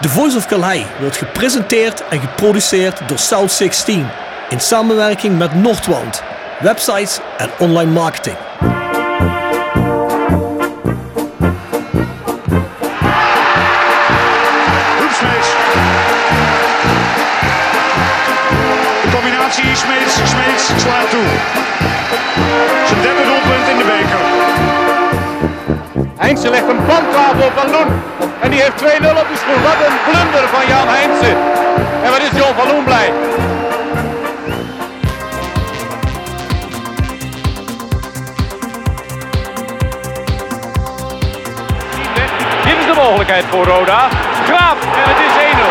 The Voice of Calais wordt gepresenteerd en geproduceerd door South 16 in samenwerking met Noordwand, websites en online marketing. Voor Roda. Graaf en het is 1-0.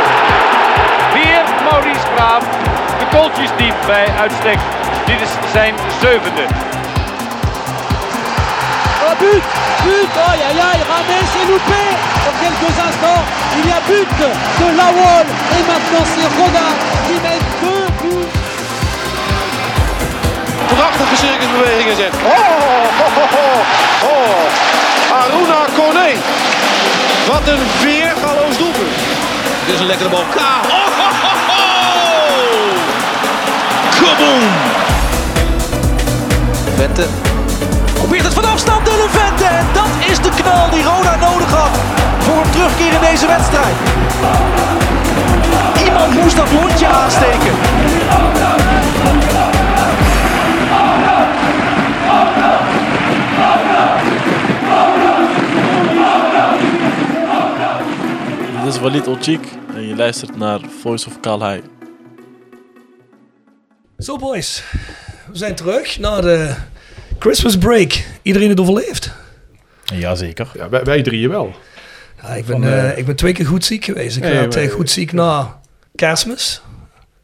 Weer Maurice Graaf. De kooltjes diep bij uitstek. Dit is zijn zevende. Oh but But Aïe aïe aïe Ramet s'est loupé Dans quelques instants, il y a but de Lawol Et maintenant c'est Roda qui met deux buts Prachtige circusbewegingen zet. Oh, oh, oh, oh, oh. Aruna Kone. Wat een weergaloos doelpunt. Dit is een lekkere bal. Ka. Oh, ho, ho, ho. Kaboom. Vente. Probeert het van afstand Dylan Vente. En dat is de knal die Roda nodig had. Voor een terugkeer in deze wedstrijd. Iemand moest dat lontje aansteken. Is Walid Olchik en je luistert naar Voice of Calhei. Zo boys, we zijn terug na de Christmas break. Iedereen het overleefd? Jazeker. Ja, wij, wij drieën wel. Ja, ik, ben, eh, ik ben twee keer goed ziek geweest. Ik maar- eh, goed ziek na kerstmis.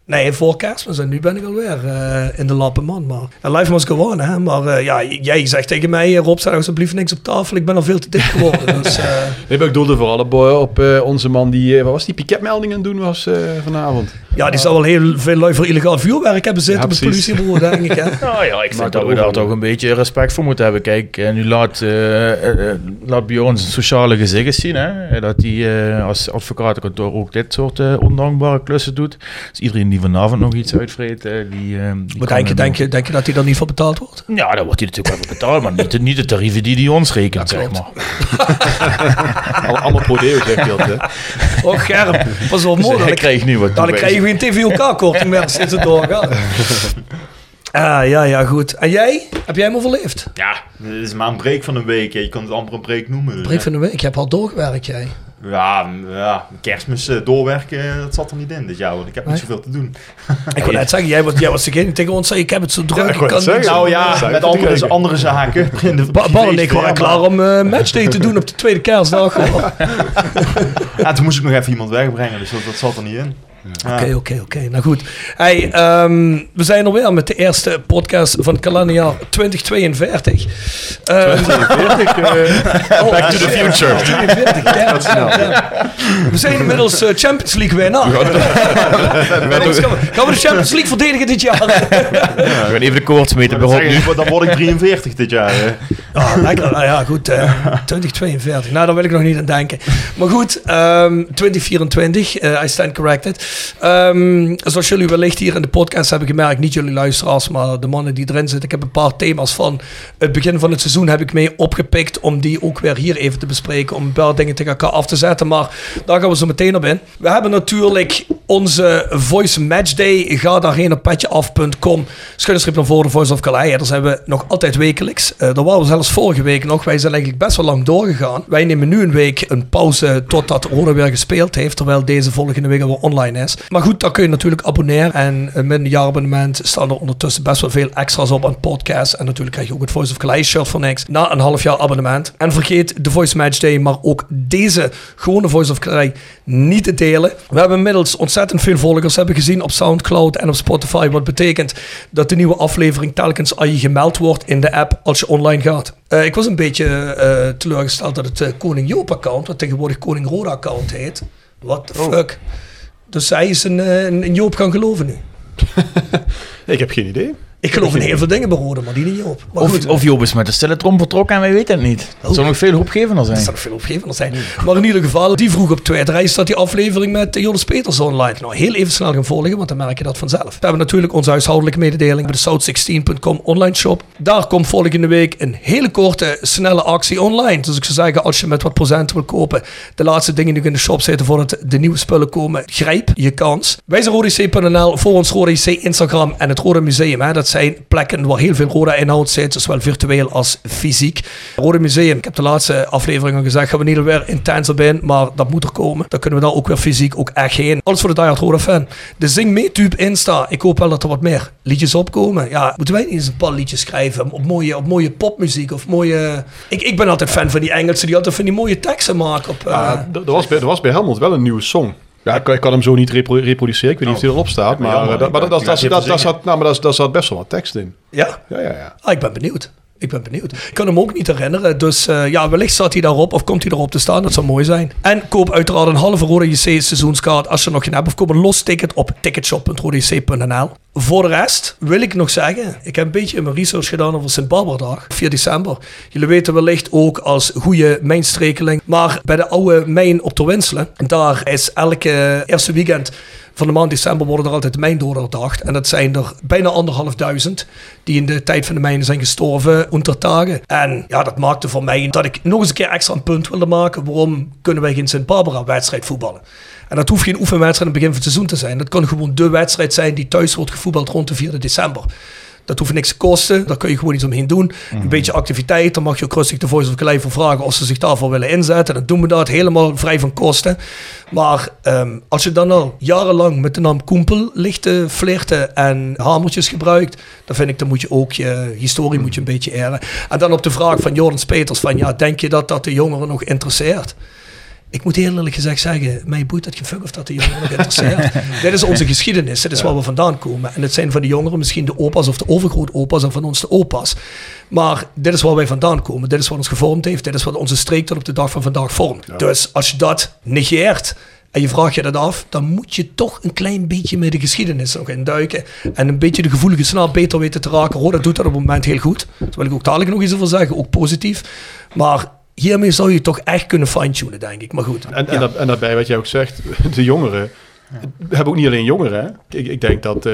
Nee, voor kerstmis. En nu ben ik alweer eh in de lappe man. Maar ja, life must go on, hè. Maar eh, ja, jij zegt tegen mij, Rob, zet alsjeblieft niks op tafel. Ik ben al veel te dik geworden. dus, Nee, maar ik doelde vooral op, op onze man die, wat was die, piketmeldingen doen was vanavond. Ja, die zal wel heel veel lui voor illegaal vuurwerk hebben zitten Ja, op het politiebureau, denk ik. Hè? Nou ja, ik vind dat we daar toch een beetje respect voor moeten hebben. Kijk, eh, nu laat, eh, eh, laat Bjorn zijn sociale gezicht zien. Hè? Dat hij eh, als advocatenkantoor ook dit soort eh, ondankbare klussen doet. Dus iedereen die vanavond nog iets uitvreet, eh, die, die Maar denk je, denk, je, denk je dat hij daar niet voor betaald wordt? Ja, daar wordt hij natuurlijk wel voor betaald, maar niet, de- niet de tarieven die hij ons rekent, Ja, zeg. Alle- Allemaal prodeo zegt hij altijd. hè. Oh, Germ, pas wel Dus mooi. hij dat ik- krijgt nu wat Dan krijg je weer een TVOK-korting met zitten doorgaan. Ah, ja, ja, goed. En jij? Heb jij hem overleefd? Ja, het is maar een break van een week. hè. Je kan het amper een break noemen. dus, Breek van de week. Je hebt al doorgewerkt, jij. Ja, ja, kerstmis eh, doorwerken, dat zat er niet in dit jaar. Want ik heb niet Nee? zoveel te doen. Ik wil net zeggen, jij was, jij was degene die tegen ons zei, ik heb het zo druk. ik kan zeggen, niet. Nou ja, met andere, andere zaken. In de Ba- Bal en ik waren ja, klaar om eh matchday te doen op de tweede kerstdag. Ja, toen moest ik nog even iemand wegbrengen, dus dat, dat zat er niet in. Ja. oké, oké. Nou goed. Hey, ehm, we zijn alweer met de eerste podcast van kalenderjaar 2042. Eh, 42, eh, oh, Back to the future. 42, ja, ja, ja. We zijn inmiddels eh, Champions League winnaar. We, gaan we de Champions League verdedigen dit jaar? We gaan even de koorts meten bij Dan, Rob nu. dan word ik 43 dit jaar. Ah, lekker. Nou ja, goed. eh 2042. Nou, daar wil ik nog niet aan denken. Maar goed, ehm 2024. eh, I stand corrected. Ehm, zoals jullie wellicht hier in de podcast hebben gemerkt, niet jullie luisteraars, maar de mannen die erin zitten. Ik heb een paar thema's van het begin van het seizoen heb ik mee opgepikt om die ook weer hier even te bespreken. Om een paar dingen tegen elkaar af te zetten. Maar daar gaan we zo meteen op in. We hebben natuurlijk onze Voice Match Day. Ga daarheen op petjeaf.com. Schuddenstrip naar voren, Voice of Calais. Daar zijn we nog altijd wekelijks. Uh, daar waren we zelfs vorige week nog. Wij zijn eigenlijk best wel lang doorgegaan. Wij nemen nu een week een pauze totdat Rode weer gespeeld heeft. Terwijl deze volgende week alweer online is. Maar goed, daar kun je natuurlijk abonneren. En met een jaarabonnement staan er ondertussen best wel veel extra's op aan podcast. En natuurlijk krijg je ook het Voice of Calais shirt voor niks. Na een half jaar abonnement. En vergeet de Voice Match Day, maar ook deze gewone Voice of Calais niet te delen. We hebben inmiddels ontzettend veel volgers hebben gezien op Soundcloud en op Spotify. Wat betekent dat de nieuwe aflevering telkens aan je gemeld wordt in de app als je online gaat. Uh, ik was een beetje uh, teleurgesteld dat het uh, Koning Joop account, wat tegenwoordig Koning Roda account heet. What the oh. Dus zij is een, een, een Joop gaan geloven nu. ik heb geen idee. Ik geloof in heel veel dingen bij Roda, maar die niet op. Maar Of, goed, of Job is met de stille trom vertrokken en wij weten het niet. Dat zou nog veel hoopgevender dat zijn. zou nog veel opgevender zijn. Maar in ieder geval, die vroeg op Twitter, hij staat die aflevering met Jonas Peters online. Nou, heel even snel gaan volgen, want dan merk je dat vanzelf. We hebben natuurlijk onze huishoudelijke mededeling bij de south16.com online shop. Daar komt volgende week een hele korte, snelle actie online. Dus ik zou zeggen, als je met wat procenten wil kopen, de laatste dingen die in de shop zitten voordat de nieuwe spullen komen, grijp je kans. Wij zijn RodaIC.nl, voor ons RodaIC Instagram en het Roda Museum. Hè. Dat zijn plekken waar heel veel Roda-inhoud zit, zowel virtueel als fysiek. Roda Museum, ik heb de laatste aflevering al gezegd, gaan we niet weer intens op in, maar dat moet er komen. Dan kunnen we daar ook weer fysiek ook echt heen. Alles voor de diehard Roda fan. De Zing mee tube Insta. Ik hoop wel dat er wat meer liedjes opkomen. Ja, moeten wij niet eens een paar liedjes schrijven op mooie, op mooie popmuziek of mooie... Ik, ik ben altijd fan van die Engelsen die altijd van die mooie teksten maken op... Ja, d- er was bij, er was bij Helmond wel een nieuwe song. Ja, ik, kan- ik kan hem zo niet repro- reproduceren. Ik weet niet of die erop staat. Maar, jammer. eh, dat, maar dat, dat, dat, dat, dat, zat, nou, maar dat, dat zat best wel wat tekst in. ja. Ja, ja, ja. Ah, ik ben benieuwd. Ik ben benieuwd. Ik kan hem ook niet herinneren. Dus eh, ja, wellicht staat hij daarop of komt hij erop te staan. Dat zou mooi zijn. En koop uiteraard een halve Rode JC seizoenskaart als je nog geen hebt. Of koop een los ticket op ticketshop.rodejc.nl. Voor de rest wil ik nog zeggen. Ik heb een beetje mijn research gedaan over Sint Barbaradag. 4 december. Jullie weten wellicht ook als goede mijnstrekeling. Maar bij de oude mijn op de Winselen. Daar is elke eerste weekend van de maand december worden er altijd herdacht. En dat zijn er bijna anderhalfduizend die in de tijd van de mijnen zijn gestorven onder tagen. En ja, dat maakte voor mij dat ik nog eens een keer extra een punt wilde maken. Waarom kunnen wij geen Sint-Barbara-wedstrijd voetballen? En dat hoeft geen oefenwedstrijd aan het begin van het seizoen te zijn. Dat kan gewoon de wedstrijd zijn die thuis wordt gevoetbald rond de 4 december. Dat hoeft niks te kosten. Daar kun je gewoon iets omheen doen. Een beetje activiteit. Dan mag je ook rustig de Voice of Calais voor vragen of ze zich daarvoor willen inzetten. Dan doen we dat helemaal vrij van kosten. Maar ehm, als je dan al jarenlang met de naam Koempel ligt te flirten en hamertjes gebruikt, dan vind ik, dan moet je ook je historie moet je een beetje eren. En dan op de vraag van Jordan Peters van, ja, denk je dat dat de jongeren nog interesseert? Ik moet heel eerlijk gezegd zeggen, mij boeit dat fuck of dat de jongeren nog interesseert. dit is onze geschiedenis, dit is waar we vandaan komen. En het zijn van de jongeren misschien de opa's of de overgrootopa's en van ons de opa's. Maar dit is waar wij vandaan komen, dit is wat ons gevormd heeft, dit is wat onze streek tot op de dag van vandaag vormt. Dus als je dat negeert en je vraagt je dat af, dan moet je toch een klein beetje met de geschiedenis nog induiken. En een beetje de gevoelige snaar beter weten te raken. Roda doet dat op het moment heel goed. Daar wil ik ook dadelijk nog iets over zeggen, ook positief. Maar hiermee zou je toch echt kunnen fine-tunen, denk ik. Maar goed. En, en, dat, en daarbij, wat jij ook zegt, de jongeren. We hebben ook niet alleen jongeren. Hè? Ik, ik denk dat eh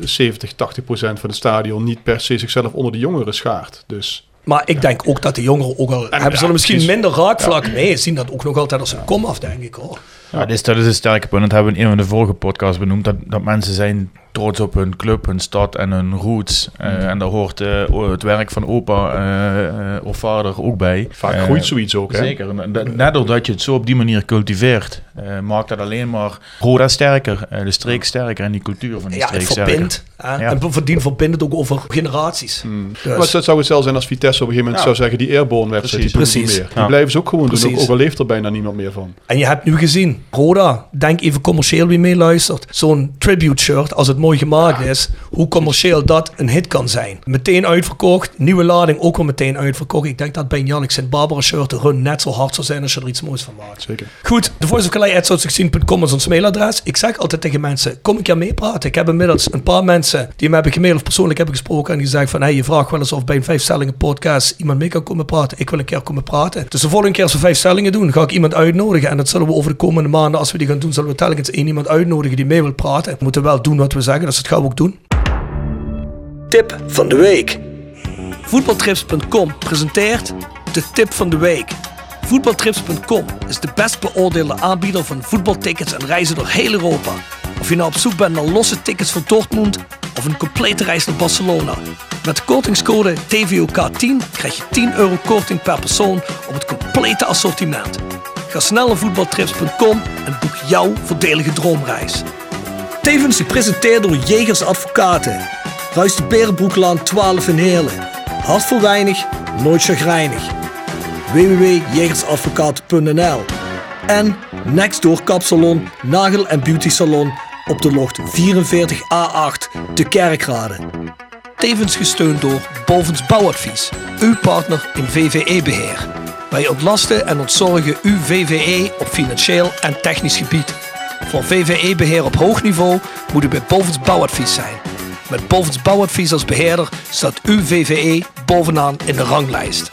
70, 80 procent van het stadion niet per se zichzelf onder de jongeren schaart. Dus Maar ik denk ook dat de jongeren ook al... hebben ze ja, er misschien precies. minder raakvlak? Nee, zien dat ook nog altijd als een kom af, denk ik. Hoor. Ja, dit is, dat is een sterke punt. Dat hebben we in een van de vorige podcasts benoemd. Dat, dat mensen zijn trots op hun club, hun stad en hun roots. Eh, En daar hoort eh, het werk van opa eh, of vader ook bij. vaak groeit zoiets ook. Hè? Zeker. Dat- Net doordat je het zo op die manier cultiveert, eh, maakt dat alleen maar Roda sterker, de streek sterker en die cultuur van die Ja, het streek sterker. verbindt. Ja. En bovendien verbindt het ook over generaties. Dus- Maar het zou het zelf zijn als Vitesse op een gegeven moment zou zeggen... die airborne wedstrijd, die doen we Precies. niet meer. Die Ja. blijven ze ook gewoon doen, Precies. ook, ook al leeft er bijna niemand meer van. En je hebt nu gezien, Roda, denk even commercieel wie meeluistert. Zo'n tribute shirt, als het mooi gemaakt is, hoe commercieel dat een hit kan zijn. Meteen uitverkocht, nieuwe lading ook al meteen uitverkocht. Ik denk dat bij een Jannik Sint Barbara shirt de run net zo hard zou zijn als je er iets moois van maakt. Zeker. Goed, de Voice of Calais.com is ons mailadres. Ik zeg altijd tegen mensen, kom een keer meepraten. Ik heb inmiddels een paar mensen die me hebben gemaild of persoonlijk hebben gesproken en die zeggen van, hey, je vraagt wel eens of bij een vijf stellingen podcast iemand mee kan komen praten. Ik wil een keer komen praten. Dus de volgende keer als we vijf stellingen doen, ga ik iemand uitnodigen. En dat zullen we over de komende maanden, als we die gaan doen, zullen we telkens één iemand uitnodigen die mee wil praten. We moeten wel doen wat we zeggen, dat gaan we ook doen. Tip van de week. Voetbaltrips.com presenteert de tip van de week. Voetbaltrips.com is de best beoordeelde aanbieder van voetbaltickets en reizen door heel Europa. Of je nou op zoek bent naar losse tickets voor Dortmund of een complete reis naar Barcelona. Met de kortingscode TVOK10 krijg je 10 euro korting per persoon op het complete assortiment. Ga snel naar voetbaltrips.com en boek jouw voordelige droomreis. Tevens gepresenteerd door Jegers Advocaten. Ruist de Berenbroeklaan 12 in Heerlen. Hart voor weinig, nooit chagrijnig. www.jegersadvocaten.nl En Nextdoor Kapsalon, Nagel en Beauty Salon op de locht 44A8 te Kerkrade. Tevens gesteund door Bovens Bouwadvies, uw partner in VVE-beheer. Wij ontlasten en ontzorgen uw VVE op financieel en technisch gebied. Voor VVE-beheer op hoog niveau moet u bij Bovens Bouwadvies zijn. Met Bovens Bouwadvies als beheerder staat uw VVE bovenaan in de ranglijst.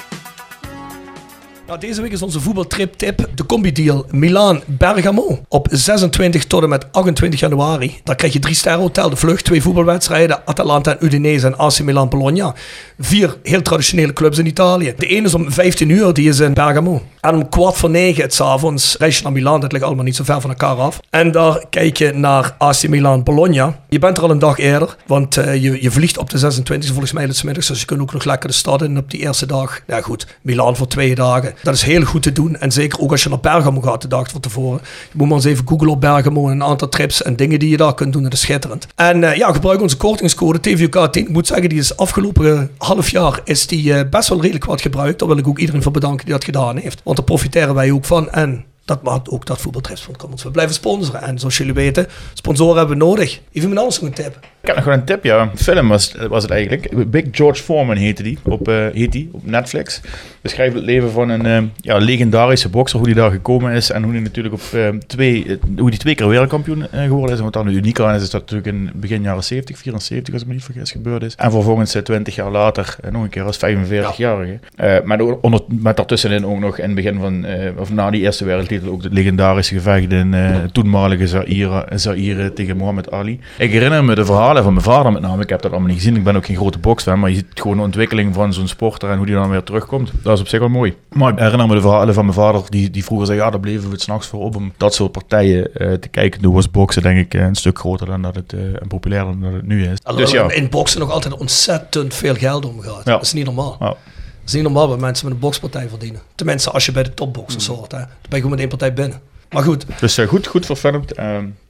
Nou, deze week is onze voetbaltrip-tip de combi-deal Milaan-Bergamo. Op 26 tot en met 28 januari. Daar krijg je drie sterren hotel, de vlucht, twee voetbalwedstrijden. Atalanta en Udinese en AC Milan-Bologna. Vier heel traditionele clubs in Italië. De ene is om 15 uur, die is in Bergamo. En om kwart voor negen het avonds reis je naar Milaan. Dat ligt allemaal niet zo ver van elkaar af. En daar kijk je naar AC Milan-Bologna. Je bent er al een dag eerder, want uh, je, je vliegt op de 26 volgens mij het middags. Dus je kunt ook nog lekker de stad in op die eerste dag. Ja goed, Milaan voor twee dagen. Dat is heel goed te doen. En zeker ook als je naar Bergamo gaat de dag van tevoren. Je moet maar eens even googlen op Bergamo en een aantal trips en dingen die je daar kunt doen. Dat is schitterend. En uh, ja, gebruik onze kortingscode TVK10. Ik moet zeggen, die is afgelopen half jaar is die uh, best wel redelijk wat gebruikt. Daar wil ik ook iedereen voor bedanken die dat gedaan heeft. Want daar profiteren wij ook van. En dat maakt ook dat voetbaltripspunt ons. We blijven sponsoren. En zoals jullie weten, sponsoren hebben we nodig. Even mijn een tip. Ik heb nog gewoon een tip, ja. Een film was, was het eigenlijk. Big George Foreman heette die op, uh, die, op Netflix. Beschrijft het leven van een uh, ja, legendarische bokser, hoe die daar gekomen is. En hoe hij natuurlijk op uh, twee, hoe die twee keer wereldkampioen geworden is. En wat dan uniek aan is, is dat natuurlijk in begin jaren 70, 74 als ik me niet vergis, gebeurd is. En vervolgens 20 jaar later, nog een keer als 45-jarige. Ja. maar onder, met daartussenin ook nog in het begin van, of na die eerste wereldtitel, ook de legendarische gevecht in toenmalige Zaire, Zaire tegen Muhammad Ali. Ik herinner me de verhalen van mijn vader met name. Ik heb dat allemaal niet gezien. Ik ben ook geen grote boksfan. Maar je ziet gewoon de ontwikkeling van zo'n sporter en hoe die dan weer terugkomt. Dat is op zich wel mooi. Maar ik herinner me de verhalen van mijn vader. Die, die vroeger zei, ja, daar bleven we het s'nachts voor op om dat soort partijen uh, te kijken. Toen was boksen denk ik een stuk groter dan dat het, uh, en populairder dan dat het nu is. Dus ja. in boksen nog altijd ontzettend veel geld omgaat. Ja. Dat is niet normaal. Ja. Dat is niet normaal wat mensen met een bokspartij verdienen. Tenminste, als je bij de topboxers mm. hoort. Hè. Dan ben je gewoon met één partij binnen. Maar goed. Dus uh, goed, goed verfilmd. Uh,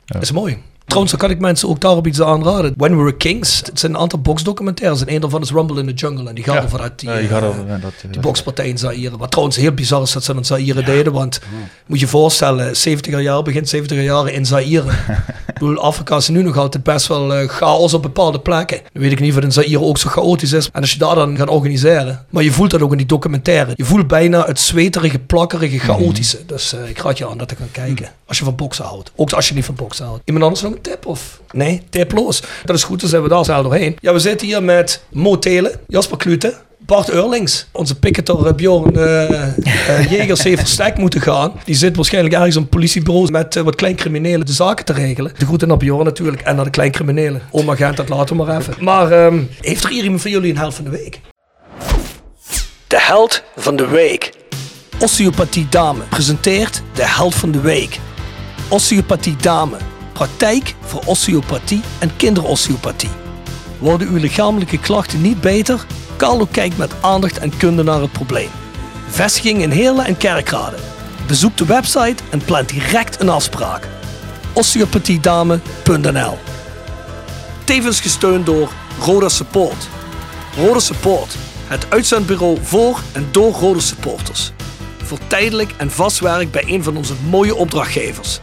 ja. is mooi. Trouwens, dan kan ik mensen ook daarop iets aanraden. When We Were Kings. Het zijn een aantal boxdocumentaires. En een daarvan is Rumble in the Jungle. En die gaat ja. over uit die, ja, die, gaat over, dat, die boxpartij in Zaire. Wat trouwens heel bizar is dat ze in Zaire deden. Want moet je voorstellen, 70er jaar, begin 70er jaren in Zaire. ik bedoel, Afrika is nu nog altijd best wel uh, chaos op bepaalde plekken. Dan weet ik niet of het in Zaire ook zo chaotisch is. En als je daar dan gaat organiseren. Maar je voelt dat ook in die documentaire. Je voelt bijna het zweterige, plakkerige, chaotische. Mm. Dus uh, ik raad je aan dat te gaan kijken. Als je van boksen houdt. Ook als je niet van boksen houdt. Iemand anders nog een tip? Of? Nee, tiploos. Dat is goed, dan zijn we daar zelf doorheen. Ja, we zitten hier met Mo Telen, Jasper Klute, Bart Eurlings, onze picketer Bjorn uh, uh, Jegers heeft verstek moeten gaan. Die zit waarschijnlijk ergens op een politiebureau met uh, wat kleinkriminelen de zaken te regelen. De groeten naar Bjorn natuurlijk en naar de kleinkriminelen. Oma Gent, dat laten we maar even. Maar um, heeft er hier iemand van jullie een held van de week? De held van de week. Osteopathie Dame presenteert de held van de week. Osteopathie Dame Praktijk voor osteopathie en kinderosteopathie. Worden uw lichamelijke klachten niet beter? Carlo kijkt met aandacht en kunde naar het probleem. Vestiging in Heerlen en Kerkrade. Bezoek de website en plant direct een afspraak. osteopathiedame.nl Tevens gesteund door Roda Support. Roda Support, het uitzendbureau voor en door Roda supporters. Voor tijdelijk en vast werk bij een van onze mooie opdrachtgevers.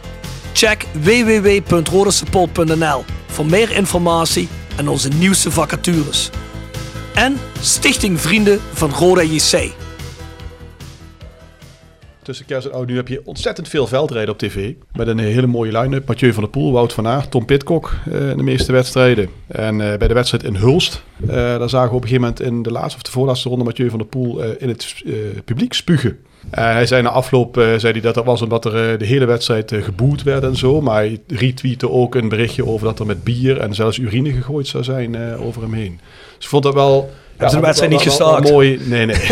Check www.rodesupport.nl voor meer informatie en onze nieuwste vacatures. En Stichting Vrienden van Roda JC. Tussen kerst en oud nu heb je ontzettend veel veldrijden op tv. Met een hele mooie line-up. Mathieu van der Poel, Wout van Aert, Tom Pitcock uh, in de meeste wedstrijden. En uh, bij de wedstrijd in Hulst, uh, daar zagen we op een gegeven moment in de laatste of de voorlaatste ronde Mathieu van der Poel in het publiek spugen. Uh, hij zei na afloop uh, zei hij dat dat was omdat er uh, de hele wedstrijd geboet werd en zo. Maar hij retweette ook een berichtje over dat er met bier en zelfs urine gegooid zou zijn over hem heen. Dus ik vond dat wel... Ze de wedstrijd niet gestaakt? Mooi, nee, nee.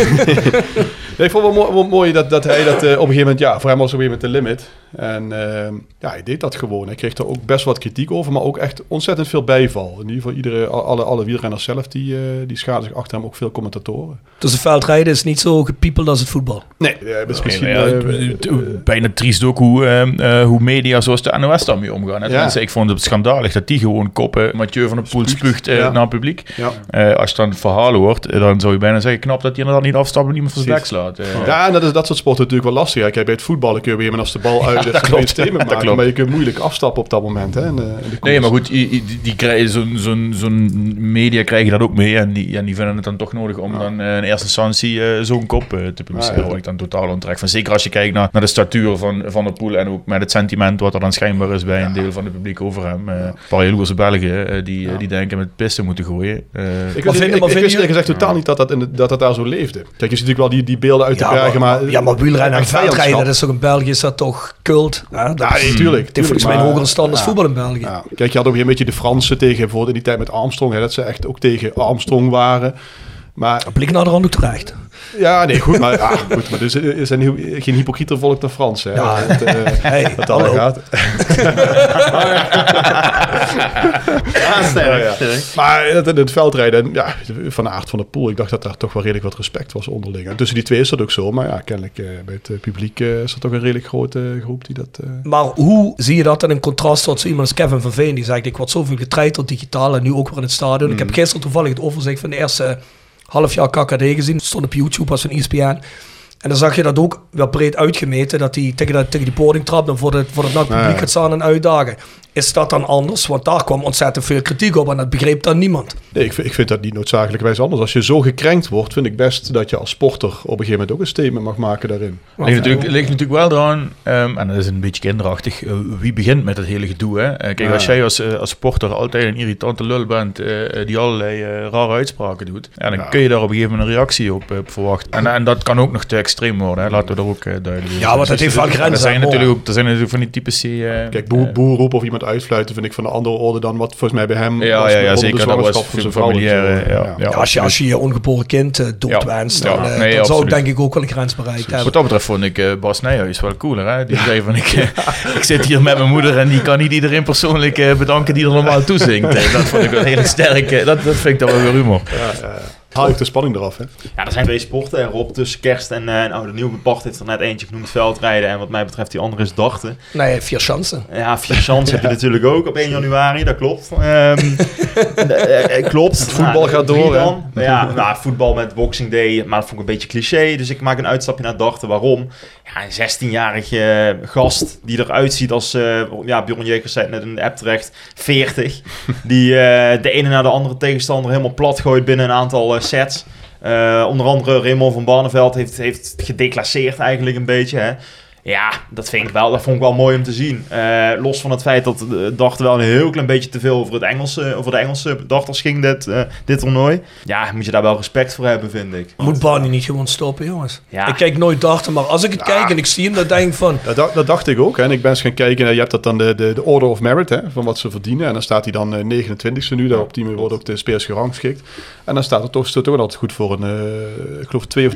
nee. ik vond het wel mooi, wel mooi dat, dat hij dat op een gegeven moment... Ja, voor hem was op een gegeven moment de limit. En ehm, ja, hij deed dat gewoon. Hij kreeg er ook best wat kritiek over, maar ook echt ontzettend veel bijval. In ieder geval iedere, alle, alle wielrenners zelf, die, uh, die schaden zich achter hem, ook veel commentatoren. Dus de veldrijden is niet zo gepiepeld als het voetbal? Nee, ja, is nee, misschien... Ja, uh, bijna triest ook hoe, uh, hoe media zoals de NOS daarmee omgaan. Ja. ik vond het schandalig dat die gewoon koppen Mathieu van der Poel spuugt ja. naar het publiek. Ja. als je dan verhalen hoort, dan zou je bijna zeggen, knap dat hij inderdaad niet afstapt en niemand van zijn bek slaat. Ja, en dat is dat soort sporten natuurlijk wel lastig. Kijk, bij het voetballen kun je weer als de bal uit je dat dus klopt. een Dat maken, klopt. maar je kunt moeilijk afstappen op dat moment. Hè, in de, in de koers. Nee, maar goed, die, die, die krijgen zo'n zo'n zo'n media krijgen dat ook mee. En die, en die vinden het dan toch nodig om dan eh, in eerste instantie eh, zo'n kop eh, te publiceren. Ja. Waar ik dan totaal ontrek van. Zeker als je kijkt naar, naar de statuur van, van de pool. En ook met het sentiment wat er dan schijnbaar is bij een deel van het publiek over hem. Eh een paar jaloerse Belgen die, die denken met pissen moeten gooien. Eh, Ik wist, eerlijk gezegd totaal niet dat dat, in de- dat dat daar zo leefde. Kijk, je ziet natuurlijk wel die, die beelden uit de Ja, bergen, maar... maar, ja, maar wielrennen en veldrijden, dat is toch in België is dat toch cult? Ja, dat Ja, is, nee, tuurlijk. het heeft volgens mij een hogere stand als voetbal in België. Ja. Kijk, je had ook een beetje de Fransen tegen, bijvoorbeeld in die tijd met Armstrong, hè, dat ze echt ook tegen Armstrong waren. Maar Blik naar de rand ook terecht. ja, nee, goed, maar, ja, goed, maar dus, er zijn heel- geen hypocrieter volk dan Fransen. Hè, Ja. dat, eh, Hey, dat allemaal hallo. gaat. Ja, sterk. Ja. Maar dat in het veldrijden, ja, van de aard van de pool, ik dacht dat daar toch wel redelijk wat respect was onderling. En tussen die twee is dat ook zo, maar ja, kennelijk eh, bij het eh, publiek eh, is er toch een redelijk grote groep die dat... eh, Maar hoe zie je dat in een contrast tot zo iemand als Kevin van Veen? Die zegt, ik word zoveel getreiterd digitaal en nu ook weer in het stadion. Ik heb Mm. gisteren toevallig het overzicht van de eerste half jaar KKD gezien. Het stond op YouTube als van E ESPN. En dan zag je dat ook wel breed uitgemeten. Dat hij tegen, dat, tegen die podium trapt en voor, de, voor het publiek gaat staan en uitdagen. Is dat dan anders? Want daar kwam ontzettend veel kritiek op en dat begreep dan niemand. Nee, ik vind, ik vind dat niet noodzakelijkerwijs anders. Als je zo gekrenkt wordt, vind ik best dat je als sporter op een gegeven moment ook een statement mag maken daarin. ligt, natuurlijk, ligt natuurlijk wel eraan, ehm, en dat is een beetje kinderachtig, eh, wie begint met het hele gedoe. Hè? Eh, kijk, Ja. als jij als, eh, als sporter altijd een irritante lul bent die allerlei rare uitspraken doet, ja, dan Ja. kun je daar op een gegeven moment een reactie op, verwachten. En, en dat kan ook nog te extreem worden, hè? laten we er ook duidelijk over Ja, zijn. want dat heeft wel er grenzen. zijn, hè, natuurlijk ook, er zijn natuurlijk van die eh, Kijk, boer, boer roepen of iemand uitfluiten vind ik van een andere orde dan wat volgens mij bij hem Ja, was ja, ja, de zeker. Dat was van zijn familiaire, zo. ja, Ja. ja. Ja, als, je, als je je ongeboren kind uh, doodwenst, Ja. dan, Ja. eh, Nee, dan zou ik absoluut. denk ik ook wel een grens bereikt hebben. Wat dat betreft vond ik eh, Bas Nijhuis wel cooler. Hè? Die zei van, ik, eh, ik zit hier met mijn moeder en die kan niet iedereen persoonlijk eh, bedanken die er normaal toezingt. Eh, dat vond ik wel heel sterk. eh, dat, dat vind ik dan wel weer humor. Haal ik de spanning eraf, hè? Ja, er zijn twee sporten erop tussen kerst en, eh en oude nieuw. Bart heeft er net eentje genoemd, veldrijden. En wat mij betreft die andere is darten. Nee, vier chansen. Ja, vier chance heb je natuurlijk ook op 1 januari, dat klopt. Ehm, eh, eh, klopt. Het voetbal gaat door, hè? Dan. Ja, nou, voetbal met Boxing Day, maar dat vond ik een beetje cliché. Dus ik maak een uitstapje naar darten. Waarom? Ja, een 16-jarige gast die eruit ziet als, eh ja, Bjorn Jekers zei het net in de app terecht, 40. Die eh, de ene na de andere tegenstander helemaal plat gooit binnen een aantal sets. Eh, onder andere Raymond van Barneveld heeft, heeft gedeclasseerd eigenlijk een beetje. Hè. Ja, dat, vind ik wel, dat vond ik wel mooi om te zien. Eh, los van het feit dat de dachten wel een heel klein beetje te veel over, het Engelse, over de Engelse dachters ging, dit, eh, dit toernooi. Ja, moet je daar wel respect voor hebben, vind ik. Moet Barney niet gewoon stoppen, jongens? Ja. Ik kijk nooit darten, maar als ik het kijk en ik zie hem, dan denk ik van... Dat, dacht- dat dacht ik ook. Hè. En ik ben eens gaan kijken. en Je hebt dat dan de, de, de Order of Merit, hè, van wat ze verdienen. En dan staat hij dan eh, 29ste nu. Daar op die manier wordt ook de spelers gerangschikt. En dan staat het toch, staat wel altijd goed voor een, eh, ik geloof, 2 of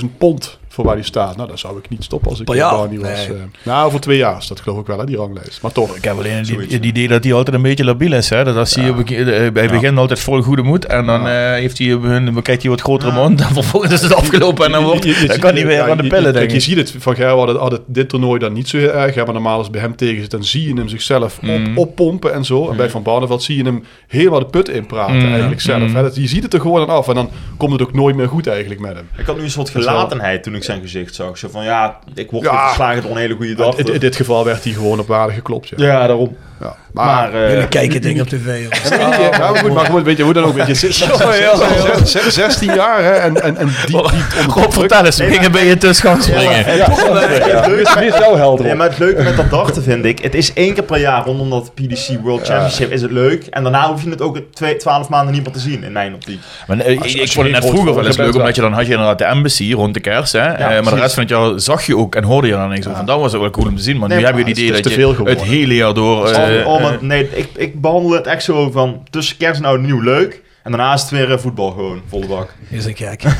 300.000 pond voor waar hij staat. Nou, dan zou ik niet stoppen als ik Per eh, was. Nee. eh. nou, voor twee jaar is dat geloof ik wel, hè, die ranglijst. Maar toch. Ik heb alleen het, idee dat hij altijd een beetje labiel is. Hè? Dat als hij eh, bij het begin altijd vol goede moed. En dan, eh, heeft hij, een- hij wat grotere mond. En vervolgens is het afgelopen. En dan, wordt, Je- je- je dan kan hij weer ja, aan de pillen, je- denk kijk, Je ziet het van Gerard had, het dit toernooi dan niet zo heel erg. hè, Maar normaal als het bij hem tegen zit, dan zie je hem zichzelf Mm. op, oppompen en zo. En bij Van Barneveld zie je hem helemaal de put inpraten Mm. eigenlijk zelf. Mm. Hè. Dat, je ziet het er gewoon aan af. En dan komt het ook nooit meer goed eigenlijk met hem. Ik had nu een soort is gelatenheid toen ik zijn gezicht zag. Zo van, ja, ik word Ja. Weer verslagen door een hele goede dag. In, in dit geval werd hij gewoon op waarde geklopt. Ja. Ja, daarom. Ja. Maar, Maar, eh, Jullie kijken dingen op tv, ja, ja, maar goed, maar goed, weet je hoe dan ook? Weet je, zes- zes- zes- 16 jaar hè, en, en, en die, die Rob, vertel eens. We gingen bij je te schang springen. Wie is, wie is jouw held, Nee, Rob? maar het leuke met dat darten vind ik, het is één keer per jaar rondom dat PDC World Championship is het leuk. En daarna hoef je het ook twee, 12 maanden niet meer te zien in mijn optiek. Maar, eh, Als- ik vond het net vroeger wel eens leuk, omdat je dan had je inderdaad de embassy rond de kerst. Hè? Eh, maar de rest van het jaar zag je ook en hoorde je dan niks over. En dat was ook wel cool om te zien. Maar nu heb je het idee het dat te je veel geworden. het hele jaar door... eh, Oh, maar eh, nee, ik, ik behandel het echt zo van tussen kerst en oud nieuw leuk. En daarna is het weer eh, voetbal gewoon, volle bak. Is een gek.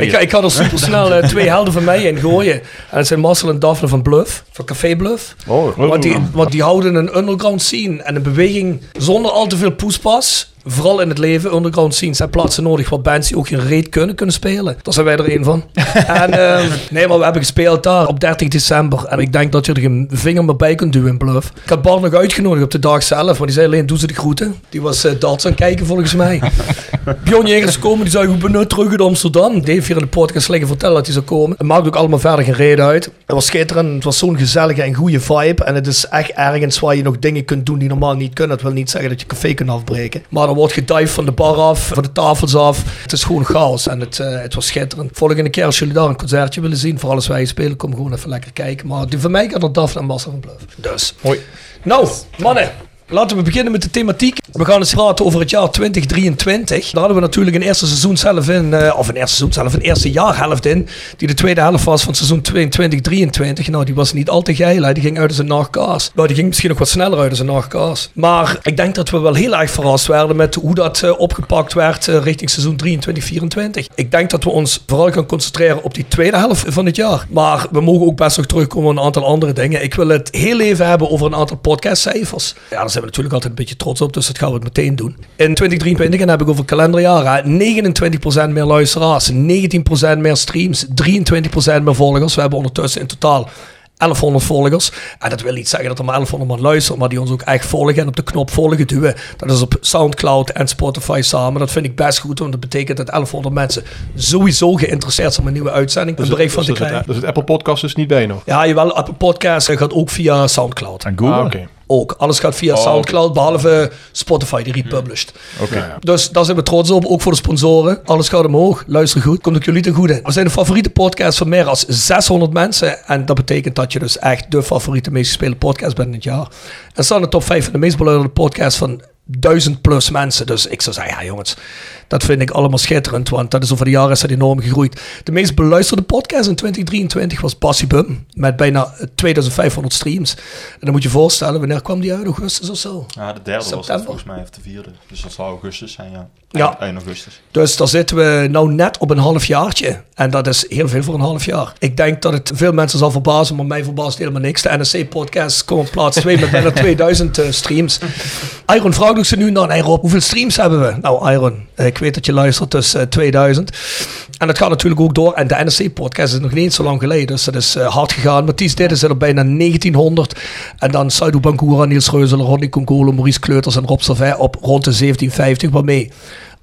Ik, ik ga er super snel twee helden van mij in gooien. En dat zijn Marcel en Daphne van Bluff, van Café Bluff. Oh, Want die, want die houden een underground scene en een beweging zonder al te veel poespas vooral in het leven, underground scenes, zijn plaatsen nodig waar bands die ook geen reet kunnen, kunnen spelen. Daar zijn wij er één van. en eh, nee, maar we hebben gespeeld daar op 30 december. En ik denk dat je er geen vinger meer bij kunt duwen in Bluff. Ik had Bart nog uitgenodigd op de dag zelf, maar die zei alleen, doe ze de groeten. Die was uh, darts aan het kijken volgens mij. Bjorn Jegers komen, die zei, ik ben nu terug uit Amsterdam. Heeft hier in de podcast liggen vertellen dat hij zou komen. Het maakt ook allemaal verder geen reden uit. Het was schitterend, het was zo'n gezellige en goede vibe. En het is echt ergens waar je nog dingen kunt doen die normaal niet kunnen. Dat wil niet zeggen dat je café kunt afbreken. Maar wordt gedived van de bar af, van de tafels af. Het is gewoon chaos en het, uh, het was schitterend. Volgende keer als jullie daar een concertje willen zien, voor alles wij spelen, kom gewoon even lekker kijken. Maar die van mij kan er Daphne en Massa van Bluff. Dus. Hoi. Nou, mannen. Laten we beginnen met de thematiek. We gaan eens praten over het jaar 2023. Daar hadden we natuurlijk een eerste seizoen zelf in, uh, of een eerste seizoen zelf, een eerste jaarhelft in, die de tweede helft was van seizoen 2023. Nou, die was niet al te geil, die ging uit als een nachtkaas. Nou, die ging misschien nog wat sneller uit als een nachtkaas. Maar ik denk dat we wel heel erg verrast werden met hoe dat uh, opgepakt werd uh, richting seizoen 23-24. Ik denk dat we ons vooral gaan concentreren op die tweede helft van het jaar. Maar we mogen ook best nog terugkomen op een aantal andere dingen. Ik wil het heel even hebben over een aantal podcastcijfers. Ja, zijn we natuurlijk altijd een beetje trots op, dus dat gaan we het meteen doen. In 2023, en heb ik over kalenderjaren, 29% meer luisteraars, 19% meer streams, 23% meer volgers. We hebben ondertussen in totaal 1100 volgers. En dat wil niet zeggen dat er maar 1100 man luisteren, maar die ons ook echt volgen en op de knop volgen duwen. Dat is op Soundcloud en Spotify samen. Dat vind ik best goed, want dat betekent dat 1100 mensen sowieso geïnteresseerd zijn om een nieuwe uitzending. Dus een bericht van dus te het- krijgen. Dus het Apple Podcast is niet bij nog. Ja, jawel, Apple Podcast gaat ook via Soundcloud. En Google? Ah, oké. Ook. Alles gaat via Oh. Soundcloud, behalve Spotify, die republished. Oké. Dus daar zijn we trots op, ook voor de sponsoren. Alles gaat omhoog. Luister goed, komt ook jullie ten goede. We zijn de favoriete podcast van meer dan 600 mensen. En dat betekent dat je dus echt de favoriete meest gespeelde podcast bent in het jaar. En staan de top 5 van de meest beluisterde podcast van 1000 plus mensen. Dus ik zou zeggen, ja jongens, dat vind ik allemaal schitterend. Want dat is over de jaren is dat enorm gegroeid. De meest beluisterde podcast in 2023 was Bassie Bum. Met bijna 2500 streams. En dan moet je je voorstellen, wanneer kwam die uit? Augustus of zo? Ja, de derde was dat volgens mij, of de vierde. Dus dat zou augustus zijn, ja. Ja. Eind, eind augustus. Dus daar zitten we nou net op een half jaartje. En dat is heel veel voor een half jaar. Ik denk dat het veel mensen zal verbazen, maar mij verbaast helemaal niks. De NSC-podcast komt op plaats 2 met bijna 2000 eh, streams. Iron vraagt ook ze nu hey Rob, hoeveel streams hebben we? Nou Iron, ik weet dat je luistert, dus eh, 2000. En dat gaat natuurlijk ook door. En de NSC-podcast is nog niet eens zo lang geleden, dus dat is eh, hard gegaan. Mathies Didden zit er bijna 1900. En dan Saidu Bankura, Niels Reuzel, Ronnie Congolo, Maurice Kleuters en Rob Servet op rond de 1750. Waarmee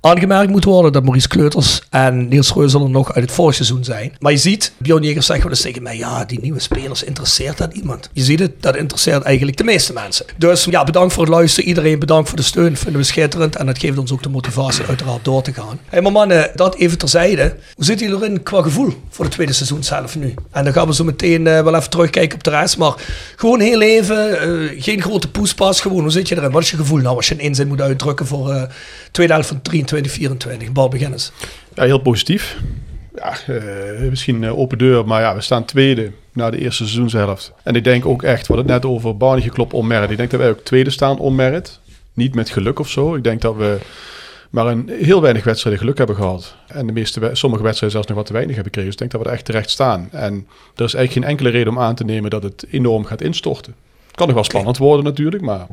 aangemerkt moet worden dat Maurice Kleuters en Niels Reuzel nog uit het vorig seizoen zijn. Maar je ziet, Bjorn Jegers zegt wel eens tegen mij, ja, die nieuwe spelers interesseert dat iemand. Je ziet het, dat interesseert eigenlijk de meeste mensen. Dus ja, bedankt voor het luisteren. Iedereen bedankt voor de steun. Vinden we schitterend. En dat geeft ons ook de motivatie uiteraard door te gaan. Hé, maar mannen, dat even terzijde. Hoe zit jullie erin qua gevoel voor het tweede seizoen zelf nu? En dan gaan we zo meteen eh, wel even terugkijken op de rest. Maar gewoon heel even, eh, geen grote poespas. Gewoon, hoe zit je erin? Wat is je gevoel nou als je een inzet moet uitdrukken voor eh tweede helft van 23, 24? Bal begin eens. Ja, heel positief. Ja, eh, misschien eh, open deur, maar ja, we staan tweede na de eerste seizoenshelft. En ik denk ook echt, hadden het net over Barney geklopt merit. Ik denk dat wij ook tweede staan on merit. Niet met geluk of zo. Ik denk dat we maar een heel weinig wedstrijden geluk hebben gehad. En de meeste, sommige wedstrijden zelfs nog wat te weinig hebben gekregen. Dus ik denk dat we er echt terecht staan. En er is eigenlijk geen enkele reden om aan te nemen dat het enorm gaat instorten. Kan nog wel spannend worden natuurlijk, maar...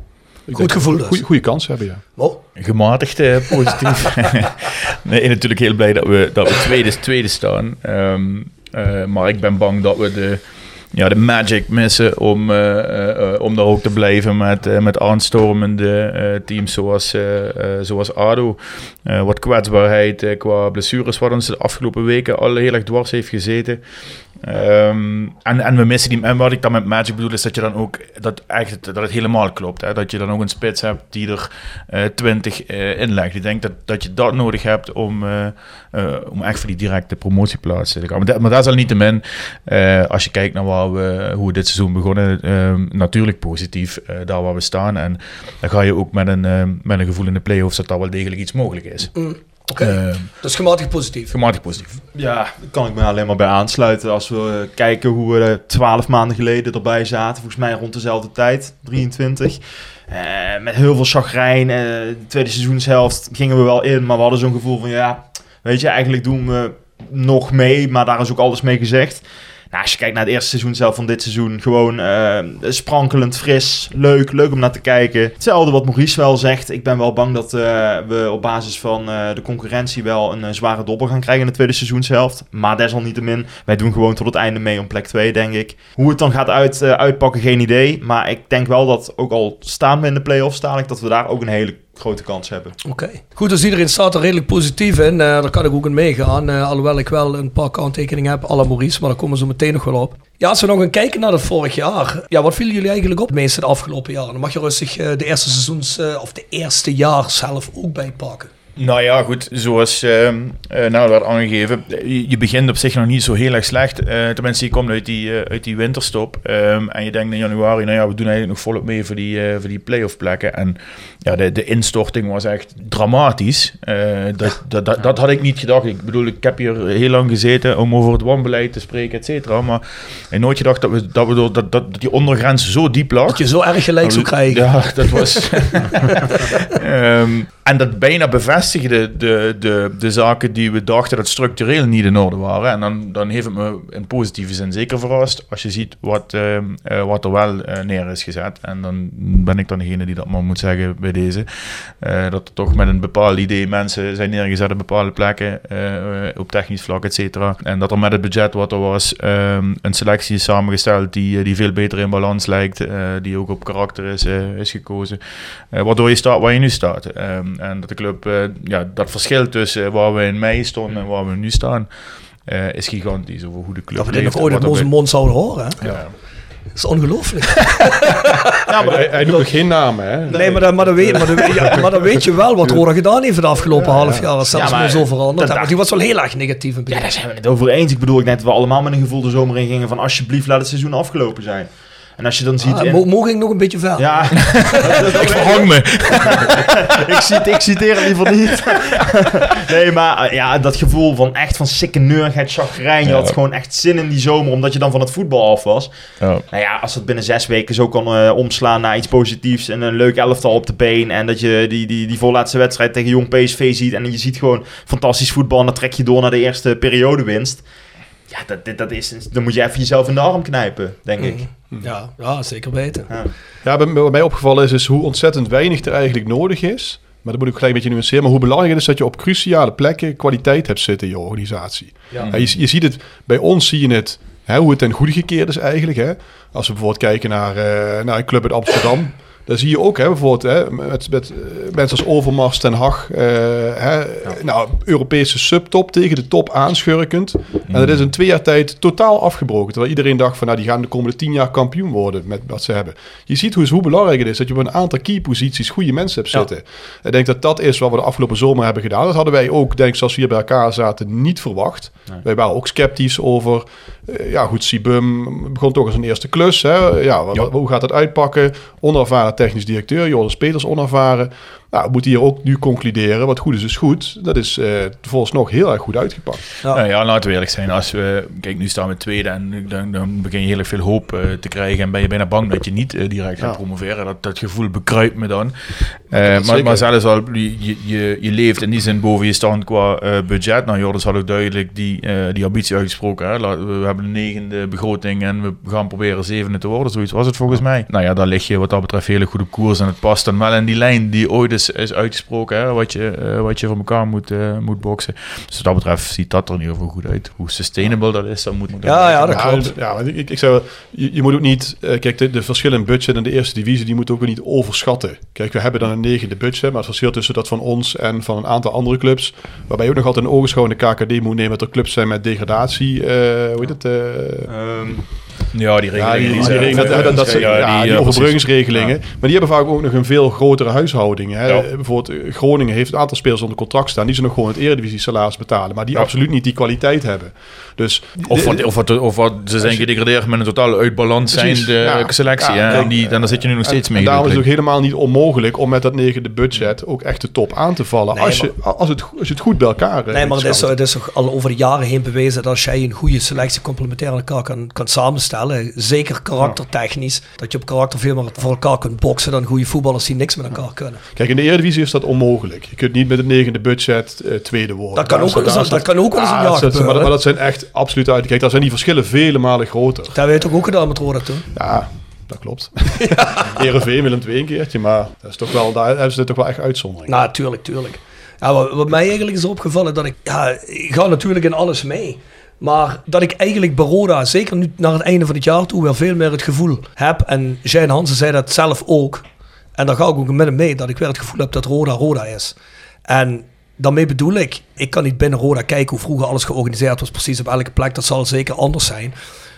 we gevoel een dus. Goede, goede kans hebben, ja. Oh, Gematigd eh, positief. nee, natuurlijk heel blij dat we, dat we tweede, tweede staan. Ehm, eh, maar ik ben bang dat we de, ja, de magic missen om, eh, eh, om daar ook te blijven met, met aanstormende teams zoals, zoals ADO. Eh, wat kwetsbaarheid eh, qua blessures, wat ons de afgelopen weken al heel erg dwars heeft gezeten. Ehm, en, en we missen die. En wat ik dan met Magic bedoel, is dat je dan ook. Dat, echt, dat het helemaal klopt. Hè? Dat je dan ook een spits hebt die er eh 20 eh, inlegt. Ik denk dat, dat je dat nodig hebt om, eh, om echt voor die directe promotieplaatsen te gaan. Maar, dat, dat is al niet te min. als je kijkt naar waar we, hoe we dit seizoen begonnen. ehm, natuurlijk positief daar waar we staan. En dan ga je ook met een, met een gevoel in de play-offs dat daar wel degelijk iets mogelijk is. Oké. Eh, dus gematigd positief. gematigd positief. Ja, daar kan ik me alleen maar bij aansluiten. Als we kijken hoe we eh, twaalf maanden geleden erbij zaten. Volgens mij rond dezelfde tijd, 23. Eh, met heel veel chagrijn. eh, de tweede seizoenshelft gingen we wel in. Maar we hadden zo'n gevoel van ja, weet je, eigenlijk doen we nog mee. Maar daar is ook alles mee gezegd. Nou, als je kijkt naar het eerste seizoen zelf van dit seizoen, gewoon eh, sprankelend, fris, leuk, leuk om naar te kijken. Hetzelfde wat Maurice wel zegt. Ik ben wel bang dat eh, we op basis van eh, de concurrentie wel een zware dobbel gaan krijgen in de tweede seizoenshelft. Maar desalniettemin, wij doen gewoon tot het einde mee om plek 2, denk ik. Hoe het dan gaat uit, uitpakken, geen idee. Maar ik denk wel dat, ook al staan we in de play-offs dadelijk, dat we daar ook een hele grote kans hebben. Oké. Goed, dus iedereen staat er redelijk positief in. Eh, daar kan ik ook in meegaan. Eh, alhoewel ik wel een paar kanttekeningen heb, la Maurice. Maar daar komen we zo meteen nog wel op. Ja, als we nog gaan kijken naar het vorig jaar. Ja, wat vielen jullie eigenlijk op meeste de afgelopen jaren? Dan mag je rustig eh, de eerste seizoens, of de eerste jaar zelf ook bijpakken. Nou ja, goed, zoals eh, nou werd aangegeven, je, je begint op zich nog niet zo heel erg slecht. Eh, tenminste, je komt uit die, eh, uit die winterstop ehm, en je denkt in januari, nou ja, we doen eigenlijk nog volop mee voor die, eh, voor die play-off plekken. En ja, de, de instorting was echt dramatisch. Dat, dat, dat, dat had ik niet gedacht. Ik bedoel, ik heb hier heel lang gezeten om over het wanbeleid te spreken, et cetera. Maar ik nooit gedacht dat, we, dat, we door, dat, dat die ondergrens zo diep lag. Dat je zo erg gelijk zou krijgen. Ja, dat was. Ehm, en dat bijna de, de, de zaken die we dachten dat structureel niet in orde waren. En dan, dan heeft het me in positieve zin zeker verrast. Als je ziet wat, ehm, eh, wat er wel eh, neer is gezet. En dan ben ik dan degene die dat maar moet zeggen bij deze. Eh, dat er toch met een bepaald idee mensen zijn neergezet op bepaalde plekken. op technisch vlak, et cetera. En dat er met het budget wat er was, ehm, een selectie is samengesteld die, die veel beter in balans lijkt. die ook op karakter is, is gekozen. Waardoor je staat waar je nu staat. Ehm, en dat de club, ja, dat verschil tussen waar we in mei stonden en waar we nu staan, eh, is gigantisch over hoe de club Dat we dit nog ooit er onze mond zouden horen. Hè? Ja. Dat is ongelooflijk. Ja, maar hij, hij noemt nog geen namen, hè? Nee, maar dan, maar, dan weet, maar, dan, weet- ja, maar dan weet je wel wat Roda gedaan heeft de afgelopen half jaar. Als zelfs Ja, maar zo veranderd. dat- die was wel heel erg negatief in het Ja, begin. daar zijn we het over eens. Ik bedoel, ik denk dat we allemaal met een gevoel de zomer in gingen van alsjeblieft laat het seizoen afgelopen zijn. En als je dan ziet... Ah, in- mo- Mogen ik nog een beetje ver? ja, Ik verhang me. ik, cite, ik citeer het liever niet. nee, maar eh, ja, dat gevoel van echt van sikke neurigheid, chagrijn. Je Ja. had gewoon echt zin in die zomer, omdat je dan van het voetbal af was. Ja. Nou ja, als dat binnen zes weken zo kan eh, omslaan naar iets positiefs en een leuk elftal op de been. En dat je die, die, die voorlaatste wedstrijd tegen Jong PSV ziet en je ziet gewoon fantastisch voetbal en dan trek je door naar de eerste periodewinst. Ja, dat, dat, dat is, dan moet je even jezelf in de arm knijpen, denk ik. Ja, ja, zeker weten. Ja, bij- wat mij opgevallen is, is hoe ontzettend weinig er eigenlijk nodig is. Maar dat moet ik gelijk een beetje nuanceren. Maar hoe belangrijk het is dat je op cruciale plekken kwaliteit hebt zitten in je organisatie. Ja. Ja, je, je ziet het, bij ons zie je het, hè, hoe het ten goede gekeerd is eigenlijk. Hè. Als we bijvoorbeeld kijken naar, eh, naar een club uit Amsterdam. Dan zie je ook hè, bijvoorbeeld hè, met, met eh, mensen als Overmars, Ten Hag. eh, hè, nou, Europese subtop tegen de top aanschurkend. En dat is in twee jaar tijd totaal afgebroken. Terwijl iedereen dacht van nou, die gaan de komende tien jaar kampioen worden met wat ze hebben. Je ziet hoe, hoe belangrijk het is dat je op een aantal key posities goede mensen hebt Ja. zitten. Ik denk dat dat is wat we de afgelopen zomer hebben gedaan. Dat hadden wij ook, denk ik, zoals we hier bij elkaar zaten, niet verwacht. Wij waren ook sceptisch over, ja goed, Sibum begon toch als een eerste klus. Hè? Ja, wat- hoe gaat het uitpakken? Onervaren technisch directeur, Joris Peters onervaren. Nou, we moeten hier ook nu concluderen, wat goed is, is goed. Dat is eh volgens nog heel erg goed uitgepakt. Ja. Nou ja, laten we eerlijk zijn. Als we, kijk, nu staan we tweede en dan, dan begin je heel erg veel hoop eh, te krijgen. En ben je bijna bang dat je niet eh, direct gaat Ja. promoveren. Dat, dat gevoel bekruipt me dan. Eh, maar, maar zelfs al, je, je, je leeft in die zin boven je stand qua eh, budget. Nou, Joris had ook duidelijk die, eh, die ambitie uitgesproken. Hè? Laat- We hebben een negende begroting en we gaan proberen zevende te worden. Zoiets was het volgens mij. Nou ja, daar lig je wat dat betreft heel goed op koers. En het past dan wel in die lijn die ooit is, is uitgesproken. Hè? Wat, je, eh, wat je voor elkaar moet, eh, moet boksen. Dus wat dat betreft ziet dat er in ieder geval goed uit. Hoe sustainable dat is, dat moet... Ja, ja, dat klopt. Ja, ik, ik zeg wel, je, je moet ook niet... eh, kijk, de, de verschillen in budget in de eerste divisie... die moeten ook weer niet overschatten. Kijk, we hebben dan een negende budget... maar het verschil tussen dat van ons en van een aantal andere clubs... waarbij je ook nog altijd een ogenschouw in de KKD moet nemen... dat er clubs zijn met degradatie... eh, hoe heet het? eh, Ehm, Ja, die ja, regelingen. die, die, zijn- regelen- dat, dat, dat, zijn- ja, ja, die, eh, overbruggingsregelingen. precies. Maar die hebben vaak ook nog een veel grotere huishouding. Hè. Ja. Bijvoorbeeld eh, Groningen heeft een aantal spelers onder contract staan. Die ze nog gewoon het eredivisie salaris betalen. Maar die Ja. absoluut niet die kwaliteit hebben. Dus, Of, wat, of, wat, of wat, ze zijn gedegradeerd met een totaal uit balans Precies, zijnde ja. selectie. Ja, hè? en, die, en daar zit je nu nog steeds en, mee. en daarom is het ook helemaal niet onmogelijk om met dat negende budget ook echt de top aan te vallen. Nee, als, je, als, het, als je het goed bij elkaar eh, Nee, maar het is, het is toch al over de jaren heen bewezen dat als jij een goede selectie complementair aan elkaar kan, kan samenstellen, Zeker karaktertechnisch. Dat je op karakter veel meer voor elkaar kunt boksen dan goede voetballers die niks met elkaar kunnen. Kijk, in de Eredivisie is dat onmogelijk. Je kunt niet met het negende budget eh, tweede worden. Dat kan Daar ook wel eens- dat kan ook wel eens een Ja, jaar dat. Maar, maar dat zijn echt absoluut uit. Kijk, daar zijn die verschillen vele malen groter. Dat hebben we toch ook gedaan met Roda toen? Ja, dat klopt. Heerenveen Willem II een keertje, maar dat is toch wel, daar hebben ze toch wel echt uitzondering. Nou, tuurlijk, tuurlijk. Ja, wat, wat mij eigenlijk is opgevallen, dat ik, ja, ik ga natuurlijk in alles mee. Maar dat ik eigenlijk bij Roda, zeker nu naar het einde van het jaar toe, weer veel meer het gevoel heb. En Jijn Hansen zei dat zelf ook. En daar ga ik ook met hem mee, dat ik weer het gevoel heb dat Roda Roda is. En daarmee bedoel ik, ik kan niet binnen Roda kijken hoe vroeger alles georganiseerd was, precies op elke plek. Dat zal zeker anders zijn.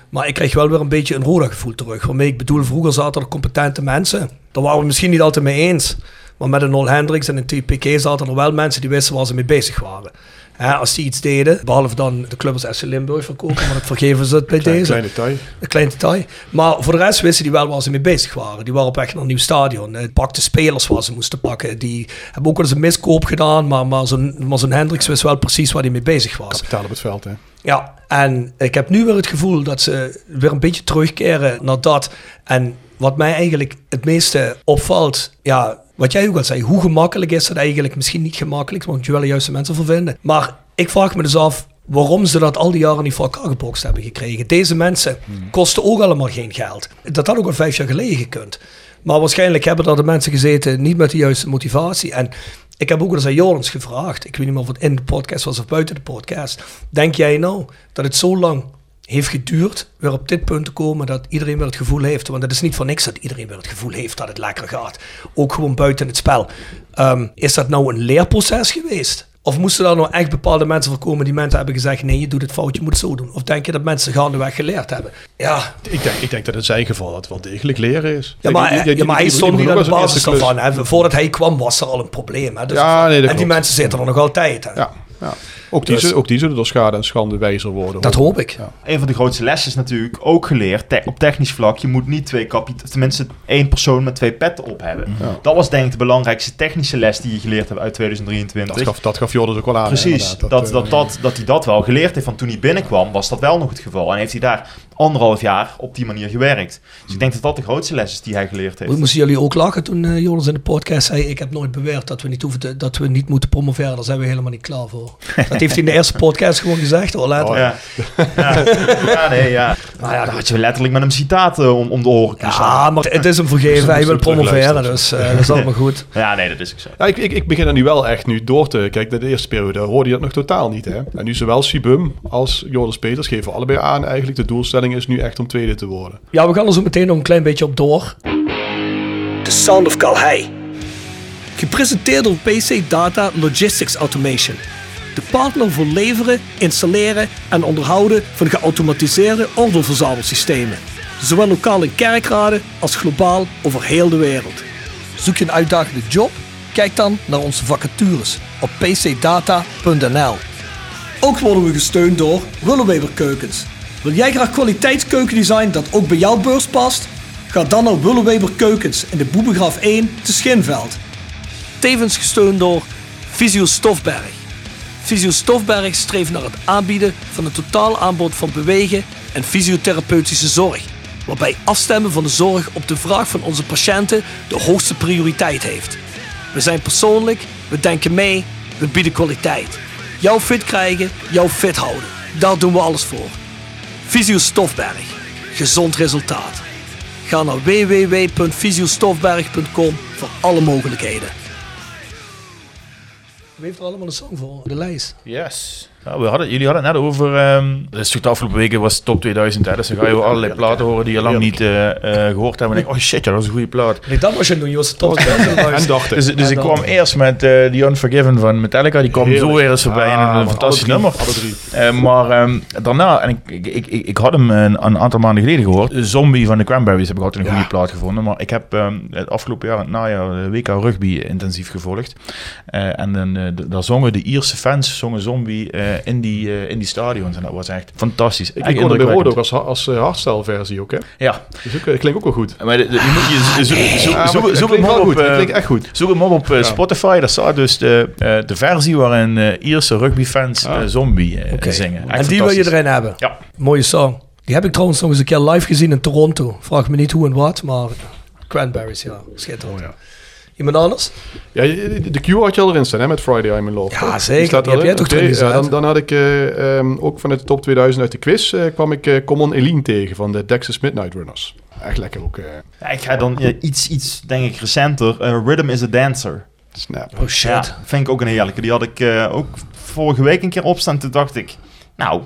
Maar ik krijg wel weer een beetje een Roda-gevoel terug. Waarmee ik bedoel, vroeger zaten er competente mensen. Daar waren we misschien niet altijd mee eens. Maar met een Nol Hendricks en een TPK zaten er wel mensen die wisten waar ze mee bezig waren. Hè, als die iets deden, behalve dan de club als SC Limburg verkopen, maar dat vergeven ze het bij Klein, deze. klein detail. Een klein detail. Maar voor de rest wisten die wel waar ze mee bezig waren. Die waren op weg naar een nieuw stadion. Het pakte spelers waar ze moesten pakken. Die hebben ook wel eens een miskoop gedaan. Maar, maar zo'n maar zo'n Hendricks wist wel precies waar hij mee bezig was. Kapitaal op het veld, hè. Ja, en ik heb nu weer het gevoel dat ze weer een beetje terugkeren naar dat. En wat mij eigenlijk het meeste opvalt, ja, wat jij ook al zei, hoe gemakkelijk is dat eigenlijk? Misschien niet gemakkelijk, want je wil de mensen voor vinden. Maar ik vraag me dus af waarom ze dat al die jaren niet voor elkaar gebokst hebben gekregen. Deze mensen kosten ook allemaal geen geld. Dat had ook al vijf jaar geleden gekund. Maar waarschijnlijk hebben er de mensen gezeten niet met de juiste motivatie. En ik heb ook eens aan Jorens gevraagd. Ik weet niet meer of het in de podcast was of buiten de podcast. Denk jij nou dat het zo lang heeft geduurd weer op dit punt te komen dat iedereen weer het gevoel heeft. Want het is niet voor niks dat iedereen weer het gevoel heeft dat het lekker gaat. Ook gewoon buiten het spel. Ehm, is dat nou een leerproces geweest? Of moesten daar nou echt bepaalde mensen voor komen die mensen hebben gezegd: nee, je doet het fout, je moet het zo doen? Of denk je dat mensen gaandeweg geleerd hebben? Ja, Ik denk, ik denk dat in zijn geval dat wel degelijk leren is. ja, maar, die- ja, maar hij stond niet aan de basis. Hè. Voordat hij kwam was er al een probleem. Hè. Dus Ja, nee, en die mensen zitten er nog altijd. Hè. Ja, ja. Ook, die, Dus- zullen- ook die zullen door schade en schande wijzer worden. Dat hoor. hoop ik. Ja. Een van de grootste lessen is natuurlijk ook geleerd te- op technisch vlak. Je moet niet twee kapit tenminste één persoon met twee petten op hebben. Ja. Dat was denk ik de belangrijkste technische les die je geleerd hebt uit 2023. Dat gaf, dat gaf Jordan ook wel aan. Precies, dat, dat, eh, dat, dat hij dat wel geleerd heeft. Want toen hij binnenkwam, was dat wel nog het geval. En heeft hij daar anderhalf jaar op die manier gewerkt. Dus ik denk dat dat de grootste les is die hij geleerd heeft. Moesten jullie ook lachen toen eh Jonas in de podcast zei: Ik heb nooit beweerd dat we niet, hoeven te- dat we niet moeten promoveren. Daar zijn we helemaal niet klaar voor. Dat heeft hij in de eerste podcast gewoon gezegd hoor. Later. Oh, Ja. Ja. ja, nee, ja. Nou ja, dan had je letterlijk met hem citaten om, om de oren kussen. Ja, maar het is hem vergeven. Hij wil promoveren, dus eh, dat is allemaal goed. Ja, nee, dat is ook zo. Ja, ik, ik, ik begin er nu wel echt nu door te kijken. De eerste periode hoorde je dat nog totaal niet. Hè? En nu zowel Sibum als Joris Peters geven allebei aan. Eigenlijk de doelstelling is nu echt om tweede te worden. Ja, we gaan er zo meteen nog een klein beetje op door. The Sound of Calhei. Gepresenteerd door PC Data Logistics Automation. De partner voor leveren, installeren en onderhouden van geautomatiseerde ordeelverzamelsystemen. Zowel lokaal in kerkraden als globaal over heel de wereld. Zoek je een uitdagende job? Kijk dan naar onze vacatures op pcdata.nl. Ook worden we gesteund door Willeweber Keukens. Wil jij graag kwaliteitskeukendesign dat ook bij jouw beurs past? Ga dan naar Willeweber Keukens in de Boebegraaf 1 te Schinveld. Tevens gesteund door Visio Stofberg. Visio Stofberg streeft naar het aanbieden van een totaal aanbod van bewegen en fysiotherapeutische zorg. Waarbij afstemmen van de zorg op de vraag van onze patiënten de hoogste prioriteit heeft. We zijn persoonlijk, we denken mee, we bieden kwaliteit. Jou fit krijgen, jou fit houden. Daar doen we alles voor. Visio Stofberg. Gezond resultaat. Ga naar www.visiostofberg.com voor alle mogelijkheden. Wie heeft er allemaal een song voor? De lijst. Yes. Ja, we hadden, jullie hadden het net over, ehm dus de afgelopen weken was top 2000, hè, dus dan ga je allerlei platen horen die je lang niet eh, eh, gehoord hebben. En denk, oh shit, ja, dat is een goede plaat. Nee, dat was je doen. Was top. En dachten. Dus, dus ik kwam eerst met eh The Unforgiven van Metallica, die kwam Heerlijk. zo weer eens voorbij Ah, en een man, fantastisch alle drie, nummer. alle drie. Eh, maar ehm, daarna, en ik, ik, ik, ik, ik had hem een, een aantal maanden geleden gehoord, Zombie van de Cranberries heb ik altijd een Ja. goede plaat gevonden, maar ik heb ehm, het afgelopen jaar, het najaar, de WK Rugby intensief gevolgd. Eh, en dan, eh, daar zongen de Ierse fans, zongen Zombie eh, in, die, eh, in die stadions en dat was echt fantastisch. Ik, hoorde bij Rode ook als, als uh, hardstyle versie ook. Hè? Ja, Dus ook, eh, klinkt ook wel goed. maar de, de- je moet je zo, zo, Ja, maar zoek, hem op, goed. Het eh, klinkt echt goed. Zoek hem op op eh, Spotify. Daar staat dus de, eh, de versie waarin eh, Ierse rugbyfans Ah. eh, zombie eh, zingen. Echt En die wil je erin hebben. Ja. Mooie song. Die heb ik trouwens nog eens een keer live gezien in Toronto. Vraag me niet hoe en wat, maar Cranberries, ja. Schitterend. Oh, ja. Iemand anders? Ja, je- de Q had je al erin staan, hè, met Friday I'm in Love. Ja? Die zeker. Die heb jij toch erin gezet? ja, dan, dan had ik eh, ehm, ook vanuit de top 2000 uit de quiz, eh, kwam ik eh Common Eline tegen van de Texas Midnight Runners. Echt lekker ook. eh Ja, ik ga dan iets, iets, denk ik, recenter. Rhythm is a Dancer. snap. Oh shit. Ja, vind ik ook een heerlijke. Die had ik eh, ook vorige week een keer opstaan. Toen dacht ik, nou,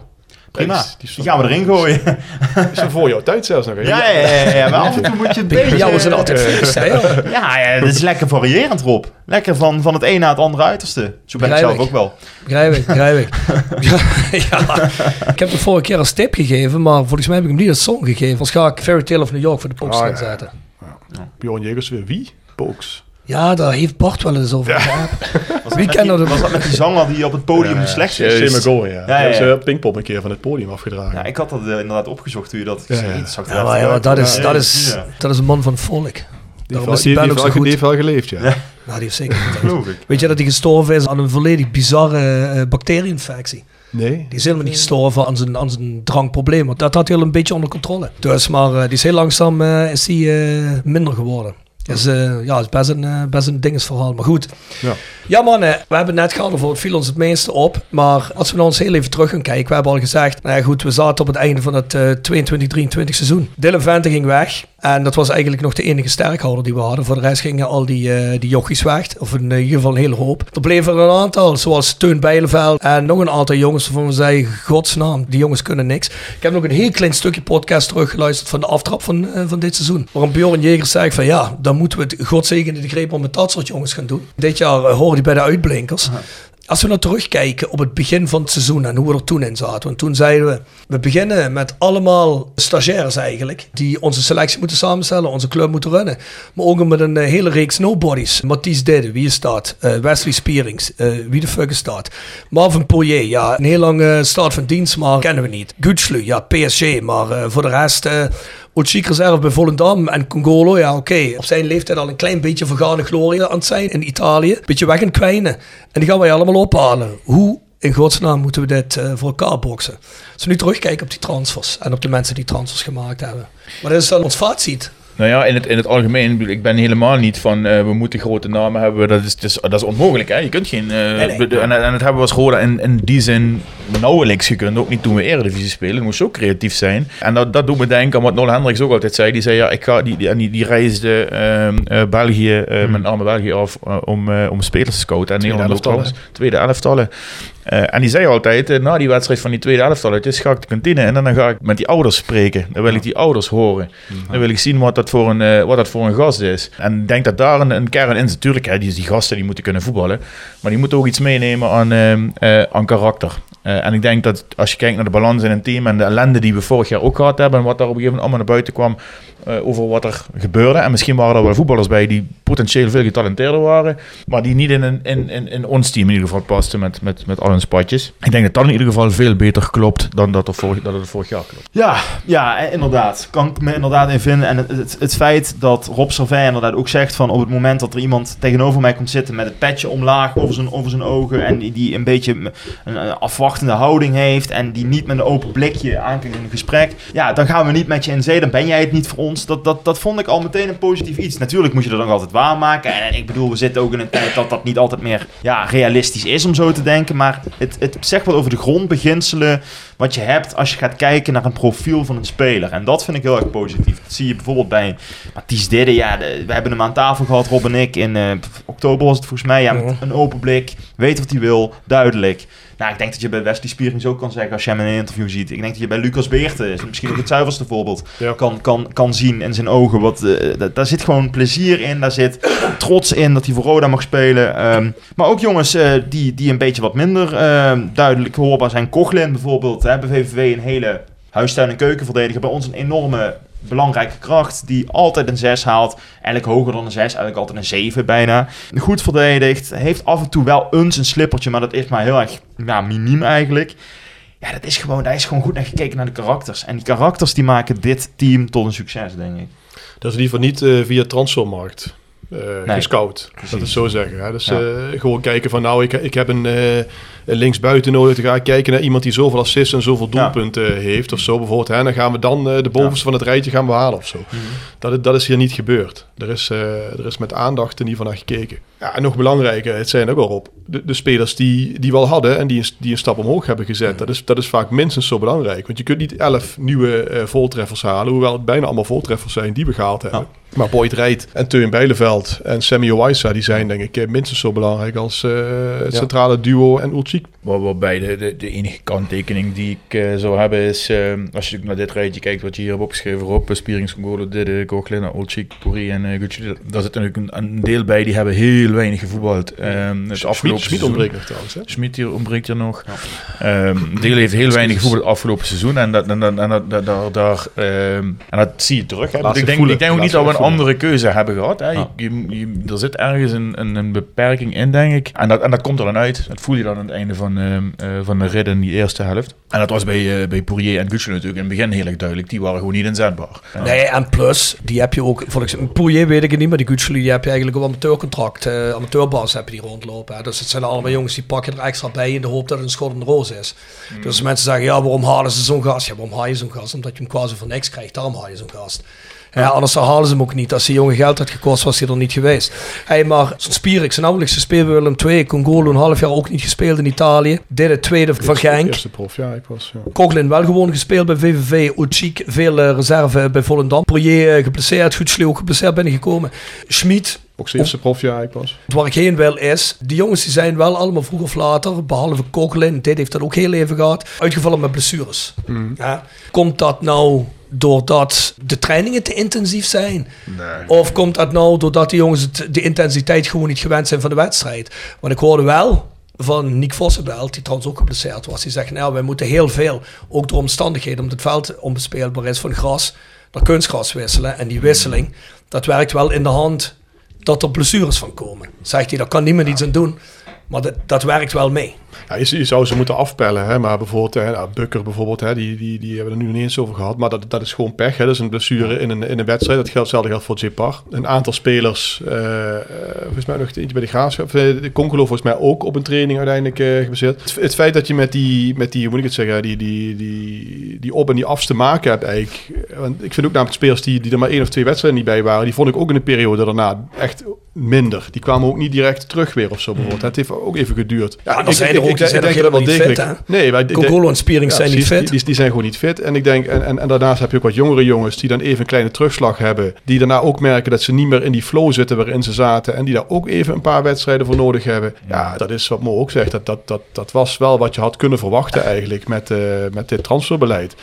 prima. Die gaan we erin gooien. Is zo voor jouw tijd zelfs nog. Ja, ja, ja, ja, maar af en toe moet je een beetje... Jou zijn altijd feest, hè? joh. Ja, ja, dat is lekker variërend, Rob. Lekker van, van het een naar het andere uiterste. Zo ben ik zelf ook wel. Begrijp ik, begrijp ik. ja, ik heb het vorige keer als tip gegeven, maar volgens mij heb ik hem niet als song gegeven. Anders ga ik Fairy Tale of New York voor de post Ah, ja, zetten. Bjorn Jegers weer. Wie? Pokes. Ja, daar heeft Bart wel eens over gehad. Wie kent dat? Was dat met die zanger die op het podium slecht is? Ja. Ja, ja, hebben ja. ze Pinkpop een keer van het podium afgedragen. Ja, ik had dat eh, inderdaad opgezocht toen je dat Ja, ja. zag. Ja, maar, ja, dat, is, Ja, dat, is, ja. dat is een man van volk. die, heeft is die wel- die, wel- heeft wel geleefd, ja. Nou, die heeft zeker ik. Weet je dat hij gestorven is aan een volledig bizarre eh, bacteriënfectie? Nee? Die is helemaal niet gestorven aan zijn, aan zijn drankprobleem. Want dat had hij al een beetje onder controle. Dus, maar eh, die is heel langzaam eh, is die, eh, minder geworden. Dus eh, ja, het is best een, eh, best een dingesverhaal. Maar goed. Ja. Ja mannen, we hebben net gehad over het viel ons het meeste op. Maar als we nou eens heel even terug gaan kijken. We hebben al gezegd, nou ja, goed, we zaten op het einde van het eh 22-23 seizoen. Dylan Vente ging weg. En dat was eigenlijk nog de enige sterkhouder die we hadden. Voor de rest gingen al die, eh die jochies weg. Of in ieder geval een hele hoop. Er bleven er een aantal, zoals Teun Bijleveld. En nog een aantal jongens waarvan we zeiden, godsnaam, die jongens kunnen niks. Ik heb nog een heel klein stukje podcast teruggeluisterd van de aftrap van, eh, van dit seizoen. Waarom Bjorn Jegers zei van ja, dan moeten we het godzegende de greep om met dat soort jongens gaan doen. Dit jaar uh, hoorde hij bij de uitblinkers. Als we nou terugkijken op het begin van het seizoen en hoe we er toen in zaten. Want toen zeiden we, we beginnen met allemaal stagiaires eigenlijk. Die onze selectie moeten samenstellen, onze club moeten runnen. Maar ook met een eh, hele reeks nobodies. Mathies Didde, wie is dat? Eh, Wesley Spierings, eh, wie de fuck is dat? Marvin Poirier, ja, een heel lange staat van dienst, maar kennen we niet. Gutslu, ja, PSG, maar voor de rest... Ochik reserve bij Volendam en Congolo, ja oké. Op zijn leeftijd al een klein beetje vergane glorie aan het zijn in Italië. Beetje weg en kwijnen. En die gaan wij allemaal ophalen. Hoe in godsnaam moeten we dit eh, voor elkaar boksen? Als we nu terugkijken op die transfers en op de mensen die transfers gemaakt hebben. Maar dat is dan ons fazit. Nou ja, in het, in het algemeen, ik ben helemaal niet van eh, we moeten grote namen hebben. Dat is, is, dat is onmogelijk. Hè? Je kunt geen. eh, nee. En, en dat hebben we als Roda in, in die zin nauwelijks gekund. Ook niet toen we Eredivisie spelen. Het moest ook creatief zijn. En dat, dat doet me denken aan wat Nolan Hendricks ook altijd zei. Die zei ja, ik ga die, die, die, die reisde eh, België, eh, met name België af om, om spelers te scouten. En Nederland ook trouwens. Tweede elftallen. Eh, en die zei altijd, eh, na die wedstrijd van die tweede is ga ik de kantine en dan ga ik met die ouders spreken. Dan wil ik die ouders horen. Dan wil ik zien wat dat voor een, eh, wat dat voor een gast is. En ik denk dat daar een, een kern in zit. Natuurlijk, hè, die, die gasten die moeten kunnen voetballen. Maar die moeten ook iets meenemen aan, ehm, eh, aan karakter. En ik denk dat als je kijkt naar de balans in een team en de ellende die we vorig jaar ook gehad hebben en wat daar op een gegeven moment allemaal naar buiten kwam over wat er gebeurde. En misschien waren er wel voetballers bij die potentieel veel getalenteerder waren, maar die niet in, een, in, in, in ons team in ieder geval pasten met, met, met spatjes. Ik denk dat dat in ieder geval veel beter klopt dan dat, er vorig, dat het vorig jaar klopt. Ja, ja, eh, inderdaad. Kan ik me inderdaad in vinden. En het, het, het feit dat Rob Servet inderdaad ook zegt van op het moment dat er iemand tegenover mij komt zitten met het petje omlaag over zijn, over zijn ogen en die, die een beetje een, een afwachtende houding heeft en die niet met een open blikje aankijkt in een gesprek, ja, dan gaan we niet met je in zee, dan ben jij het niet voor ons. Dat, dat, dat vond ik al meteen een positief iets. Natuurlijk moet je dat nog altijd waarmaken en, ik bedoel, we zitten ook in een tijd dat dat niet altijd meer ja, realistisch is om zo te denken, maar het, het zegt wat over de grondbeginselen wat je hebt als je gaat kijken naar een profiel van een speler. En dat vind ik heel erg positief. Dat zie je bijvoorbeeld bij Mathies Didde. Ja, de- we hebben hem aan tafel gehad, Rob en ik. In eh, oktober was het volgens mij. Ja, met een open blik. Weet wat hij wil. Duidelijk. Nou, ik denk dat je bij Wesley Spierings ook kan zeggen als je hem in een interview ziet. Ik denk dat je bij Lucas Beerten, is misschien ook het zuiverste voorbeeld, Ja. kan, kan, kan zien in zijn ogen. Wat, eh, da- daar zit gewoon plezier in. Daar zit trots in dat hij voor Roda mag spelen. Ehm, maar ook jongens eh, die, die een beetje wat minder ehm, duidelijk hoorbaar zijn. Kochlin bijvoorbeeld. Hè, bij VVV een hele huistuin- en keukenverdediger. Bij ons een enorme belangrijke kracht die altijd een 6 haalt. Eigenlijk hoger dan een 6, eigenlijk altijd een 7 bijna. Goed verdedigd. Heeft af en toe wel eens een slippertje, maar dat is maar heel erg ja, miniem eigenlijk. Ja, dat is gewoon, daar is gewoon goed naar gekeken naar de karakters. En die karakters die maken dit team tot een succes, denk ik. Dat is liever niet eh, via transfermarkt. Eh, Nee. gescout. Dat is zo zeggen. Hè? Dus eh, gewoon kijken van nou, ik, ik heb een, eh, linksbuiten nodig. Dan ga ik kijken naar iemand die zoveel assists en zoveel Ja. doelpunten heeft of zo bijvoorbeeld. Hè? En dan gaan we dan eh, de bovenste van het rijtje gaan behalen of zo. dat, is- dat is hier niet gebeurd. Er is, eh, er is met aandacht in ieder geval naar gekeken. Ja, en nog belangrijker, het zijn ook al op. De, de spelers die, die we al hadden en die, een- die een stap omhoog hebben gezet. Dat, is, dat is vaak minstens zo belangrijk. Want je kunt niet elf nieuwe eh, voltreffers halen. Hoewel het bijna allemaal voltreffers zijn die we gehaald hebben. Maar Boyd Rijt en Teun Bijleveld en Sammy Owaisa, die zijn denk ik eh, minstens zo belangrijk als eh, het Ja. centrale duo en Ulchik. Waar, waarbij de, de, de enige kanttekening die ik eh, zou hebben is, als je naar dit rijtje kijkt wat je hier hebt opgeschreven, Rob, Spierings, Golo, Didde, Koglin, Olchik, Puri en uh, Gucci, daar zit natuurlijk een, een deel bij die hebben heel weinig gevoetbald. Ehm het afgelopen Schmid seizoen. ontbreekt nog trouwens. Hè? Schmid hier ontbreekt er nog. Ehm, deel heeft heel weinig gevoetbald het afgelopen seizoen en dat, en dat, en dat, dat, daar- daar, ehm, en dat zie je terug. Hè. Ik, denk, voelen. ik denk ook niet dat we een voelen. andere keuze hebben gehad. Hè. Ja. Je, je, je- er zit ergens een, een, een beperking in, denk ik. En dat, en dat komt er dan uit. Dat voel je dan aan het einde van, ehm, eh, van de rit in die eerste helft. En dat was bij, eh bij Poirier en Gucci natuurlijk in het begin heel erg duidelijk. Die waren gewoon niet inzetbaar. Ja. Nee, en plus, die heb je ook, volgens Pouillet weet ik het niet, maar die Gutseli, die heb je eigenlijk op amateurcontract, eh amateurbasis heb je die rondlopen. Hè. Dus het zijn allemaal jongens die pakken er extra bij in de hoop dat het een schot in de roos is. Dus als mensen zeggen, ja, waarom halen ze zo'n gast? Ja, waarom haal je zo'n gast? Omdat je hem quasi voor niks krijgt, daarom haal je zo'n gast. Ja, anders halen ze hem ook niet. Als die jongen geld had gekost, was hij er niet geweest. Hey, maar zo'n Spierik, zijn nauwelijks gespeeld bij Willem II. Congolo een half jaar ook niet gespeeld in Italië. Dit het tweede van Genk. Eerste prof, ja, ik was. Ja. Coughlin wel gewoon gespeeld bij VVV. Oetschik veel eh, reserve bij Volendam. Poirier uh, geblesseerd. Gutsli ook geblesseerd binnengekomen. Schmid. Ook zijn eerste prof, ja, ik was. Waar ik heen wil is, die jongens die zijn wel allemaal vroeg of later, behalve Coughlin, dit heeft dat ook heel even gehad, uitgevallen met blessures. Ja. Komt dat nou doordat de trainingen te intensief zijn? Of komt dat nou doordat die jongens het, de intensiteit gewoon niet gewend zijn van de wedstrijd? Want ik hoorde wel van Nick Vossenbelt, die trouwens ook geblesseerd was. Die zegt, nou, wij moeten heel veel, ook door omstandigheden, omdat het veld onbespeelbaar is van gras, naar kunstgras wisselen. En die wisseling, dat werkt wel in de hand dat er blessures van komen. Zegt hij, daar kan niemand iets aan doen. Maar dat, dat werkt wel mee. Ja, je, je zou ze moeten afpellen, hè, maar bijvoorbeeld hè, nou, Bukker bijvoorbeeld, hè, die, die, die hebben we er nu nog niet eens over gehad, maar dat, dat is gewoon pech. Hè, dat is een blessure in een, in een wedstrijd. Dat geldt, hetzelfde geldt voor Jepar. Een aantal spelers, eh, eh, volgens mij nog eentje bij de Graafschap, eh, de Congolo volgens mij ook op een training uiteindelijk eh geblesseerd. Het, het feit dat je met die, met die, hoe moet ik het zeggen, die, die, die, die op en die af te maken hebt eigenlijk. Want ik vind ook namelijk spelers die, die er maar één of twee wedstrijden niet bij waren, die vond ik ook in de periode daarna echt minder. Die kwamen ook niet direct terug weer of zo bijvoorbeeld. Het heeft ook even geduurd. Ja, ik- zijn ik- ook ik- die ik zijn wel helemaal niet degelijk. fit, hè? Nee, wij, Congolo en Spierings zijn niet fit. Die, die, die zijn gewoon niet fit. En ik denk, en, en, en daarnaast heb je ook wat jongere jongens die dan even een kleine terugslag hebben. Die daarna ook merken dat ze niet meer in die flow zitten waarin ze zaten. En die daar ook even een paar wedstrijden voor nodig hebben. Ja, dat is wat Mo ook zegt. Dat, dat, dat, dat was wel wat je had kunnen verwachten eigenlijk met, eh, met dit transferbeleid.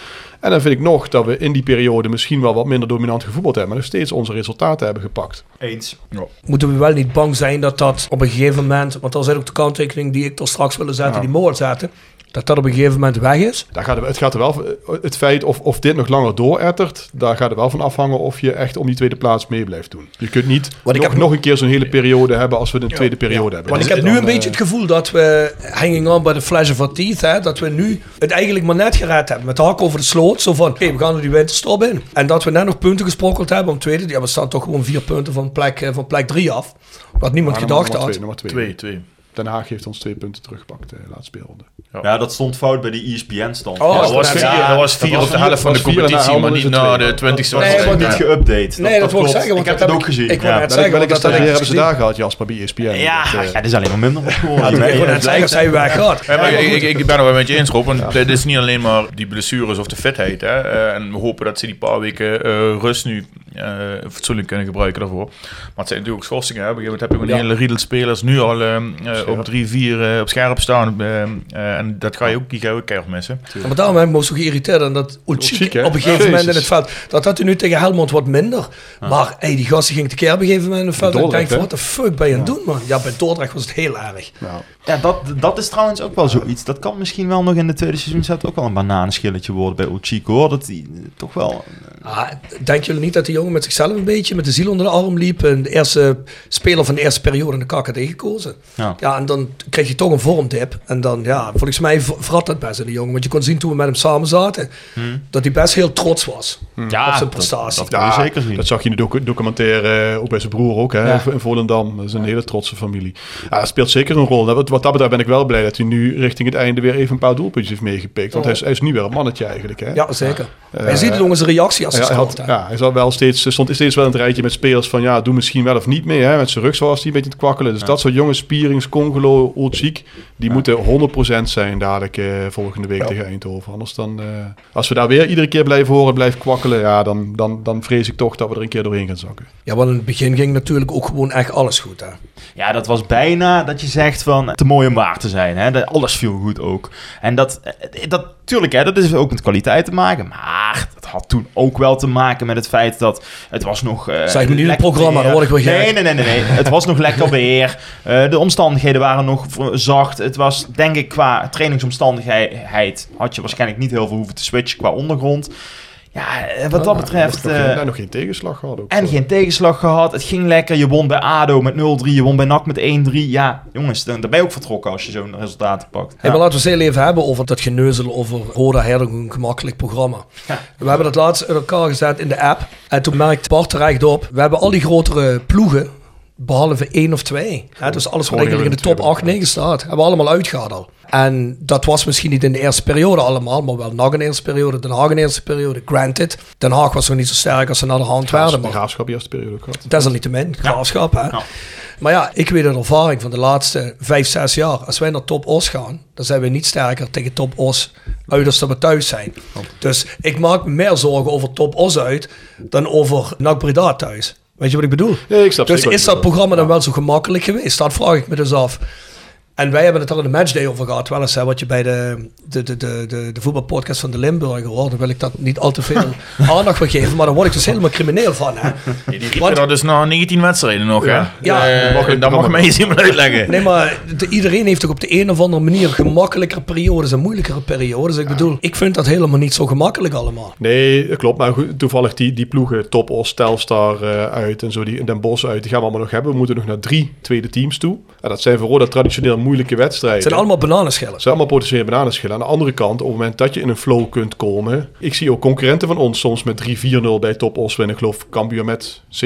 En dan vind ik nog dat we in die periode misschien wel wat minder dominant gevoetbald hebben. Maar nog steeds onze resultaten hebben gepakt. Eens. Moeten we wel niet bang zijn dat dat op een gegeven moment... Want dat is ook de kanttekening die ik er straks willen zetten, Ja. die Moord zetten. Dat dat op een gegeven moment weg is. Daar gaat het gaat er wel het feit of, of dit nog langer doorettert, daar gaat er wel van afhangen of je echt om die tweede plaats mee blijft doen. Je kunt niet Want ik nog, heb- nog een keer zo'n hele periode hebben als we een tweede periode hebben. Want ik heb nu een beetje eh, het gevoel dat we, hanging on by the flash of our teeth, hè, dat we nu het eigenlijk maar net gered hebben. Met de hak over de sloot. Zo van, oké, we gaan er die winterstop in. En dat we net nog punten gesprokkeld hebben om tweede. Ja, we staan toch gewoon vier punten van plek, eh, van plek drie af. Wat niemand maar nummer gedacht had. twee, nummer twee. Twee, twee. Den Haag heeft ons twee punten teruggepakt de laatste speelronde. Ja, dat stond fout bij de ESPN-stand. Oh, Ja, dat was Ja, vier, dat was vier dat was op de helft van de competitie, maar niet na de 20 Dat Nee, niet dat- geüpdate. Nee, dat wil ik klopt. zeggen, want ik heb dat ook gezien. ik ja. net zeggen, welke stagiair hebben ze daar gehad, Jasper, bij ESPN? Ja, Dat, eh, ja, is alleen maar minder geworden. ik wou net het zeggen, lijkt- zij weg gaat. Ja, maar ik, ik, ik ben er wel met je eens, Rob. Want het is niet alleen maar die blessures of de fitheid. Hè. Eh, en we hopen dat ze die paar weken eh, rust nu eh, fatsoenlijk kunnen gebruiken daarvoor. Maar het zijn natuurlijk ook schorsingen. Hè. Op een gegeven moment heb je een hele riedel spelers nu al eh, eh, op drie, vier eh, op scherp staan. en dat ga je ook, die ga je ook keihard missen. Ja, Maar daarom heb ik me ook zo geïrriteerd aan dat hè? op een gegeven Ja, moment in het veld. Dat had hij nu tegen Helmond wat minder. Maar hey, die gasten ging tekeer op een gegeven moment in het veld. En ik denk wat de fuck ben je aan het doen, man? Ja, bij Dordrecht was het heel erg. Ja, dat, dat is trouwens ook wel zoiets. Dat kan misschien wel nog in de tweede seizoen ook wel een bananenschilletje worden bij Uchiko. hoor. Dat die toch wel... Ah, denken jullie niet dat die jongen met zichzelf een beetje, met de ziel onder de arm liep. En de eerste speler van de eerste periode in de KKD gekozen. Ja. Ja, en dan kreeg je toch een vormdip. En dan, ja, volgens mij v- vrat dat best in de jongen. Want je kon zien toen we met hem samen zaten, dat hij best heel trots was Ja, op zijn prestatie. dat je zeker zien. Dat zag je in de docu- documentaire, eh, ook bij zijn broer ook, hè, Ja. in Volendam. Dat is een hele trotse familie. Ja, dat speelt zeker een rol. Wat, wat dat betreft ben ik wel blij dat hij nu richting het einde weer even een paar doelpuntjes heeft meegepikt. Want hij, is, hij is nu weer een mannetje eigenlijk. Hè? Ja, zeker. Eh, je ziet het jongens reactie als Hij, hij had, ja, hij zat wel steeds, stond steeds wel in het rijtje met spelers van ja, doe misschien wel of niet mee. Hè? Met zijn rug was hij een beetje te kwakkelen. Dus dat soort jongens, Spierings, Congolo, Olcic, die moeten 100% zijn dadelijk eh, volgende week tegen Eindhoven. Anders dan, eh, als we daar weer iedere keer blijven horen, blijven kwakkelen, ja, dan, dan, dan vrees ik toch dat we er een keer doorheen gaan zakken. Ja, want in het begin ging natuurlijk ook gewoon echt alles goed. Hè. Ja, dat was bijna dat je zegt van te mooi om waar te zijn. Hè? Dat, alles viel goed ook. En dat, eh, dat, tuurlijk, hè, dat is ook met kwaliteit te maken. Maar dat had toen ook wel te maken met het feit dat het was nog... Zeg me lekker programma, dan word ik gek. Nee, nee, nee, nee, nee. het was nog lekker weer. Eh, de omstandigheden waren nog zacht. Het was, denk ik, qua trainingsomstandigheid... had je waarschijnlijk niet heel veel hoeven te switchen qua ondergrond. Ja, eh, wat dat betreft... Nog, nog, eh, geen, nee, nog geen tegenslag gehad ook. en geen tegenslag gehad. Het ging lekker. Je won bij ADO met 0-3. Je won bij NAC met 1-3. Ja, jongens, dan, dan ben je ook vertrokken als je zo'n resultaat pakt. Hey, maar laten we het heel even hebben over dat geneuzel over Roda Herder, een gemakkelijk programma. Ja. We hebben dat laatst in elkaar gezet in de app. En toen merkte Bart er echt op. We hebben al die grotere ploegen, behalve één of twee. Hè, dus alles wat eigenlijk in de top hebben 8, 9 staat, hebben we allemaal uitgehaald al. En dat was misschien niet in de eerste periode allemaal, maar wel in de eerste periode, Den Haag in de eerste periode. Granted, Den Haag was nog niet zo sterk als ze naar de hand werden. de Maar graafschap eerste periode ook gehad. desalniettemin, graafschap hè. Ja. Maar ja, ik weet uit ervaring van de laatste vijf, zes jaar. Als wij naar Top Os gaan, dan zijn we niet sterker tegen Top Os uit als dat we thuis zijn. Dus ik maak me meer zorgen over Top Os uit dan over NAC Breda thuis. Weet je wat ik bedoel? Nee, ik snap dus is dat programma dan wel zo gemakkelijk geweest? Dat vraag ik me dus af. En wij hebben het al in de matchday over gehad, wel eens hè, wat je bij de, de, de, de, de, de voetbalpodcast van de Limburger hoort. Dan wil ik dat niet al te veel aandacht voor geven, maar dan word ik dus helemaal crimineel van. Hè. Die riepen Want- dat dus na 19 wedstrijden nog, hè? Ja. Eh, Mag dat mag mij eens iemand uitleggen. Nee, maar de- iedereen heeft toch op de een of andere manier gemakkelijkere periodes en moeilijkere periodes. Ik bedoel, ik vind dat helemaal niet zo gemakkelijk allemaal. Nee, dat klopt. Maar goed, toevallig die, die ploegen, Top Os, Telstar eh, uit en zo, die in Den Bosch uit, die gaan we allemaal nog hebben. We moeten nog naar drie tweede teams toe. En dat zijn voor Roda traditioneel moeilijke wedstrijden. Het zijn allemaal bananenschillen. Het zijn allemaal potentiële bananenschillen. Aan de andere kant, op het moment dat je in een flow kunt komen... Ik zie ook concurrenten van ons soms met 3-4-0 bij Top Os winnen. Ik geloof Cambuur met 7-0,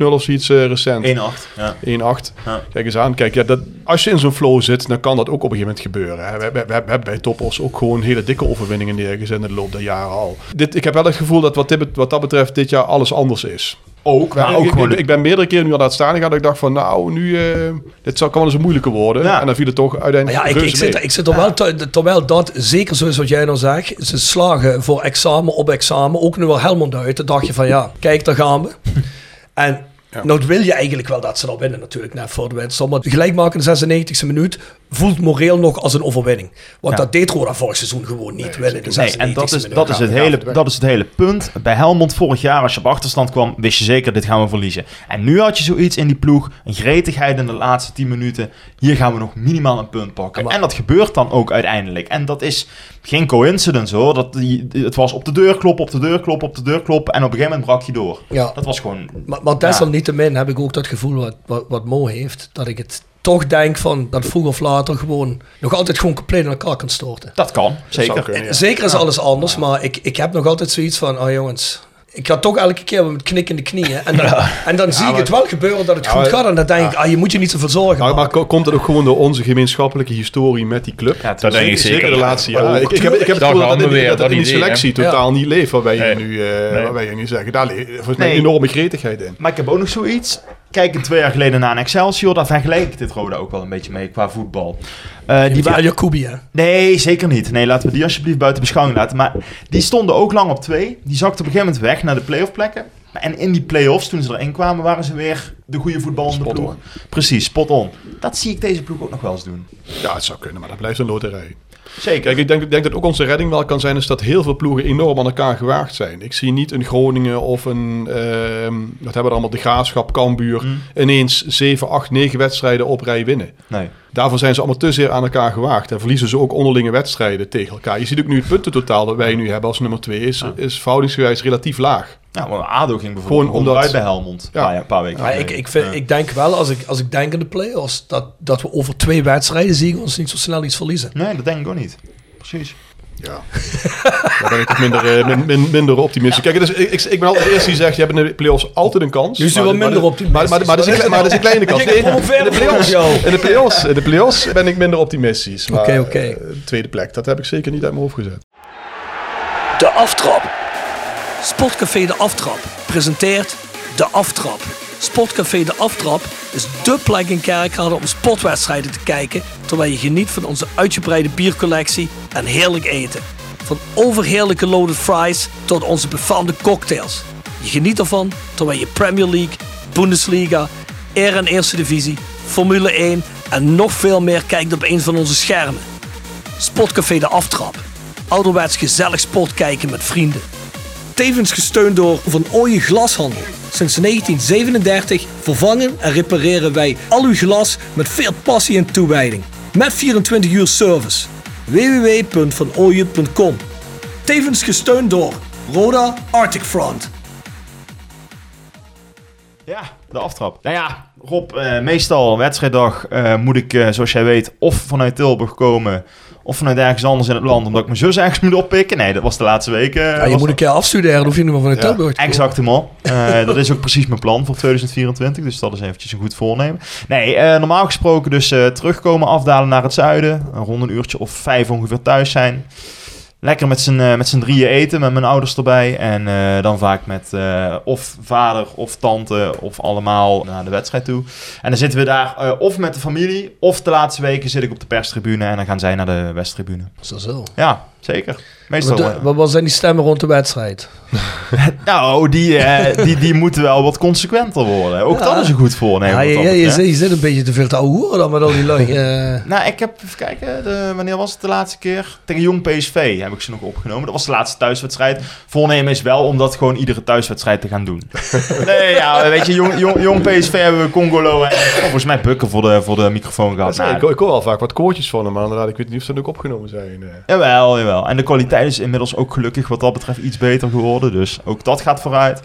8-0 of zoiets eh, recent. 1-8. Ja. 1-8. Ja. Kijk eens aan. Kijk, ja, dat, als je in zo'n flow zit, dan kan dat ook op een gegeven moment gebeuren. Hè. We, we, we hebben bij Topos ook gewoon hele dikke overwinningen neergezet in de loop der jaren al. Dit, ik heb wel het gevoel dat wat, dit, wat dat betreft dit jaar alles anders is. Ook, maar Ja, ook ik, gewoon... ik, ik ben meerdere keren nu aan het staan gegaan dat ik dacht van nou, nu, eh, dit zou, kan wel eens een moeilijke worden. Ja. En dan viel het toch Maar uiteindelijk ja, ik, ik, zit, ik zit er wel, te- terwijl dat, zeker zoals wat jij nou zegt, ze slagen voor examen op examen, ook nu wel Helmond uit. Dan dacht je van ja, kijk, daar gaan we. En nou wil je eigenlijk wel dat ze dan winnen natuurlijk, net voor de wedstrijd. Maar gelijk maken in de 96e minuut voelt moreel nog als een overwinning. Want Ja. dat deed Roda vorig seizoen gewoon niet winnen. in De 96e Nee, en dat is, dat, is het hele, dat is het hele punt. Bij Helmond vorig jaar, als je op achterstand kwam, wist je zeker, dit gaan we verliezen. En nu had je zoiets in die ploeg, een gretigheid in de laatste 10 minuten. Hier gaan we nog minimaal een punt pakken. Maar- en dat gebeurt dan ook uiteindelijk. En dat is geen coincidence hoor. Dat die, het was op de deur kloppen, op de deur kloppen, op de deur kloppen. En op een gegeven moment brak je door. Ja. Dat was gewoon... Maar, maar desalniettemin heb ik ook dat gevoel wat, wat, wat Mo heeft. Dat ik het toch denk van dat vroeg of later gewoon nog altijd gewoon compleet in elkaar kan storten. Dat kan, zeker. zou kunnen, ja. Zeker is alles anders, maar ik, ik heb nog altijd zoiets van, oh jongens, ik ga toch elke keer met knikkende knieën. En dan, en dan zie ik het wel gebeuren dat het Ja, goed gaat. En dan denk ik, ah, je moet je niet zoveel zorgen Maar, maken. maar ko- komt het ook gewoon door onze gemeenschappelijke historie met die club? Ja, Dat denk ik zeker. de laatste Ja, jaren. Ik, ik heb, ik heb het Daar gevoel dat, we dat, weer, dat, dat in die selectie totaal niet leeft waarbij je, Nee. nu, eh Nee. je nu zegt. Daar leeft volgens mij Nee. enorme gretigheid in. Maar ik heb ook nog zoiets. Kijk, twee jaar geleden naar een Excelsior. Daar vergelijk ik dit Roda ook wel een beetje mee qua voetbal. Eh, Die waren Jacoubi, hè. Nee, zeker niet. Nee, laten we die alsjeblieft buiten beschouwing laten. Maar die stonden ook lang op twee. Die zakten op een gegeven moment weg naar de playoff plekken. En in die play-offs, toen ze erin kwamen, waren ze weer de goede voetballende ploeg. on. Precies, spot on. Dat zie ik deze ploeg ook nog wel eens doen. Ja, het zou kunnen, maar dat blijft een loterij. Zeker. Kijk, ik denk, denk dat ook onze redding wel kan zijn, is dat heel veel ploegen enorm aan elkaar gewaagd zijn. Ik zie niet een Groningen of een, ehm wat hebben we allemaal, de Graafschap, Cambuur, Mm. ineens 7, 8, 9 wedstrijden op rij winnen. Nee. Daarvoor zijn ze allemaal te zeer aan elkaar gewaagd. En verliezen ze ook onderlinge wedstrijden tegen elkaar. Je ziet ook nu het puntentotaal dat wij nu hebben als nummer 2 is, is verhoudingsgewijs relatief laag. Ja, maar ADO ging bijvoorbeeld Gewoon omdat- uit bij Helmond. Ja. Ja. Een paar weken Maar ik, ik, vind, Ja. ik denk wel, als ik, als ik denk aan de play-offs, dat, dat we over twee wedstrijden zien ons niet zo snel iets verliezen. Nee, dat denk ik ook niet. Precies. Ja. Daar ben ik toch minder, eh, min- min- minder optimistisch. Kijk, dus ik, ik, ik ben altijd de eerste die zegt, je hebt in de play-offs altijd een kans. Nu is hij Maar- wel maar- minder maar- optimistisch. Maar, maar, maar, dat is een, kle- maar dat is een kleine kans. Je in de play-offs, in de play-offs, in de play-offs ben ik minder optimistisch. Maar, Oké, oké. eh, tweede plek, dat heb ik zeker niet uit mijn hoofd gezet. De Aftrap. Sportcafé De Aftrap presenteert De Aftrap. Sportcafé De Aftrap is dé plek in Kerkrade om sportwedstrijden te kijken... terwijl je geniet van onze uitgebreide biercollectie en heerlijk eten. Van overheerlijke loaded fries tot onze befaamde cocktails. Je geniet ervan terwijl je Premier League, Bundesliga, Air en Eerste Divisie, Formule 1 en nog veel meer kijkt op een van onze schermen. Sportcafé De Aftrap. Ouderwets gezellig sport kijken met vrienden. Tevens gesteund door Van Ooyen Glashandel. Sinds 1937 vervangen en repareren wij al uw glas met veel passie en toewijding. Met 24 uur service. www.vanooyen.com Tevens gesteund door Roda Arctic Front. Ja, de aftrap. Nou ja, Rob, eh, meestal wedstrijddag eh, moet ik, eh, zoals jij weet, of vanuit Tilburg komen... of vanuit ergens anders in het land, omdat ik mijn zus ergens moet oppikken. Nee, dat was de laatste weken. Ja, je moet een keer afstuderen, hoef je niet meer vanuit Ja, Tilburg te. Exact helemaal. Eh, dat is ook precies mijn plan voor 2024. Dus dat is eventjes een goed voornemen. Nee, eh, normaal gesproken dus eh, terugkomen, afdalen naar het zuiden. Een rond een uurtje of vijf ongeveer thuis zijn. Lekker met z'n, eh, met z'n drieën eten, met mijn ouders erbij. En eh, dan vaak met eh, of vader of tante of allemaal naar de wedstrijd toe. En dan zitten we daar of met de familie, of de laatste weken zit ik op de perstribune. En dan gaan zij naar de westtribune. Zo, zo. Ja, zeker. Meestal. Wat, eh, wat, wat zijn die stemmen rond de wedstrijd? nou, die, eh, die, die moeten wel wat consequenter worden. Ook Ja. dat is een goed voornemen. Ja, je, zit, je zit een beetje te veel te ouwe hoeren dan met al die lui. Eh, Nou, ik heb, even kijken, de, wanneer was het de laatste keer? Tegen Jong PSV heb ik ze nog opgenomen. Dat was de laatste thuiswedstrijd. Voornemen is wel om dat gewoon iedere thuiswedstrijd te gaan doen. nee, ja, weet je, Jong, Jong, Jong PSV hebben we Congolo en oh, volgens mij Bukken voor de, voor de microfoon gehad. Ja, Nou, ik, ik hoor wel vaak wat koortjes van hem, maar inderdaad, ik weet niet of ze ook opgenomen zijn. eh. Jawel, jawel. En de kwaliteit is inmiddels ook gelukkig wat dat betreft iets beter geworden. Dus ook dat gaat vooruit.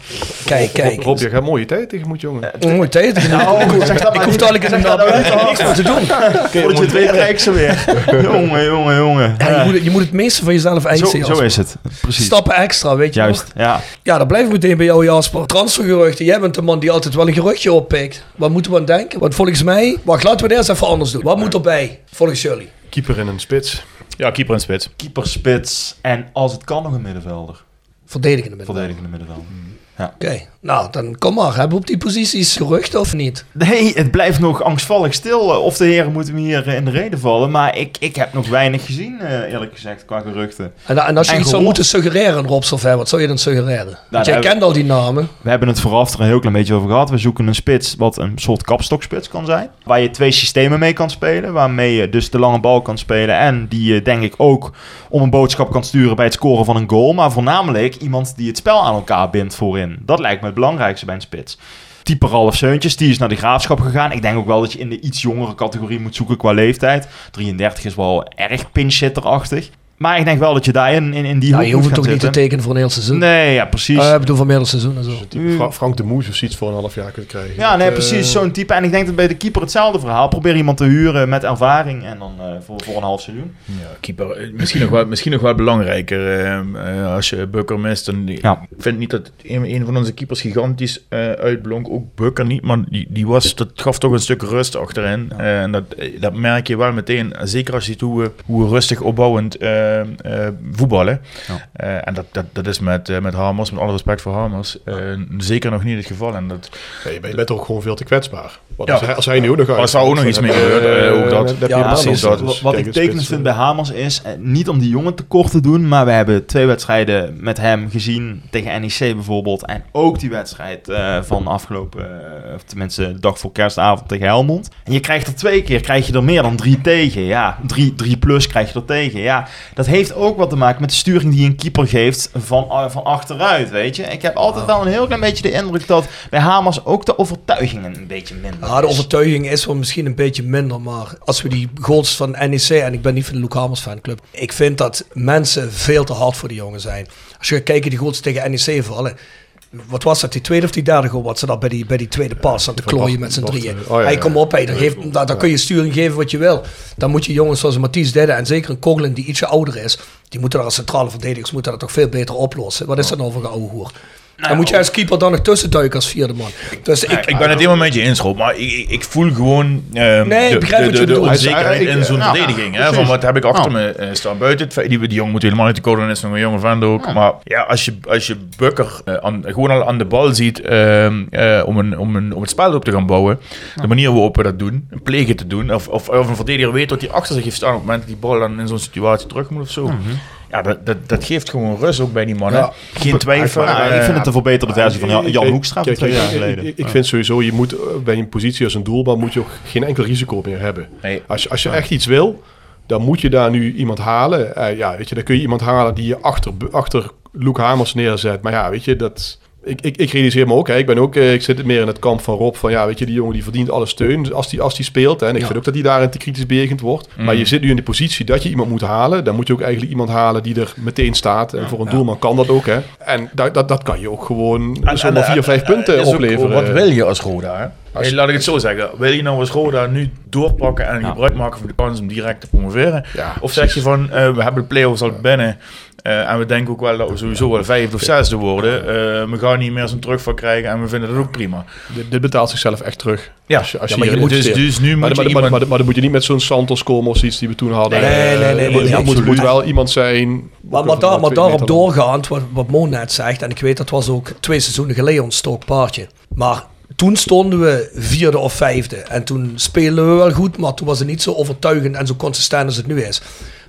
kijk, kijk. Rob, je gaat mooie tijd tegemoet, jongen. Een mooie tijd. Nou, ik maar hoef dadelijk in naam nou niet. niks te doen. Voordat je het weet, ik ze weer. jongen, jongen, jongen. Je, moet, het- je moet het meeste van jezelf zo, eisen. zo Jasper. is het. Precies. Stappen extra, weet je Juist, ja. Ja, dan blijven we meteen bij jou, Jasper. Transfergeruchten. Jij bent de man die altijd wel een geruchtje oppikt. Wat moeten we aan denken? Want volgens mij... Wacht, laten we het eerst even anders doen. Wat moet erbij, volgens jullie? Keeper in een spits. Ja, keeper en spits. Keeper, spits en als het kan nog een middenvelder. Verdedigende middenveld. Verdedigende middenvelder. Oké, nou dan kom maar. Hebben we op die posities geruchten of niet? Nee, het blijft nog angstvallig stil. Of de heren moeten me hier eh, in de reden vallen. Maar ik, ik heb nog weinig gezien, eh, eerlijk gezegd, qua geruchten. En, en als je En iets zou moeten suggereren, Rob Sylvain, wat zou je dan suggereren? Want jij kent al die namen. We hebben het vooraf er een heel klein beetje over gehad. We zoeken een spits wat een soort kapstokspits kan zijn. Waar je twee systemen mee kan spelen. Waarmee je dus de lange bal kan spelen. En die je denk ik ook om een boodschap kan sturen bij het scoren van een goal. Maar voornamelijk iemand die het spel aan elkaar bindt voorin. Dat lijkt me belangrijkste bij een spits. Type Ralf Seuntjes, die is naar de graafschap gegaan. Ik denk ook wel dat je in de iets jongere categorie moet zoeken qua leeftijd. 33 is wel erg pinch-hitter-achtig. Maar ik denk wel dat je daar in, in, in die Ja, hoek je hoeft toch niet te tekenen voor een heel seizoen? Nee, ja, precies. Eh, ik bedoel voor meerdere seizoenen en zo. Type Fra- Frank de Moes of zoiets voor een half jaar kunt krijgen. Ja, nee, Dat, precies. eh, Zo'n type. En ik denk dat bij de keeper hetzelfde verhaal. Probeer iemand te huren met ervaring en dan eh, voor, voor een half seizoen. Ja, keeper. eh, Misschien nog wel, misschien nog wel belangrijker. eh, eh, als je Bukker mist. Dan, Ja. Ik vind niet dat een, een van onze keepers gigantisch eh, uitblonk. Ook Bukker niet. Maar die, die was, dat gaf toch een stuk rust achterin. Eh, en dat, eh, dat merk je wel meteen. Zeker als je ziet hoe, we- hoe we rustig opbouwend eh, eh, voetballen. Ja. Eh, en dat, dat, dat is met, eh, met Hamers, met alle respect voor Hamers, eh, zeker nog niet het geval. En dat, nee, je bent- je bent ook gewoon veel te kwetsbaar. Want Ja. als, hij, als hij nu ook nog uit... Als daar ook nog iets mee dan eh, ook dat. dan Ja, precies. dat. Dus wat ik tekenend vind eh, bij Hamers is, eh, niet om die jongen tekort te doen, maar we hebben twee wedstrijden met hem gezien tegen NEC bijvoorbeeld. En ook die wedstrijd eh, van afgelopen, eh, of tenminste de dag voor kerstavond tegen Helmond. En je krijgt er twee keer, krijg je er meer dan drie tegen. Ja, drie, drie plus krijg je er tegen. Ja, dat heeft ook wat te maken met de sturing die een keeper geeft van, eh, van achteruit, weet je. Ik heb altijd wel een heel klein beetje de indruk dat bij Hamers ook de overtuigingen een beetje minder Ja, de is. overtuiging is wel misschien een beetje minder, maar als we die goals van NEC, en ik ben niet van de Luc Hamers fanclub, ik vind dat mensen veel te hard voor die jongen zijn. Als je kijken, die goals tegen NEC vallen, wat was dat, die tweede of die derde goal, wat ze daar bij die, bij die tweede pas aan te klooien met z'n drieën. oh ja, hey, ja. kom op, dan, dan kun je sturing geven wat je wil. Dan moet je jongens zoals Mathies deden en zeker een Coughlin die ietsje ouder is, die moeten daar als centrale verdedigers moeten dat toch veel beter oplossen. Wat is dat nou voor een ouwe hoer? Dan moet je als keeper dan nog tussen duiken als vierde man. Dus ik, Ik ben het helemaal met je eens, Rob, maar ik, ik, voel gewoon ehm, Nee, ik de, begrijp de, wat je de, de bedoelt. onzekerheid in zo'n verdediging. hè, van wat heb ik achter Ja. me eh, staan buiten. Het feit- Die, die jongen moet helemaal niet te koden, is nog een jonge vent ook. Maar ja, als je, als je Bukker eh, aan, gewoon al aan de bal ziet ehm, eh, om, een, om, een, om het spel op te gaan bouwen, de manier waarop we dat doen, een plegen te doen, of, of, of een verdediger weet wat hij achter zich heeft staan op het moment dat die bal dan in zo'n situatie terug moet of zo. Ja, dat, dat, dat geeft gewoon rust ook bij die mannen. Ja. Geen twijfel. Ja, ik eh, vind het een verbeterde versie van Jan, Jan Kijk, Hoekstra kijk, twee jaar geleden. Ik, ik vind sowieso, je moet eh, bij een positie als een doelman moet je ook geen enkel risico meer hebben. Nee. Als je, als je echt iets wil, dan moet je daar nu iemand halen. Eh, ja, weet je, dan kun je iemand halen die je achter, achter Luke Hamers neerzet. Maar ja, weet je, dat... Ik, ik, ik realiseer me ook, hè, ik, ben ook, eh, ik zit meer in het kamp van Rob. Van ja, weet je, die jongen die verdient alle steun als die, als die speelt. Hè, en ik Ja. vind ook dat hij daarin te kritisch bejegend wordt. Maar je zit nu in de positie dat je iemand moet halen. Dan moet je ook eigenlijk iemand halen die er meteen staat. En voor een doelman kan dat ook. Hè. En dat, dat, dat kan je ook gewoon En- zomaar en- vier, vijf en- punten is ook opleveren. Wat wil je als Roda? Als- Hey, laat ik het zo zeggen. Wil je nou als Roda nu doorpakken en gebruik maken van de kans om direct te promoveren? Ja, of zeg je van, eh, we hebben de play-offs al binnen eh, en we denken ook wel dat we sowieso wel vijfde of zesde worden. Eh, we gaan niet meer zo'n terugval krijgen en we vinden dat ook prima. Dit, dit betaalt zichzelf echt terug. Ja, Als je, als ja, je maar je hier moet dus, dus nu maar, moet maar, je maar, maar, iemand... maar dan moet je niet met zo'n Santos komen of iets die we toen hadden. Nee, nee, nee, nee, moet wel iemand zijn. Maar, maar, daar, maar daarop doorgaand, wat, wat Mo net zegt, en ik weet dat was ook twee seizoenen geleden ons stookpaardje. Maar toen stonden we vierde of vijfde. En toen speelden we wel goed, maar toen was het niet zo overtuigend en zo consistent als het nu is.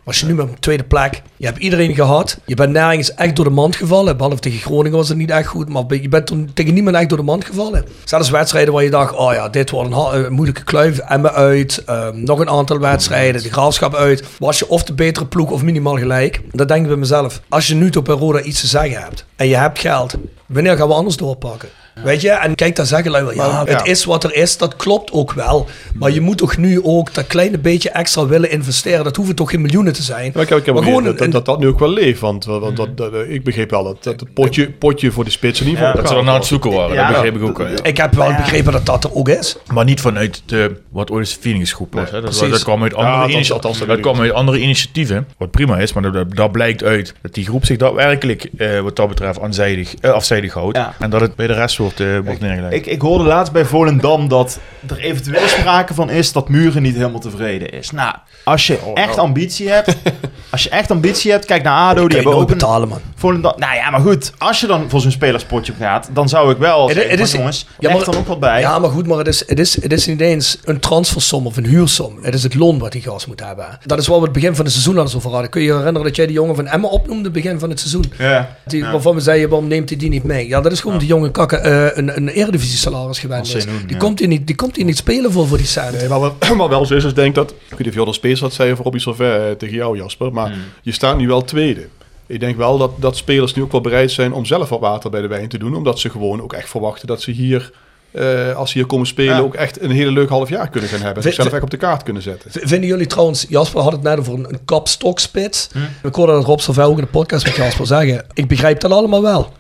Maar als je nu met een tweede plek, je hebt iedereen gehad. Je bent nergens echt door de mand gevallen. Behalve tegen Groningen was het niet echt goed. Maar je bent toen tegen niemand echt door de mand gevallen. Zelfs wedstrijden waar je dacht, oh ja, dit wordt een ha- eh, moeilijke kluif. Emmen uit, ehm, nog een aantal wedstrijden, de graafschap uit. Was je of de betere ploeg of minimaal gelijk. Dan denk ik bij mezelf, als je nu tot Roda iets te zeggen hebt en je hebt geld, wanneer gaan we anders doorpakken? Weet je, en kijk, dan zeggen lui wel, ja, Maar, het ja. is wat er is, dat klopt ook wel. Maar je moet toch nu ook dat kleine beetje extra willen investeren. Dat hoeven toch geen miljoenen te zijn. Maar ik heb, ik heb Maar ook gewoon dat, een- dat, dat nu ook wel leeft. Want, want dat, dat, ik begreep wel dat, dat het potje, potje voor de spits in ieder geval. Dat ze er opgehaald naar het zoeken waren, Ja, dat begreep ik ook. wel, ja. Ik heb wel begrepen dat dat er ook is. Maar niet vanuit de, wat ooit de was. hè. Dat, precies. dat kwam uit andere, althans- initia- althans, dat kwam uit andere initiatieven. Wat prima is, maar dat- dat, dat blijkt uit dat die groep zich daadwerkelijk eh, wat dat betreft aanzijdig, eh, afzijdig houdt. Ja. En dat het bij de rest wordt, eh, wordt neergelegd. Ik, ik hoorde laatst bij Volendam dat er eventueel sprake van is dat Muren niet helemaal tevreden is. Nou, als je echt ambitie hebt, als je echt ambitie hebt, kijk naar ADO, die hebben ook een betalen, man. Volendam. Nou ja, maar goed, als je dan voor zo'n spelerspotje gaat, dan zou ik wel Het- zeggen, het is- jongens, ja, leg maar- dan ook wat bij. Ja, maar goed, maar het is, het, is, het is niet eens een transfersom of een huursom. Het is het loon wat die gast moet hebben. Dat is waar we het begin van het seizoen hadden over hadden. Kun je je herinneren dat jij die jongen van Emma opnoemde, begin van het seizoen? Ja. Die, Ja. Waarvan we zeiden, waarom neemt hij die niet mee? Ja, dat is gewoon die jonge kakken eh, een, een eredivisie salaris gewend is. Die, ja. komt hier niet, die komt hier niet spelen voor, voor die cent. Nee, maar, wel- maar wel zo is, dus denk dat... Ik weet niet of je al de space had zei voor Robbie Sauvet eh, tegen jou, Jasper. Maar Hmm. je staat nu wel tweede. Ik denk wel dat, dat spelers nu ook wel bereid zijn om zelf wat water bij de wijn te doen. Omdat ze gewoon ook echt verwachten dat ze hier, eh, als ze hier komen spelen, Ja. ook echt een hele leuk half jaar kunnen gaan hebben. V- Zichzelf echt op de kaart kunnen zetten. Vinden jullie trouwens, Jasper had het net over een, een kapstokspits. Hm. Ik hoorde dat Rob Servel ook in de podcast met Jasper zeggen. Ik begrijp dat allemaal wel.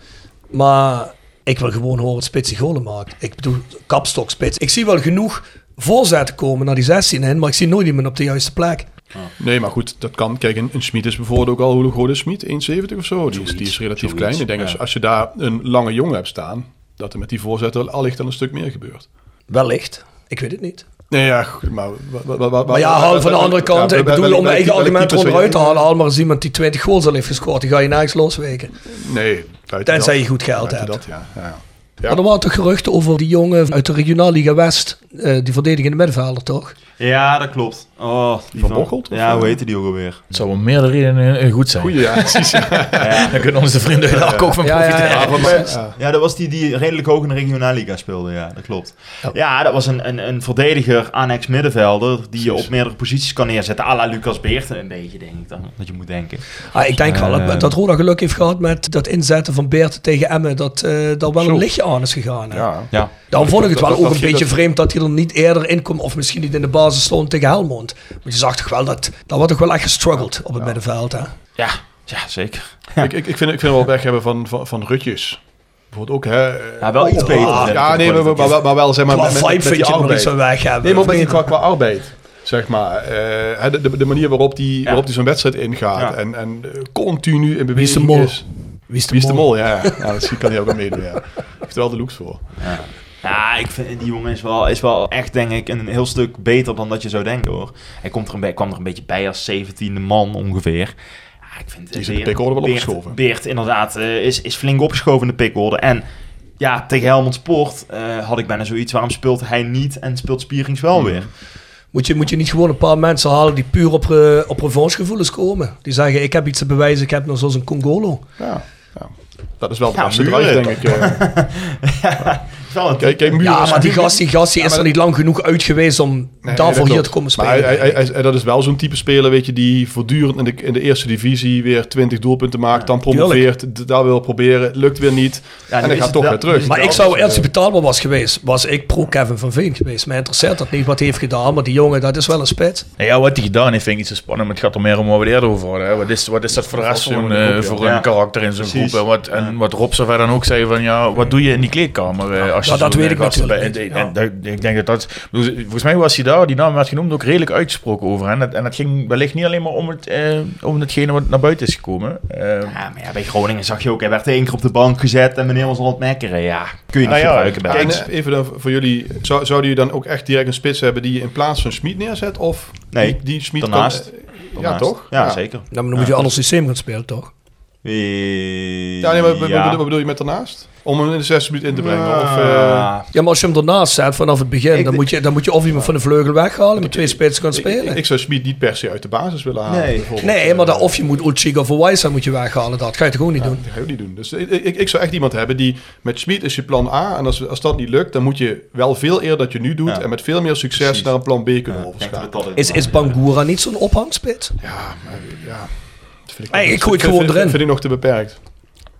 Maar ik wil gewoon horen dat Spits die golen maakt. Ik bedoel, kapstokspits. Ik zie wel genoeg voorzetten komen naar die 16 in, maar ik zie nooit iemand op de juiste plek. Nee, maar goed, dat kan. Kijk, een, een Schmid is bijvoorbeeld ook al, hoe groot is Schmid? 1,70 of zo? Die is, die is relatief zoiets, klein. Ik denk ja. als, als je daar een lange jongen hebt staan, dat er met die voorzetten allicht dan een stuk meer gebeurt. Wellicht. Ik weet het niet. Nee, ja, goed, maar... Maar ja, haal van de andere kant. Ik bedoel, om mijn eigen argument onderuit te halen. Haal maar eens iemand die 20 goals al heeft gescoord. Die ga je nergens losweken. Nee, Tenzij je goed geld hebt. Dat, ja. Ja. Ja. Maar er waren toch geruchten over die jongen uit de Regionalliga West. eh, die verdedigende middenvelder, toch? Ja, dat klopt. Oh, die Van Bocholt, of, Ja, eh? hoe heette die ook alweer? Het zou om meerdere redenen eh, goed zijn. Goeie, ja, precies. Ja. Dan kunnen onze vrienden daar ook van profiteren. ja. van- ja. Ja, dat was die die redelijk hoog in de regionalliga speelde, ja, dat klopt. Ja. Ja, dat was een, een, een verdediger, annex middenvelder, die je op meerdere posities kan neerzetten. à la Lucas Beerten een beetje, denk ik dan, dat je moet denken. Ah, ik denk wel Eh. dat, dat Roda geluk heeft gehad met dat inzetten van Beert tegen Emmen. Dat eh daar wel Zo. een lichtje aan is gegaan. hè. Ja. Ja. Daarom vond ik het wel dat- ook een dat- beetje dat- vreemd dat hij er niet eerder in kwam. Of misschien niet in de basis stond tegen Helmond. Maar je zag toch wel dat... Dat wordt toch wel echt gestruggeld op het middenveld, hè? Ja, ja, zeker. Ik, ik, ik, vind, ik vind het wel weg hebben van, van, van Rutjes. bijvoorbeeld ook, hè. Ja, wel iets beter. vind ik, Ja, nee, maar, maar, maar, maar wel, zeg maar, Qua met, vibe met die niet arbeid. zo weg hebben. Nee, maar met die, qua, arbeid, zeg maar. eh, hè, de, de, de manier waarop die, Ja. waarop die zo'n wedstrijd ingaat. Ja. En, en eh, continu in beweging Wie is de mol? is. Wie is de Wie is de mol? mol? Ja, ja. misschien kan hij ook wel meedoen, ja. Heeft er wel de looks voor. Ja, ik vind die jongen is wel, is wel echt, denk ik, een heel stuk beter dan dat je zou denken, hoor. Hij komt er een, kwam er een beetje bij als 17e man ongeveer. Ja, ik vind Die is in de pickorde wel Beert- opgeschoven. Beert, inderdaad, eh, is, is flink opgeschoven in de pickorde. En ja, tegen Helmond Sport eh, had ik bijna zoiets. Waarom speelt hij niet en speelt Spierings wel Hmm. weer? Moet je, moet je niet gewoon een paar mensen halen die puur op, eh, op revanchegevoelens komen? Die zeggen, ik heb iets te bewijzen, ik heb nog zoals een Congolo. Ja, ja. Dat is wel de Ja, denk ik. eh. Is Kijk, Ja, maar die gast, die gast die Ja, is maar er niet lang genoeg uit geweest om Nee, daarvoor hier te komen Maar spelen. hij- hij- hij- hij- dat is wel zo'n type speler, weet je, die voortdurend in de, in de eerste divisie weer 20 doelpunten maakt, dan promoveert, daar wil proberen, lukt weer niet. Ja, en dan gaat het toch wel- weer terug. maar ik zou, als hij betaalbaar was geweest, was ik pro Kevin van Veen geweest. Mij interesseert dat niet wat hij heeft gedaan, maar die jongen, dat is wel een spits. Ja, wat hij gedaan heeft vind ik niet zo spannend, maar het gaat er meer om wat we het eerder over hadden. Wat, is, wat is dat voor de rest voor een, in de eh, groep, ja. voor Ja. een karakter in zo'n groep? En wat, en wat Rob zover dan ook zei van, ja, wat doe je in die kleedkamer? Ja, dat weet ik natuurlijk en- en Ik denk dat dat... dus, Volgens mij was hij daar, die naam werd genoemd, ook redelijk uitgesproken over. En dat, en dat ging wellicht niet alleen maar om, het, eh, om hetgene wat naar buiten is gekomen. Eh, Ja, maar ja, bij Groningen zag je ook, hij werd één keer op de bank gezet en meneer was al aan het mekkeren. Ja, kun je niet Nou ja, gebruiken bij even dan voor jullie, zou, zouden jullie dan ook echt direct een spits hebben die je in plaats van Schmid neerzet? Of Nee, die, die Schmid daarnaast. kan... Ja, Daarnaast. toch? Ja, zeker. Nou, maar dan moet je een ander systeem gaan spelen, toch? Ja, nee, maar wat- wat bedoel- je met daarnaast? Om hem in de 60 minuten in te brengen? Of, eh, Ja. Ja, maar als je hem ernaast zet vanaf het begin, Ik- dan, moet je, dan moet je of iemand van de vleugel weghalen met twee spitsen gaan ik, spelen. ik, ik zou Schmid niet per se uit de basis willen halen. Nee. nee, maar dan, of je moet Ulchik of Wijsa moet je weghalen. Dat ga je toch gewoon niet Ja, doen? dat ga je ook niet doen. Dus ik, ik, ik zou echt iemand hebben die met Schmid is je plan A. En als, als dat niet lukt, dan moet je wel veel eerder dat je nu doet. Ja. En met veel meer succes Precies. naar een plan B kunnen Ja, overschakelen. Is, is Bangura niet zo'n ophangspit? Ja, maar ja. Vind Nee, nog- ik gooi het gewoon vind- erin. Vind ik nog te beperkt.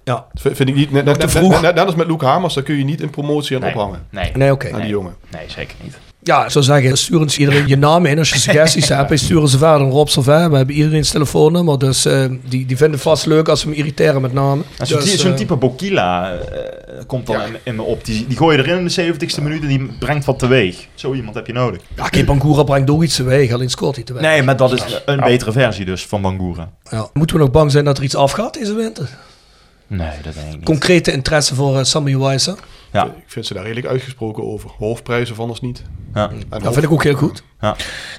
Ja. Dat vind, vind ik niet. Net, Nog net, te net, net- net als met Luke Hamers, daar kun je niet in promotie aan Nee. ophangen. Nee, Nee, oké. Aan Nee. die jongen. nee, zeker niet. Ja, ik zou zeggen, stuur eens iedereen je naam in als je suggesties hebt. En sturen ze verder naar Rob Servet. We hebben iedereen's telefoonnummer. Dus eh, die, die vinden het vast leuk als ze me irriteren met name. En Zo'n Dus, zo'n eh, type Bokila eh, komt dan in, in me op. Die, die gooi je erin in de 70ste minuut en die brengt wat teweeg. Zo iemand heb je nodig. Ja, kijk, Bangura brengt ook iets teweeg. Alleen scoort hij te weinig. Nee, maar dat is een betere versie dus van Bangura. Ja. Moeten we nog bang zijn dat er iets afgaat deze winter? Nee, dat denk ik niet. Concrete interesse voor Sammy Wijzer? Ja. Ik vind ze daar redelijk uitgesproken over. Hoofdprijs of anders niet. Ja. En Dat vind ik ook heel goed.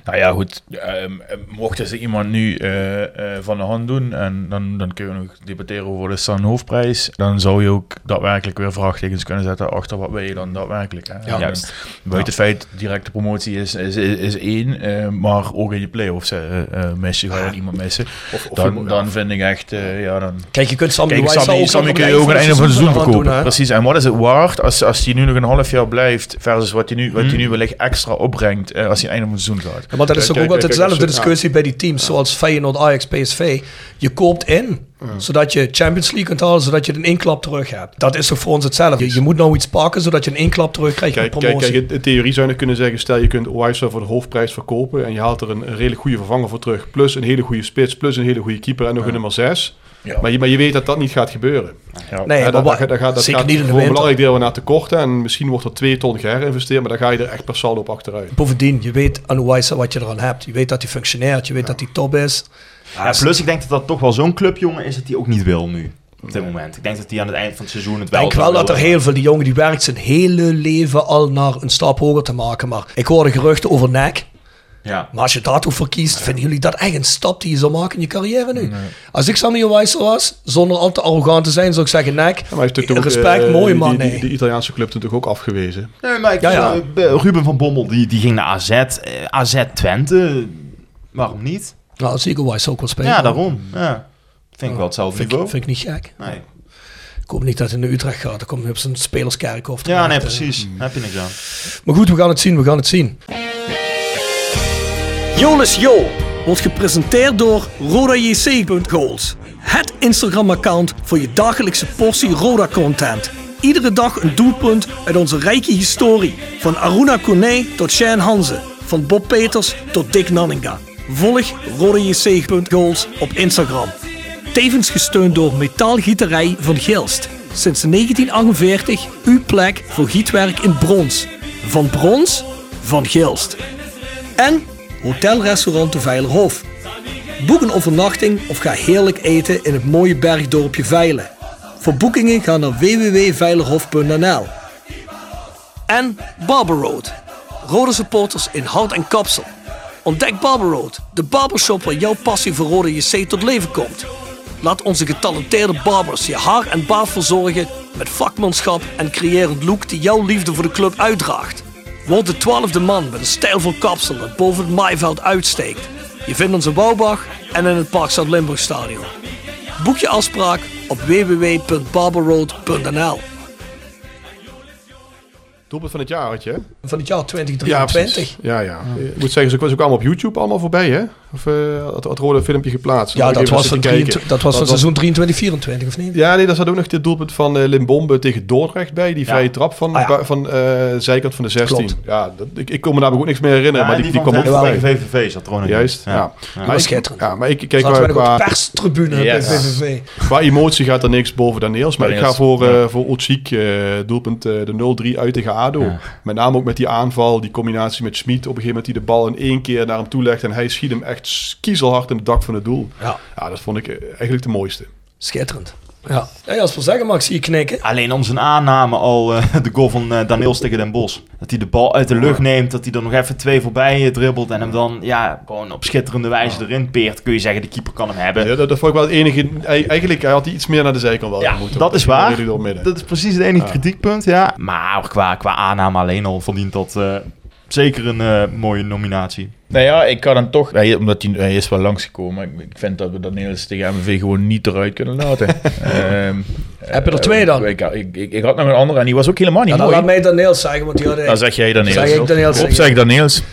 Nou ja, goed. ehm, mochten ze iemand nu eh, eh, van de hand doen en dan, dan kun je nog debatteren over de San hoofdprijs, dan zou je ook daadwerkelijk weer vraagtekens kunnen zetten achter wat wil je dan daadwerkelijk. Hè? Ja. Juist. eh, Buiten het feit, directe promotie is, is, is, is één, eh, maar ook in je play-offs eh eh, mis je, ga je dan iemand missen. Of, of Dan, dan vind ik echt, eh, ja, dan... Kijk, je kunt Sammy Kijk, Sammy, kun je een ook aan het einde van het seizoen verkopen. Precies. En wat is het waard als, als hij nu nog een half jaar blijft versus wat hij nu, wat hij nu wellicht extra opbrengt eh, als hij einde van het seizoen gaat? Ja, maar dat is ook kijk, altijd dezelfde discussie bij die teams, zoals Feyenoord, Ajax, PSV. Je koopt in, zodat je Champions League kunt halen, zodat je het in één klap terug hebt. Dat is toch voor ons hetzelfde. Je, je moet nou iets pakken, zodat je in één klap terug krijgt Kijk, met kijk, promotie. kijk, in theorie zou je kunnen zeggen, stel je kunt Wijzer voor de hoofdprijs verkopen en je haalt er een, een redelijk goede vervanger voor terug, plus een hele goede spits, plus een hele goede keeper en nog een nummer 6. Ja. Maar, je, maar je weet dat dat niet gaat gebeuren. Ja. nee, Ja, dat, dat, dat gaat, dat zeker gaat niet in de voor een belangrijk deel naar tekorten en misschien wordt er 2 ton geïnvesteerd, maar dan ga je er echt per saldo op achteruit. Bovendien, je weet aan wat je eraan hebt. Je weet dat hij functioneert, je weet dat hij top is. Ja, plus ik denk dat dat toch wel zo'n clubjongen is dat hij ook niet wil nu. Op dit moment. Ik denk dat hij aan het eind van het seizoen het Ik wel denk zou wel dat er heel veel, die jongen die werkt zijn hele leven al naar een stap hoger te maken. Maar ik hoorde geruchten over NEC. Ja. Maar als je daartoe kiest, vinden jullie dat echt een stap die je zou maken in je carrière nu? Als ik Sammy Wijzer was, zonder al te arrogant te zijn, zou ik zeggen, NEC, Ja, maar hij heeft natuurlijk ook, respect, eh, mooie die- man, die, nee. die, Italiaanse club natuurlijk ook afgewezen. Nee, maar ik, Ja, ja. eh, Ruben van Bommel die, die ging naar AZ. eh, AZ Twente. Waarom niet? nou, zeker Wijzer ook wel spelen. Ja, daarom. Ja. Vind ik wel hetzelfde Vind, niveau. ik- vind ik niet gek. Nee. Ik hoop niet dat hij naar Utrecht gaat. Dan komt hij op zijn spelerskerkhof. Ja, nee, precies. Heb je niks aan. Maar goed, we gaan het zien, we gaan het zien. Jolis Jo wordt gepresenteerd door RodaJC.goals. Het Instagram-account voor je dagelijkse portie Roda-content. Iedere dag een doelpunt uit onze rijke historie. Van Aruna Kone tot Shane Hanze. Van Bob Peters tot Dick Nanninga. Volg RodaJC.goals op Instagram. Tevens gesteund door Metaalgieterij van Gilst. sinds 1948 uw plek voor gietwerk in brons. Van brons, van Gilst. En Hotel-restaurant de Veilerhof. Boek een overnachting of ga heerlijk eten in het mooie bergdorpje Veilen. Voor boekingen ga naar www.veilerhof.nl En Barber Road. Rode supporters in hart en kapsel. Ontdek Barber Road, de barbershop waar jouw passie voor rode JC tot leven komt. Laat onze getalenteerde barbers je haar en baard verzorgen met vakmanschap en creërend look die jouw liefde voor de club uitdraagt. Word de twaalfde man met een stijlvol kapsel dat boven het maaiveld uitsteekt. Je vindt ons in Bouwbach en in het Parkstad Limburg Stadion. Boek je afspraak op www.barberroad.nl Doelpunt van het jaar had je? Van het jaar Ja, 2023. precies. Ja, ja. Ik moet zeggen, ze, ze kwamen op YouTube allemaal voorbij, hè? Of uh, had, had Rode een filmpje geplaatst. Ja, dat was, even van zitten 23 kijken. dat was van Dat seizoen 23, 24 of niet? Ja, nee, daar zat ook nog dit doelpunt van eh Limbombe tegen Dordrecht bij. Die vrije trap van, Ah, ja. van eh zijkant van de 16. Klopt. Ja, dat, ik, ik kon me daar ook niks meer herinneren, maar die, die, kwam ook voorbij. VVV zat er. Juist, ja. Ja. Maar was ik-. Ja, maar ik kijk Zaten qua, perstribune bij VVV. qua emotie gaat er niks boven Daniels. Maar ik ga voor, eh voor eh, doelpunt eh, de 0-3 uit tegen ADO. Met name ook met die aanval, die combinatie met Schmid. Op een gegeven moment die de bal in één keer naar hem toe legt. En hij schiet hem echt kiezelhard in het dak van het doel. Ja, Ja, dat vond ik eh, eigenlijk de mooiste. schitterend. Ja, ja als we zeggen mag, zie je knikken. Alleen om zijn aanname al, eh, de goal van eh Daniels tegen Den Bos. Dat hij de bal uit de lucht neemt, dat hij er nog even twee voorbij dribbelt en hem dan ja, gewoon op schitterende wijze erin peert. Kun je zeggen, de keeper kan hem hebben. Ja, dat, dat vond ik wel het enige. Ei- Eigenlijk hij had hij iets meer naar de zijkant wel Ja, moeten. dat is waar. Dat is precies het enige Ja. kritiekpunt, ja. Maar qua, qua aanname alleen al verdient dat eh, zeker een eh, mooie nominatie. Nou ja, ik kan dan toch, hij, omdat hij, hij is wel langsgekomen, ik, ik vind dat we Daniels tegen MVV gewoon niet eruit kunnen laten. Ehm, Heb je er eh, twee dan? Ik, ik, ik, ik had nog een andere en die was ook helemaal niet Ja, dan mooi. laat mij Daniels zeggen, want die had Dan zeg jij Daniels. Zeg ik Daniels Op zeg Daniels.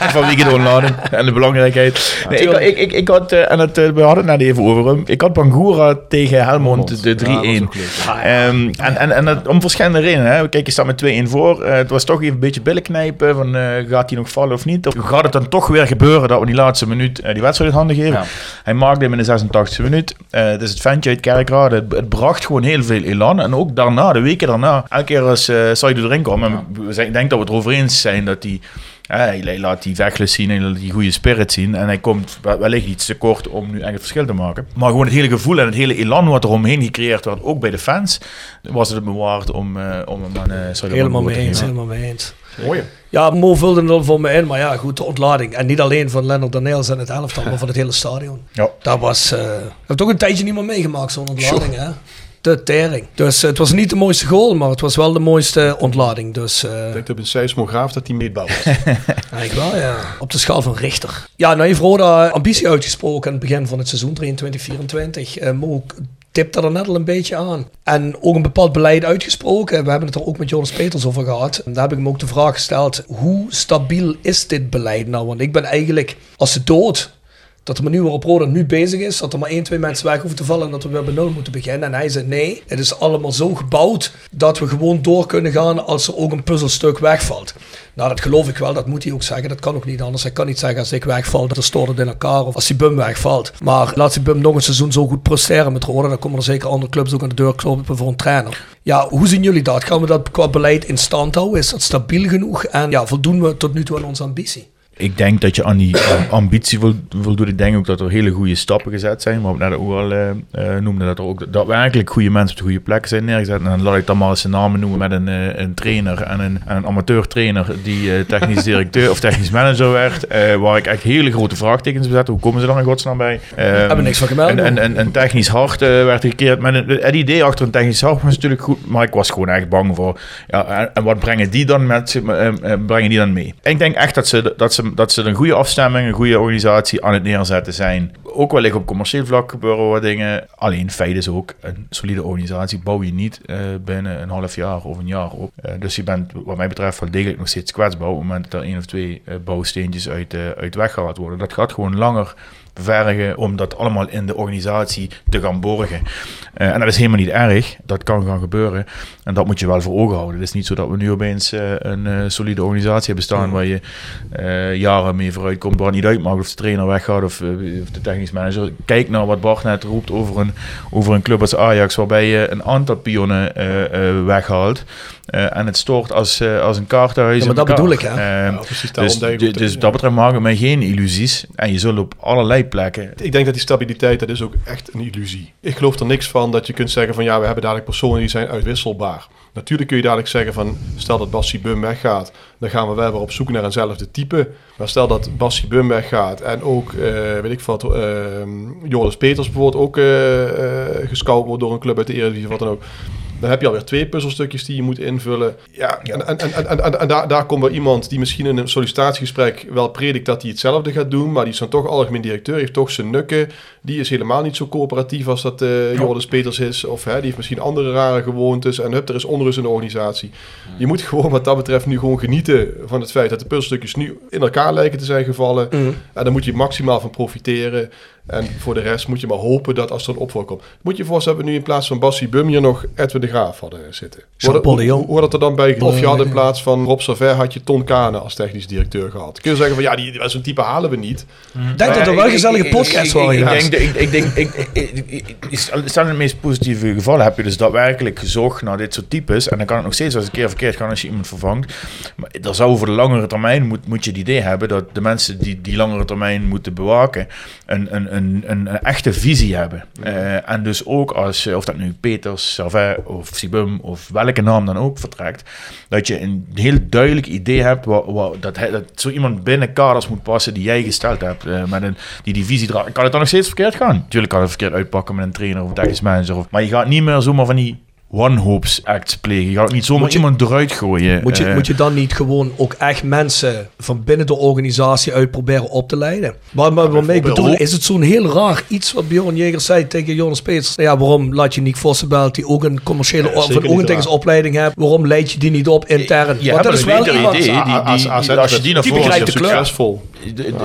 Vanwege de onlading en de belangrijkheid. Nee, ik, ik, ik, ik had, eh, en het, eh, we hadden het net even over hem. Ik had Bangura tegen Helmond, de 3-1. Ja, dat was ook leuk. Ehm, en en, en dat, om verschillende redenen. Hè. Kijk, je staat met 2-1 voor. Het was toch even een beetje billen knijpen. Van, eh, gaat hij nog vallen of niet? Of gaat het dan toch weer gebeuren dat we die laatste minuut eh, die wedstrijd handen geven? Ja. Hij maakte hem in de 86e minuut. Eh het is het ventje uit Kerkrade. Het, het bracht gewoon heel veel elan. En ook daarna, de weken daarna. Elke keer als uh, Saido erin kwam. En we zijn- ik denk dat we het erover eens zijn dat hij... laat die weglus zien en die goede spirit zien. En hij komt wel- wellicht iets te kort om nu echt het verschil te maken. Maar gewoon het hele gevoel en het hele elan wat er omheen gecreëerd werd, ook bij de fans, was het me waard om, eh, om hem aan uh, Helemaal mee eens, helemaal mee eens. Mooi. Ja, Mo vulde er voor me in, maar ja, goed, de ontlading. En niet alleen van Lennart Daniels en het elftal, maar van het hele stadion. Ja. Dat was, eh dat heb toch een tijdje niet meer meegemaakt, zo'n ontlading, hè. De tering. Dus eh, het was niet de mooiste goal, maar het was wel de mooiste ontlading. Dus eh Ik denk dat een seismograaf dat die meetbaar was. eigenlijk wel, ja. Op de schaal van Richter. Ja, nou heeft Roda ambitie uitgesproken aan het begin van het seizoen 23-24. Eh Mo tipte er net al een beetje aan. En ook een bepaald beleid uitgesproken. We hebben het er ook met Jonas Peters over gehad. En daar heb ik hem ook de vraag gesteld. Hoe stabiel is dit beleid nou? Want ik ben eigenlijk als de dood dat de manier waarop Roda nu bezig is, dat er maar één, twee mensen weg hoeven te vallen en dat we weer bij nul moeten beginnen. En hij zei nee, het is allemaal zo gebouwd dat we gewoon door kunnen gaan als er ook een puzzelstuk wegvalt. Nou, dat geloof ik wel, dat moet hij ook zeggen. Dat kan ook niet anders. Hij kan niet zeggen als ik wegval, dat stort het in elkaar of als die bum wegvalt. Maar laat die bum nog een seizoen zo goed presteren met Roda, dan komen er zeker andere clubs ook aan de deur kloppen voor een trainer. Ja, hoe zien jullie dat? Gaan we dat qua beleid in stand houden? Is dat stabiel genoeg? En ja, voldoen we tot nu toe aan onze ambitie? Ik denk dat je aan die eh, ambitie vol- voldoet. Ik denk ook dat er hele goede stappen gezet zijn. Maar we net ook al eh, noemden dat er ook daadwerkelijk goede mensen op de goede plekken zijn neergezet. En dan laat ik dan maar eens een namen noemen met een, een trainer en een, en een amateur trainer die technisch directeur of technisch manager werd. waar ik echt hele grote vraagtekens bezet. Hoe komen ze dan in godsnaam bij? Ehm, Hebben niks van gemeld. En, en, en, en technisch hard eh, werd gekeerd. Met een, het idee achter een technisch hart was natuurlijk goed. Maar ik was gewoon echt bang voor. Ja, en, en wat brengen die dan met brengen die dan mee? Ik denk echt dat ze, dat ze, dat ze een goede afstemming, een goede organisatie aan het neerzetten zijn. Ook wellicht op commercieel vlak gebeuren wat dingen. Alleen feit is ook, een solide organisatie bouw je niet eh, binnen een half jaar of een jaar op. Eh, dus je bent wat mij betreft wel degelijk nog steeds kwetsbaar op het moment dat er één of twee eh, bouwsteentjes uit, uit weggehaald worden. Dat gaat gewoon langer vergen om dat allemaal in de organisatie te gaan borgen. Eh, en dat is helemaal niet erg. Dat kan gaan gebeuren. En dat moet je wel voor ogen houden. Het is niet zo dat we nu opeens eh, een eh, solide organisatie hebben staan waar je jaren mee vooruit komt, waar het niet uitmaakt of de trainer weggaat of, of de technisch manager. Kijk naar wat Bart net roept over een, over een club als Ajax, waarbij je een aantal pionnen weghaalt. Eh, en het stort als, eh, als een kaarthuis. Ja, maar dat elkaar. bedoel ik, hè. Eh, Ja, precies, daarom dus, denk ik dus, dat- dus ja. dat betreft maken mij geen illusies. En je zult op allerlei plekken Ik denk dat die stabiliteit, dat is ook echt een illusie. Ik geloof er niks van dat je kunt zeggen van ja, we hebben dadelijk personen die zijn uitwisselbaar. Natuurlijk kun je dadelijk zeggen van stel dat Bassi Bum weggaat, dan gaan we wel weer op zoek naar eenzelfde type. Maar stel dat Bassi Bum weggaat en ook, eh, weet ik wat, eh Joris Peters bijvoorbeeld ook eh eh, gescout wordt door een club uit de Eredivisie of wat dan ook. Dan heb je alweer twee puzzelstukjes die je moet invullen. Ja, en, en, en, en, en, daar, daar komt wel iemand die misschien in een sollicitatiegesprek wel predikt dat hij hetzelfde gaat doen. Maar die is dan toch algemeen directeur, heeft toch zijn nukken. Die is helemaal niet zo coöperatief als dat eh Joris Peters is. Of hè, die heeft misschien andere rare gewoontes. En hup, er is onrust in de organisatie. Je moet gewoon wat dat betreft nu gewoon genieten van het feit dat de puzzelstukjes nu in elkaar lijken te zijn gevallen. Mhm. En daar moet je maximaal van profiteren. En voor de rest moet je maar hopen dat als er een opvolger komt. Moet je je voorstellen dat we nu in plaats van Bassi Bum hier nog Edwin de Graaf hadden zitten. Jean-Paul Hoe-. Hoe hoe had het er dan bij? Of je had in plaats van Rob Saver had je Ton Kane als technisch directeur gehad. Kun je zeggen van ja, die, die- zo'n type halen we niet. Ik denk dat er wel ik- gezellige ik- podcasts ik- waren. Ik ja. denk, ik, ik denk, ik, ik, ik, ik- ik- stel in het meest positieve geval heb je dus daadwerkelijk gezocht naar dit soort types. En dan kan het nog steeds wel eens een keer verkeerd gaan als je iemand vervangt. Maar er zou voor de langere termijn moet, moet je het idee hebben dat de mensen die die langere termijn moeten bewaken, een, een, een, een, een echte visie hebben. Eh, en dus ook als, of dat nu Peters, Servet of Sibum of welke naam dan ook vertrekt, dat je een heel duidelijk idee hebt wat, wat, dat, hij- dat zo iemand binnen kaders moet passen die jij gesteld hebt. eh, met een, die die visie draagt. Kan het dan nog steeds verkeerd gaan? Natuurlijk kan het verkeerd uitpakken met een trainer of een technisch manager. Of, maar je gaat niet meer zomaar van die one-hopes acts plegen. Je gaat niet zomaar Moet je- iemand eruit gooien. Moet je, Eh, moet je dan niet gewoon ook echt mensen van binnen de organisatie uit proberen op te leiden? Maar, maar waarmee ik bedoel, is het zo'n heel raar iets wat Bjorn Jegers zei tegen Jonas Peters? Ja, waarom laat je Nick Vossenbelt, die ook een commerciële Ja, opleiding heeft, waarom leid je die niet op intern? je Want dat is wel iemand... idee. Die- als je die naar voren zet, succesvol.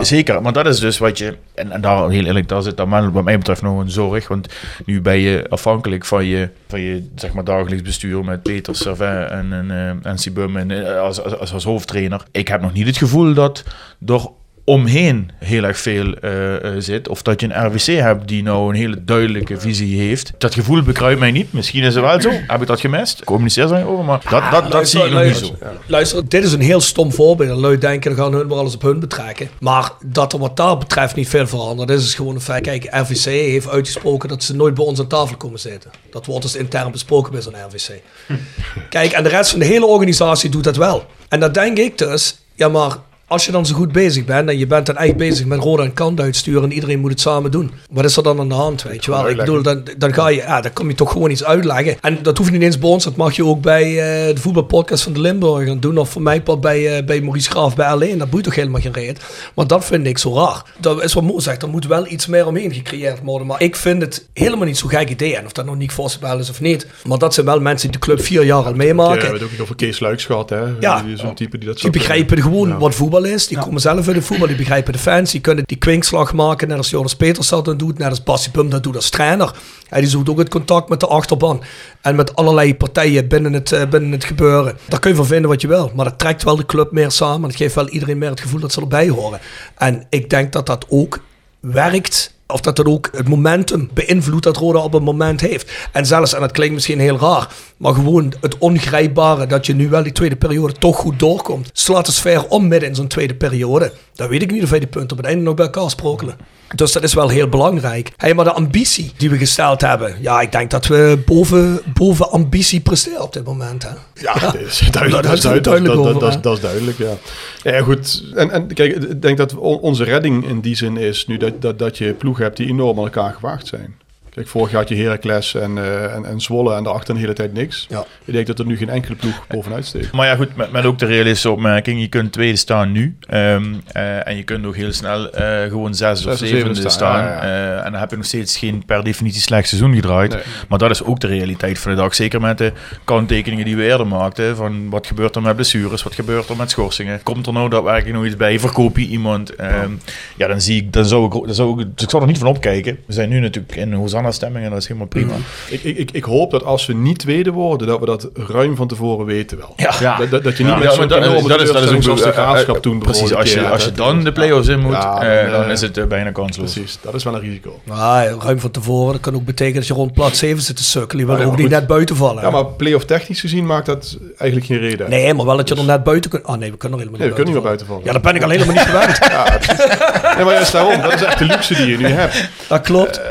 Zeker, maar dat is dus wat je, en, en daar heel eerlijk, daar zit dan wat mij betreft nog een zorg, want nu ben je afhankelijk van je, van je zeg maar, dagelijks bestuur met Peter Servet en, en, eh, en Sibum en, eh, als, als, als hoofdtrainer. Ik heb nog niet het gevoel dat er omheen heel erg veel eh, eh, zit, of dat je een RWC hebt die nou een hele duidelijke visie heeft. Dat gevoel bekruipt mij niet, misschien is het wel zo, heb ik dat gemist? Communiceer daar over, maar dat, dat, dat zie ik nog niet zo. Luister, dit is een heel stom voorbeeld. En lui denken, dan gaan hun maar alles op hun betrekken. Maar dat er wat dat betreft niet veel veranderd is, is gewoon een feit. Kijk, RVC heeft uitgesproken dat ze nooit bij ons aan tafel komen zitten. Dat wordt dus intern besproken bij zo'n RVC. Kijk, en de rest van de hele organisatie doet dat wel. En dan denk ik dus, ja maar als je dan zo goed bezig bent en je bent dan echt bezig met Roda en Kant uitsturen en iedereen moet het samen doen. Wat is er dan aan de hand, weet je wel? Ik bedoel, dan, dan ga je, ja, dan kom je toch gewoon iets uitleggen. En dat hoeft niet eens bij ons, dat mag je ook bij eh, de voetbalpodcast van de Limburg gaan doen. Of voor mij part bij, eh, bij Maurice Graaf bij alleen. Dat boeit toch helemaal geen reet. Maar dat vind ik zo raar. Dat is wat Mo zegt, er moet wel iets meer omheen gecreëerd worden. Maar ik vind het helemaal niet zo'n gek idee. En of dat nog niet voorspel is of niet. Maar dat zijn wel mensen die de club vier jaar al Ja, meemaken. we hebben het ook over Kees Luiks gehad, hè? Ja. Zo'n type die dat Die zou begrijpen gewoon Ja. wat voetbal is. Die komen zelf uit de voetbal. Die begrijpen de fans. Die kunnen die kwinkslag maken. Net als Jonas Peters dat dan doet. Net als Bassi Pum dat doet als trainer. Hij die zoekt ook het contact met de achterban. En met allerlei partijen binnen het, eh, binnen het gebeuren. Daar kun je van vinden wat je wil. Maar dat trekt wel de club meer samen. Het geeft wel iedereen meer het gevoel dat ze erbij horen. En ik denk dat dat ook werkt. Of dat dat ook het momentum beïnvloedt dat Roda op een moment heeft. En zelfs, en dat klinkt misschien heel raar, maar gewoon het ongrijpbare dat je nu wel die tweede periode toch goed doorkomt. Slaat de sfeer om midden in zo'n tweede periode. Dan weet ik niet of wij die punten op het einde nog bij elkaar sprokkelen. Dus dat is wel heel belangrijk. Hey, maar de ambitie die we gesteld hebben. Ja, ik denk dat we boven, boven ambitie presteren op dit moment. Hè? Ja, dat is duidelijk. Daar Dat is duidelijk, duidelijk dat, dat, over, dat, is- hè? dat is duidelijk, ja. Ja, goed. En, en kijk, ik denk dat on- onze redding in die zin is nu dat, dat, dat je ploegen hebt die enorm aan elkaar gewaagd zijn. Kijk, vorig jaar had je Heracles en, eh, en, en Zwolle en daarachter een hele tijd niks. Ja. Ik denk dat er nu geen enkele ploeg bovenuit steekt. Maar ja, goed, met, met ook de realistische opmerking. Je kunt tweede staan nu. ehm, eh, en je kunt ook heel snel eh, gewoon zes of Zes of zevende zevende staan. staan, ja, Eh, en dan heb je nog steeds geen per definitie slecht seizoen gedraaid. Nee. Maar dat is ook de realiteit van de dag. Zeker met de kanttekeningen die we eerder maakten. Van wat gebeurt er met blessures? Wat gebeurt er met schorsingen? Komt er nou daadwerkelijk nog iets bij? Verkoop je iemand? Ehm, ja, dan zie ik, dan zou ik, dan zou ik, dus ik zou er niet van opkijken. We zijn nu natuurlijk in Hosanna stemming en dat is helemaal prima. Ik, ik, ik, ik hoop dat als we niet tweede worden, dat we dat ruim van tevoren weten wel. Ja. Ja. Dat, dat, dat je niet Ja, met zo'n dat, is- enorme dat is, dat is teleurstelling ook zoals de eh, graafschap eh, toen Precies, bijvoorbeeld als je, als je dan de play-offs in moet, Ja, eh, dan, dan eh, is het eh, bijna kansloos. Precies, dat is wel een risico. Maar ruim van tevoren, dat kan ook betekenen dat je rond plaats 7 zit te sukkelen. Je wil Ah, ja, ook niet net buiten vallen. Ja, maar play-off technisch gezien maakt dat eigenlijk geen reden. Nee, maar wel dat je er net buiten kunt. Oh nee, we kunnen er helemaal niet we kunnen niet buiten buiten vallen. Ja, dat ben ik al helemaal niet gewend. Nee, maar juist daarom, dat is echt de luxe die je nu hebt. Dat klopt.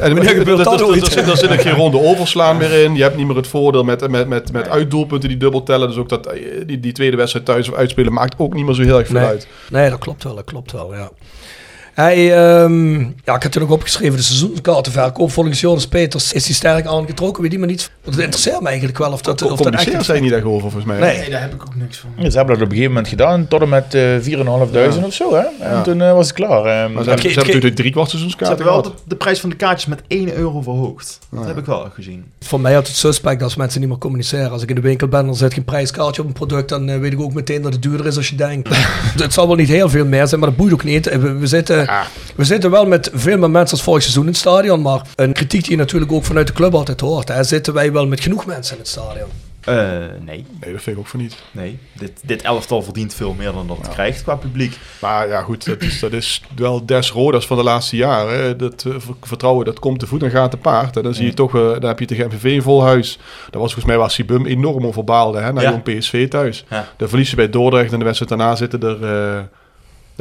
En gebeurt dat ooit? er zit- Er geen ronde overslaan meer in. Je hebt niet meer het voordeel met, met, met, met uitdoelpunten die dubbel tellen. Dus ook dat, eh, die, die tweede wedstrijd thuis of uitspelen maakt ook niet meer zo heel erg veel Nee. uit. Nee, dat klopt wel, dat klopt wel, ja. Hij, ehm, ja, ik had toen ook opgeschreven, de seizoenskaartenverkoop volgens Jonas Peters is die sterk aangetrokken, weet die maar niet. Want het interesseert me eigenlijk wel of dat, of dat echt... Communiceren zij niet echt over, volgens mij. Nee. Nee, daar heb ik ook niks van. Ja, ze hebben dat op een gegeven moment gedaan, tot en met eh 4.500 of zo. Hè? En Ja. toen eh, was het klaar. Ehm, Maar ze hebben, ze natuurlijk drie kwart Ze seizoenskaarten hebben wel de, de prijs van de kaartjes met 1 euro verhoogd. Dat heb ik wel gezien. Voor mij had het suspect als mensen niet meer communiceren. Als ik in de winkel ben, dan zet geen prijskaartje op een product, dan eh, weet ik ook meteen dat het duurder is als je denkt. het zal wel niet heel veel meer zijn, maar dat boeit ook niet. We, we zitten, we zitten wel met veel meer mensen als vorig seizoen in het stadion, maar een kritiek die je natuurlijk ook vanuit de club altijd hoort. Hè, zitten wij wel met genoeg mensen in het stadion? Eh, nee, Nee, dat vind ik ook van niet. nee. Dit, dit elftal verdient veel meer dan dat het krijgt qua publiek. Maar ja, goed, dat is, dat is wel des rodas van de laatste jaren. Dat eh, ver- vertrouwen, dat komt te voet en gaat te paard. En dan zie je toch, eh, dan heb je tegen MVV in vol huis. Dat was volgens mij waar Sibum enorm over baalde, hè, naar Ja. jong PSV thuis. Ja. Dan verlies je bij Dordrecht en de wedstrijd daarna zitten er, eh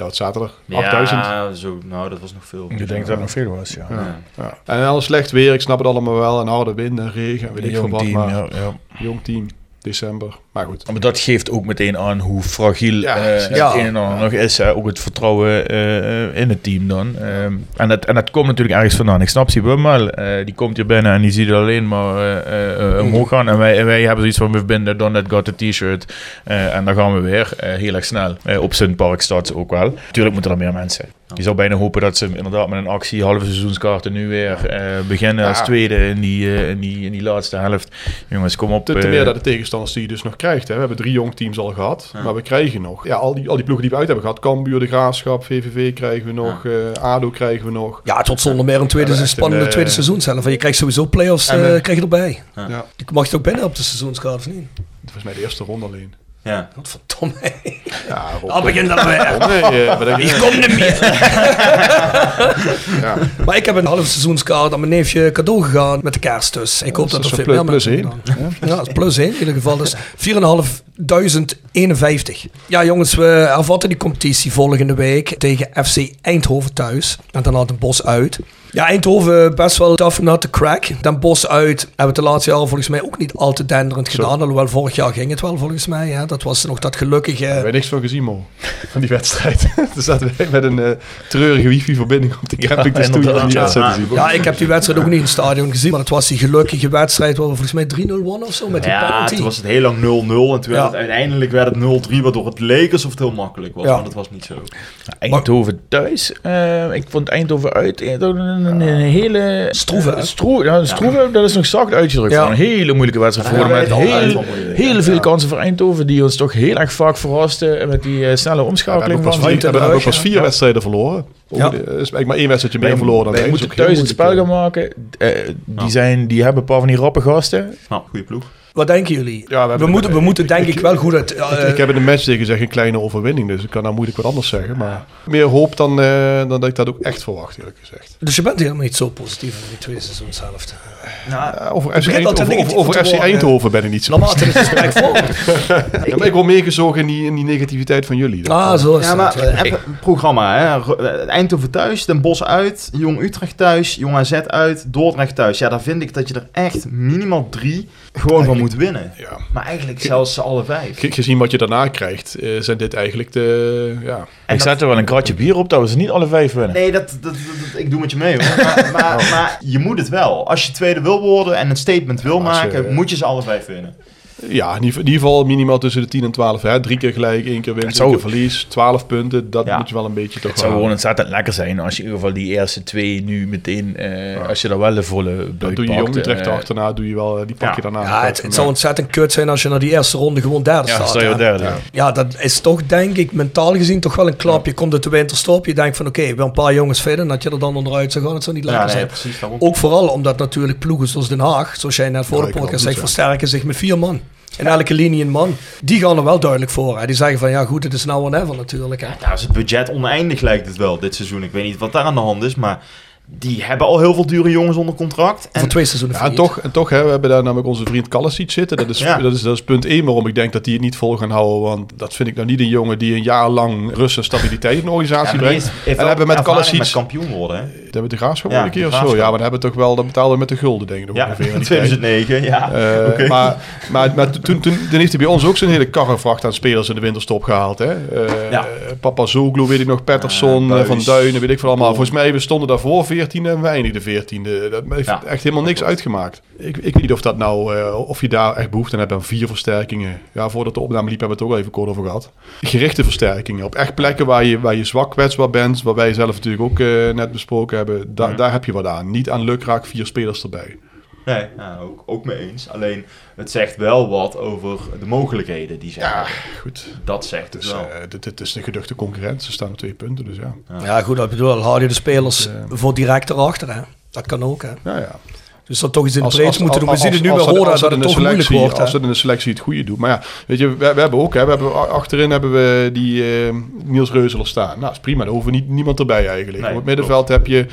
ja, wat zaterdag, 8000. Ja, zo, nou, dat was nog veel. ik denk dat het nog veel was, ja. Ja. Ja. En dan slecht weer, ik snap het allemaal wel. En harde wind en regen en weet ik veel Jong wat. team, maar ja, ja. jong team, december. Maar goed. Maar dat geeft ook meteen aan hoe fragiel Ja, eh, precies. het Ja. een en ander nog is. hè. ook het vertrouwen eh, in het team dan. Ehm, en, dat, en dat komt natuurlijk ergens vandaan. Ik snap Sibum wel. Eh, die komt hier binnen en die ziet het alleen maar eh, eh, eh, omhoog gaan. En wij, en wij hebben zoiets van, we binden Don That Got a t-shirt. Eh, en dan gaan we weer eh, heel erg snel. Eh, op zijn park staat ze ook wel. Natuurlijk moeten er meer mensen. Je zou bijna hopen dat ze inderdaad met een actie halve seizoenskaarten nu weer eh, beginnen als tweede in die, eh, in, die, in die laatste helft. Jongens, kom op. Te, te eh, meer dat de tegenstanders die je dus nog krijgt. Hè. We hebben drie jong teams al gehad, maar we krijgen nog. Ja, al die, al die ploegen die we uit hebben gehad. Cambuur, De Graafschap, VVV krijgen we nog. eh, ADO krijgen we nog. Ja, het wordt zonder meer een tweede, spannende een, eh, tweede seizoen zelf. Want je krijgt sowieso play-offs krijg je erbij. Ja. Je mag je ook binnen op de seizoenskaart of niet? Volgens mij de eerste ronde alleen. Ja. Wat verdomme. Ja, Al begint dat weer. Rob, nee, eh? Ik kom niet meer. Ja. Maar ik heb een halve seizoenskaart aan mijn neefje cadeau gegaan met de kerst dus. Ik hoop dat, dat er is veel een meer plus- gedaan. Ja, dat is plus 1 in ieder geval. Dus 4.551. Ja jongens, we hervatten die competitie volgende week tegen FC Eindhoven thuis. En dan had een bos uit. Ja, Eindhoven best wel tough not to crack. Dan Bos uit hebben we het de laatste jaren volgens mij ook niet al te denderend Zo. gedaan. Alhoewel vorig jaar ging het wel volgens mij. Hè. Dat was nog dat gelukkige... Daar hebben niks van gezien, Mo. Van die wedstrijd. Toen zaten wij met een eh, treurige wifi-verbinding op de camping te te zien. Ja, ik heb die wedstrijd ook niet in het stadion gezien. Maar het was die gelukkige wedstrijd waar we volgens mij 3-0 wonnen of zo met die Ja, toen was het heel lang 0-0 en toen werd het, uiteindelijk werd het 0-3, waardoor het leek alsof het heel makkelijk was, Ja. maar dat was niet zo. Eindhoven thuis. eh, ik vond Eindhoven uit eh, een, een, een hele... Stroeve, hè? Stroe, ja, stroeve, dat is nog zacht uitgedrukt. Ja. Een hele moeilijke wedstrijd voor met heel, hele veel kansen voor Eindhoven, die ons toch heel erg vaak verrasten met die eh, snelle we hebben omschakeling. van we hebben ook pas ja. vier wedstrijden verloren. Ook Ja. de- is eigenlijk maar één wedstrijdje meer verloren dan wij wij. moeten thuis het spel gaan maken. Eh, die, zijn, die hebben een paar van die rappe gasten. Nou, goede ploeg. Wat denken jullie? Ja, we moeten, we moeten denk ik wel goed uit... eh. Ik, ik heb in de match tegen gezegd een kleine overwinning, dus ik kan nou moeilijk wat anders zeggen. Maar meer hoop dan, eh, dan dat ik dat ook echt verwacht, eerlijk gezegd. dus je bent helemaal niet zo positief over die tweede seizoenshelft. Nou, Ja, over FC, begint Eind- altijd over, over, negatief over te FC worden, Eindhoven ben ik niet zo Naarmate het gesprek volgt. Ja, maar ik word meegezogen in die, in die negativiteit van jullie. Dat, Ah, zo is ja, maar het. Even programma, hè. Eh, Eindhoven thuis, Den Bosch uit, Jong Utrecht thuis, Jong AZ uit, Dordrecht thuis. Ja, daar vind ik dat je er echt minimaal drie gewoon van moet winnen. ja. Maar eigenlijk zelfs alle vijf. Ge- Gezien wat je daarna krijgt, eh, zijn dit eigenlijk de... Ja, En ik dat- zet er wel een kratje bier op dat we ze niet alle vijf winnen. Nee, dat, dat, dat- dat- ik doe met je mee hoor. Maar, maar, maar je moet het wel. Als je tweede wil worden en een statement wil Ja, als je- maken, moet je ze alle vijf winnen. Ja, in ieder, geval minimaal tussen de 10 en 12. Hè. Drie keer gelijk, één keer winst, Het zou- één keer verlies. 12 punten, dat Ja. moet je wel een beetje toch Het zou gewoon ontzettend lekker zijn als je in ieder geval die eerste twee nu meteen, eh, als je daar wel de volle Dat buik doe je jong Utrecht eh, achterna, doe je wel, eh, die pak Ja. je daarna. Ja, het, het zou ontzettend kut zijn als je na die eerste ronde gewoon derde Ja, staat. derde. Ja. Ja, dat is toch denk ik mentaal gezien toch wel een klap. Je komt uit de winterstop, je denkt van oké, wel een paar jongens vinden. Dat je er dan onderuit zou gaan, het zou niet lekker Ja, nee, zijn. precies. Ook vooral omdat natuurlijk ploegen zoals Den Haag, zoals jij net voor de podcast zegt, goed versterken zich met vier man. In elke linie een man. Die gaan er wel duidelijk voor. Hè. Die zeggen van ja goed, het is nou en never natuurlijk. Hè. Ja, is het budget oneindig lijkt het wel dit seizoen. Ik weet niet wat daar aan de hand is, maar die hebben al heel veel dure jongens onder contract. En Voor twee seizoenen Ja, en toch, en toch hè, we hebben daar namelijk onze vriend Kallasic zitten. Dat is, Ja. dat, is, dat is punt 1 waarom ik denk dat die het niet vol gaan houden. Want dat vind ik nou niet een jongen die een jaar lang rust en stabiliteit in de Ja, organisatie die brengt. en wel hebben met Kallasic... met kampioen worden. Hè? Dat hebben we de graafschap Ja, wel een keer of zo. Ja, maar dan hebben we toch wel, dat betaalden we met de gulden, denk ik nog Ja, ongeveer. in in die tijd. 2009, ja. Eh, Oké. Maar, maar, maar toen, toen, toen heeft hij bij ons ook zijn hele karrevracht aan spelers in de winterstop gehaald. Hè? Eh Ja. Papa Zoglu, weet ik nog, Patterson, Eh, eh. Van Duinen, weet ik veel allemaal. Volgens mij, we stonden daarvoor 14 en we eindigden 14e. Dat heeft Ja. echt helemaal niks uitgemaakt. Ik, ik weet niet of dat nou, eh, of je daar echt behoefte aan hebt aan vier versterkingen. Ja, voordat de opname liep hebben we het ook al even kort over gehad. Gerichte versterkingen op echt plekken waar je, waar je zwak kwetsbaar bent. Waar wij zelf natuurlijk ook eh, net besproken hebben. Da- Mhm. Daar heb je wat aan. Niet aan lukraak vier spelers erbij. Nee, ja, ook, ook mee eens. Alleen, het zegt wel wat over de mogelijkheden die ze Ja, hebben. goed. Dat zegt het Dus, wel. eh, dit, dit is een geduchte concurrent. Ze staan op twee punten, dus ja. Ja goed, dat bedoel, dan haal je de spelers eh, voor direct erachter. Hè. Dat kan ook. Hè. Ja, ja. Dus dat toch eens in de breedte als- moeten doen. We als- zien het nu bij als dat in het toch moeilijk selectie- wordt. Als het in de selectie het goede doet. Maar ja, weet je, we, we hebben ook, hè, we hebben, achterin hebben we die eh, Niels Reuzeler staan. Nou, is prima. Daar hoeven niet, niemand erbij eigenlijk. Nee, Op het middenveld heb je,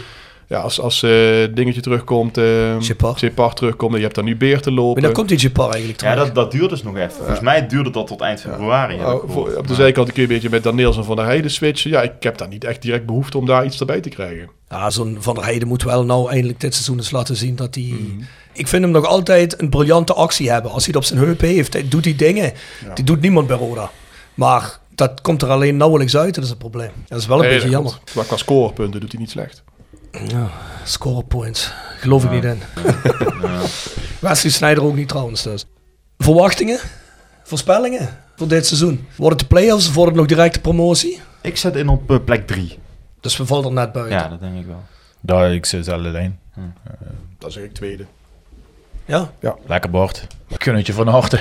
ja, als, als eh, dingetje terugkomt, uh, Shepard. Shepard terugkomt, je hebt dan nu Beer te lopen. Maar dan komt die Japar eigenlijk terug. Ja, dat, dat duurt dus nog even. Volgens mij duurde dat tot eind februari. Oh, voor- op de zijkant kun je een beetje met Daniels en Van der Heijden switchen. Ja, ik heb daar niet echt direct behoefte om daar iets erbij te krijgen. Ja, zo'n Van der Heijden moet wel nou eindelijk dit seizoen eens laten zien dat hij... Mhm. Ik vind hem nog altijd een briljante actie hebben. Als hij het op zijn heup heeft, hij doet hij dingen. Die doet niemand bij Roda. Maar dat komt er alleen nauwelijks uit, dat is het probleem. Dat is wel een Nee, beetje jammer. klopt. Maar qua scorepunten doet hij niet slecht. Ja, score points. Geloof ik niet in. Wesley Sneijder ook niet trouwens dus. Verwachtingen? Voorspellingen voor dit seizoen? Wordt het de play-offs of wordt het nog directe promotie? Ik zet in op eh, plek 3. Dus we vallen er net buiten. Ja, dat denk ik wel. Daar ik ze dezelfde lijn. Dat zeg ik tweede. Ja? ja. Lekker bord. Kunnetje van harte.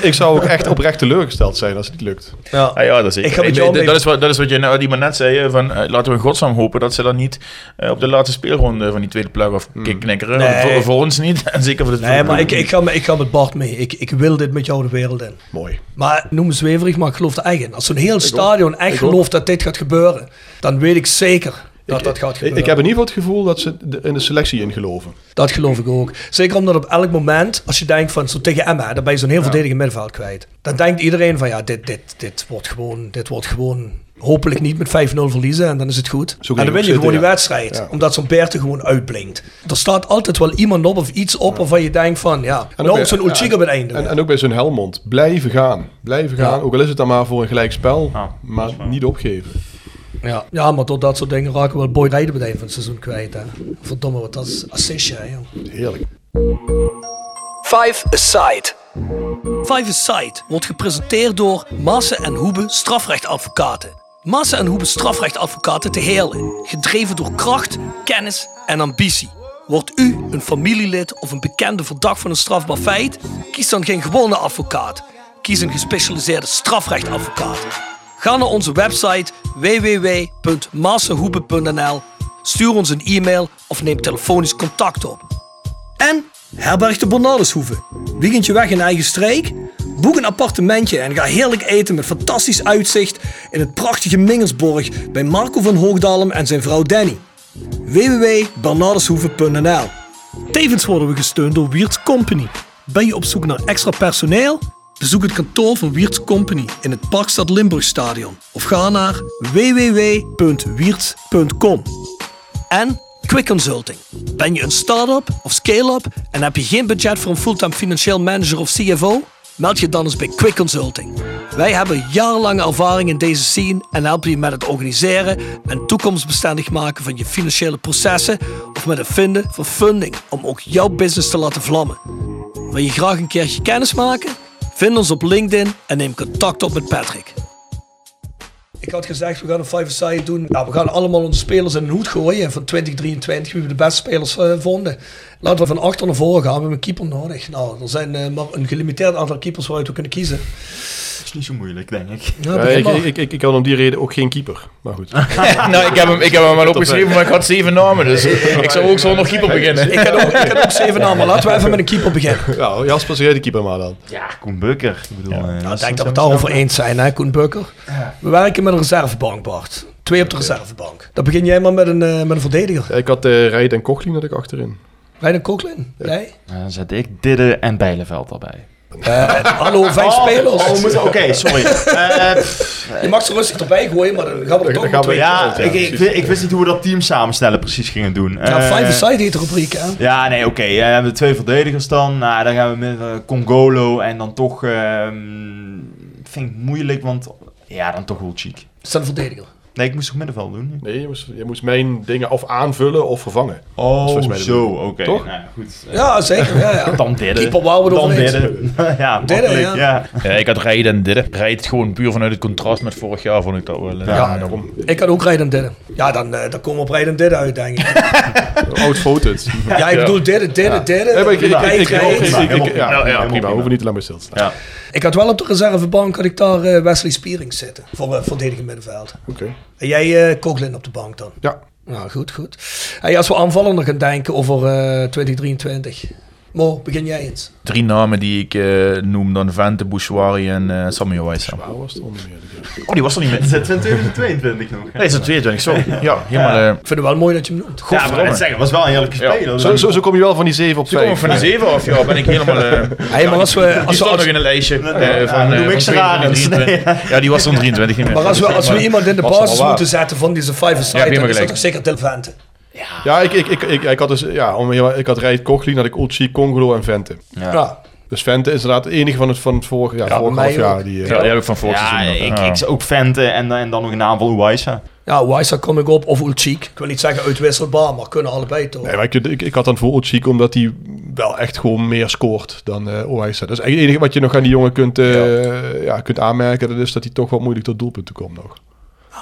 Ik zou ook echt oprecht teleurgesteld zijn als het niet lukt. Ja, ja, ah, dat, is, ik ik, dat, is wat, dat is wat je nou, iemand net zei. Van, eh, laten we godsnaam hopen dat ze dan niet eh, op de laatste speelronde van die tweede plug of hmm. knikkeren. Voor, ons niet. En zeker voor de Nee, maar ik, ik, ga, ik ga met Bart mee. Ik, ik wil dit met jou de wereld in. Mooi. Maar noem zweverig, maar ik geloof er eigen. Als zo'n heel stadion echt gelooft dat dit gaat gebeuren, dan weet ik zeker dat dat gaat Ik, gebeuren. ik heb in ieder geval het gevoel dat ze de- in de selectie in geloven. Dat geloof ik ook. Zeker omdat op elk moment, als je denkt van zo tegen Emma, dan ben je zo'n heel verdedigend middenveld kwijt. Dan denkt iedereen van ja, dit, dit, dit wordt gewoon, dit wordt gewoon hopelijk niet met 5-0 verliezen en dan is het goed. Zo en dan win je gewoon die wedstrijd, Ja. omdat zo'n Beerte gewoon uitblinkt. Er staat altijd wel iemand op of iets op waarvan je denkt van ja, En nou zo'n bij- op het einde. En, en ook bij zo'n Helmond. Blijven gaan. Blijven gaan. Ja. Ook al is het dan maar voor een gelijk spel. Ja, maar niet opgeven. Ja. ja, maar door dat soort dingen raken we wel Boy Rijden het van het seizoen kwijt. Hè. Verdomme, wat dat is assistje. Joh. Heerlijk. Five Aside. Five Aside wordt gepresenteerd door Maassen en Hoebe strafrechtadvocaten. Maassen en Hoebe strafrechtadvocaten te Heerlen. Gedreven door kracht, kennis en ambitie. Wordt u een familielid of een bekende verdacht van een strafbaar feit? Kies dan geen gewone advocaat. Kies een gespecialiseerde strafrechtadvocaat. Ga naar onze website www.massenhoebe.nl, stuur ons een e-mail of neem telefonisch contact op. En herberg de Bernardeshoeve. Weekendje weg in eigen streek? Boek een appartementje en ga heerlijk eten met fantastisch uitzicht in het prachtige Mingersborg bij Marco van Hoogdalem en zijn vrouw Danny. www.bernardeshoeve.nl Tevens worden we gesteund door Wiert's Company. Ben je op zoek naar extra personeel? Bezoek het kantoor van Wiert's Company in het Parkstad Limburgstadion of ga naar www.wierts.com. En Quick Consulting. Ben je een start-up of scale-up en heb je geen budget voor een fulltime financieel manager of CFO? Meld je dan eens bij Quick Consulting. Wij hebben jarenlange ervaring in deze scene en helpen je met het organiseren en toekomstbestendig maken van je financiële processen of met het vinden van funding om ook jouw business te laten vlammen. Wil je graag een keertje kennis maken? Vind ons op LinkedIn en neem contact op met Patrick. Ik had gezegd, we gaan een five-a-side doen. We gaan allemaal onze spelers in een hoed gooien van 2023, wie we de beste spelers eh, vonden. Laten we van achter naar voren gaan, we hebben een keeper nodig. Nou, er zijn eh, maar een gelimiteerd aantal keepers waaruit we kunnen kiezen. Is niet zo moeilijk, denk ik. Ja, Ja, begin ik, maar. ik, ik, ik had om die reden ook geen keeper. Maar goed. nou, ik heb hem, ik heb hem wel opgeschreven, maar ik had zeven namen. Dus ik zou ook zonder keeper beginnen. Ik had ook, ik had ook zeven namen, laten we even met een keeper beginnen. Ja, Jasper, zeg jij de keeper maar dan. Ja, Koen Bukker. Ik bedoel, eh, Nou, dat denk dat we het is- daarover eens zijn, hè, Koen Bukker. We werken met een reservebank, Bart. Twee op de reservebank. Dan begin jij maar met een, eh, met een verdediger. Ja, ik had uh, Rijd en Kochlin had ik achterin. Rijden Koklin, jij? Dan zet ik Didde en Bijleveld erbij. Eh, hallo, vijf spelers. Oh, moet- Oké, sorry. Eh, Je mag ze rustig erbij gooien, maar dan gaan we er toch gaan we- twee ja, Ja, ik, ik, wist niet hoe we dat team samenstellen precies gingen doen. Ja, Eh, five-a-side heet de rubriek, hè? Ja, nee, oké. we hebben twee verdedigers dan. Nou, dan gaan we met Congolo en dan toch... ehm, vind ik moeilijk, want... Ja, dan toch wel cheek. Dat is een verdediger. Nee, ik moest toch middenveld doen? Nee, je moest, je moest mijn dingen of aanvullen of vervangen. Oh, zo, oké. Toch? Nou, goed. Eh, Ja, zeker. Ja, ja. Dan waar we het Dan Didde. ja, ja. ja. Ja, ik had rijden en dit. Rijdt gewoon puur vanuit het contrast met vorig jaar, vond ik dat wel. eh, Ja, daarom. Ik had ook rijden Didde. Ja, dan, eh, dan komen we op rijden Didde uit, denk ik. Oud foto's. Ja, ik bedoel Didde, Didde. Ja, maar ik, ik, ja, prima. hoeven niet te lang bij stil te staan. Ja. Ik had wel op de reservebank had ik daar Wesley Spierings zitten. Voor verdediging middenveld. Oké. En jij uh, Coughlin op de bank dan? Ja. Nou, goed, goed. Hey, als we aanvallender gaan denken over eh 2023. Mo, begin jij eens. Drie namen die ik eh, noem dan Vente, Bouchouari en eh Samuel meer? Oh, die was er niet met. is het 2022 nog. hè? Nee, is het 22, sorry. Ja, helemaal... eh Ik vind het wel mooi dat je hem noemt. Ja, maar het zeggen, was wel een heerlijke Ja. speler. Zo, zo, zo kom je wel van die 7 op Ze komen 2. van de 7 af, ja, ben ik helemaal... eh Hey, maar als we, die als we, nog in een lijstje eh, Ja, van, eh, ik ze raar eens. 23. Ja, die was dan 23 niet meer. maar als we, als we iemand in de basis moeten zetten van deze five Ja, side, heb je dan is dat zeker Del Vente. Ja, ik, ik, ik, ik, ik had dus, ja, om, ik had Rijd Kochlin, had ik Ulchi, Congolo en Vente. Ja. Ja. Dus Vente is inderdaad het enige van het, van het vorige, ja, vorige half jaar. ook. Die, eh, Ja, die heb ik van vorig Ja, seizoen. ik, Ja. ik zou ook Vente en, dan- en dan nog een aanval Uwaisa. Ja, Wijsa kom ik op, of Ulchik. Ik wil niet zeggen uitwisselbaar, maar kunnen allebei toch. Nee, maar ik, ik, ik had dan voor Ulchik omdat hij wel echt gewoon meer scoort dan eh Oaisa. Dat is eigenlijk het enige wat je nog aan die jongen kunt, eh, ja. kunt aanmerken. Dat is dat hij toch wel moeilijk tot doelpunten komt nog.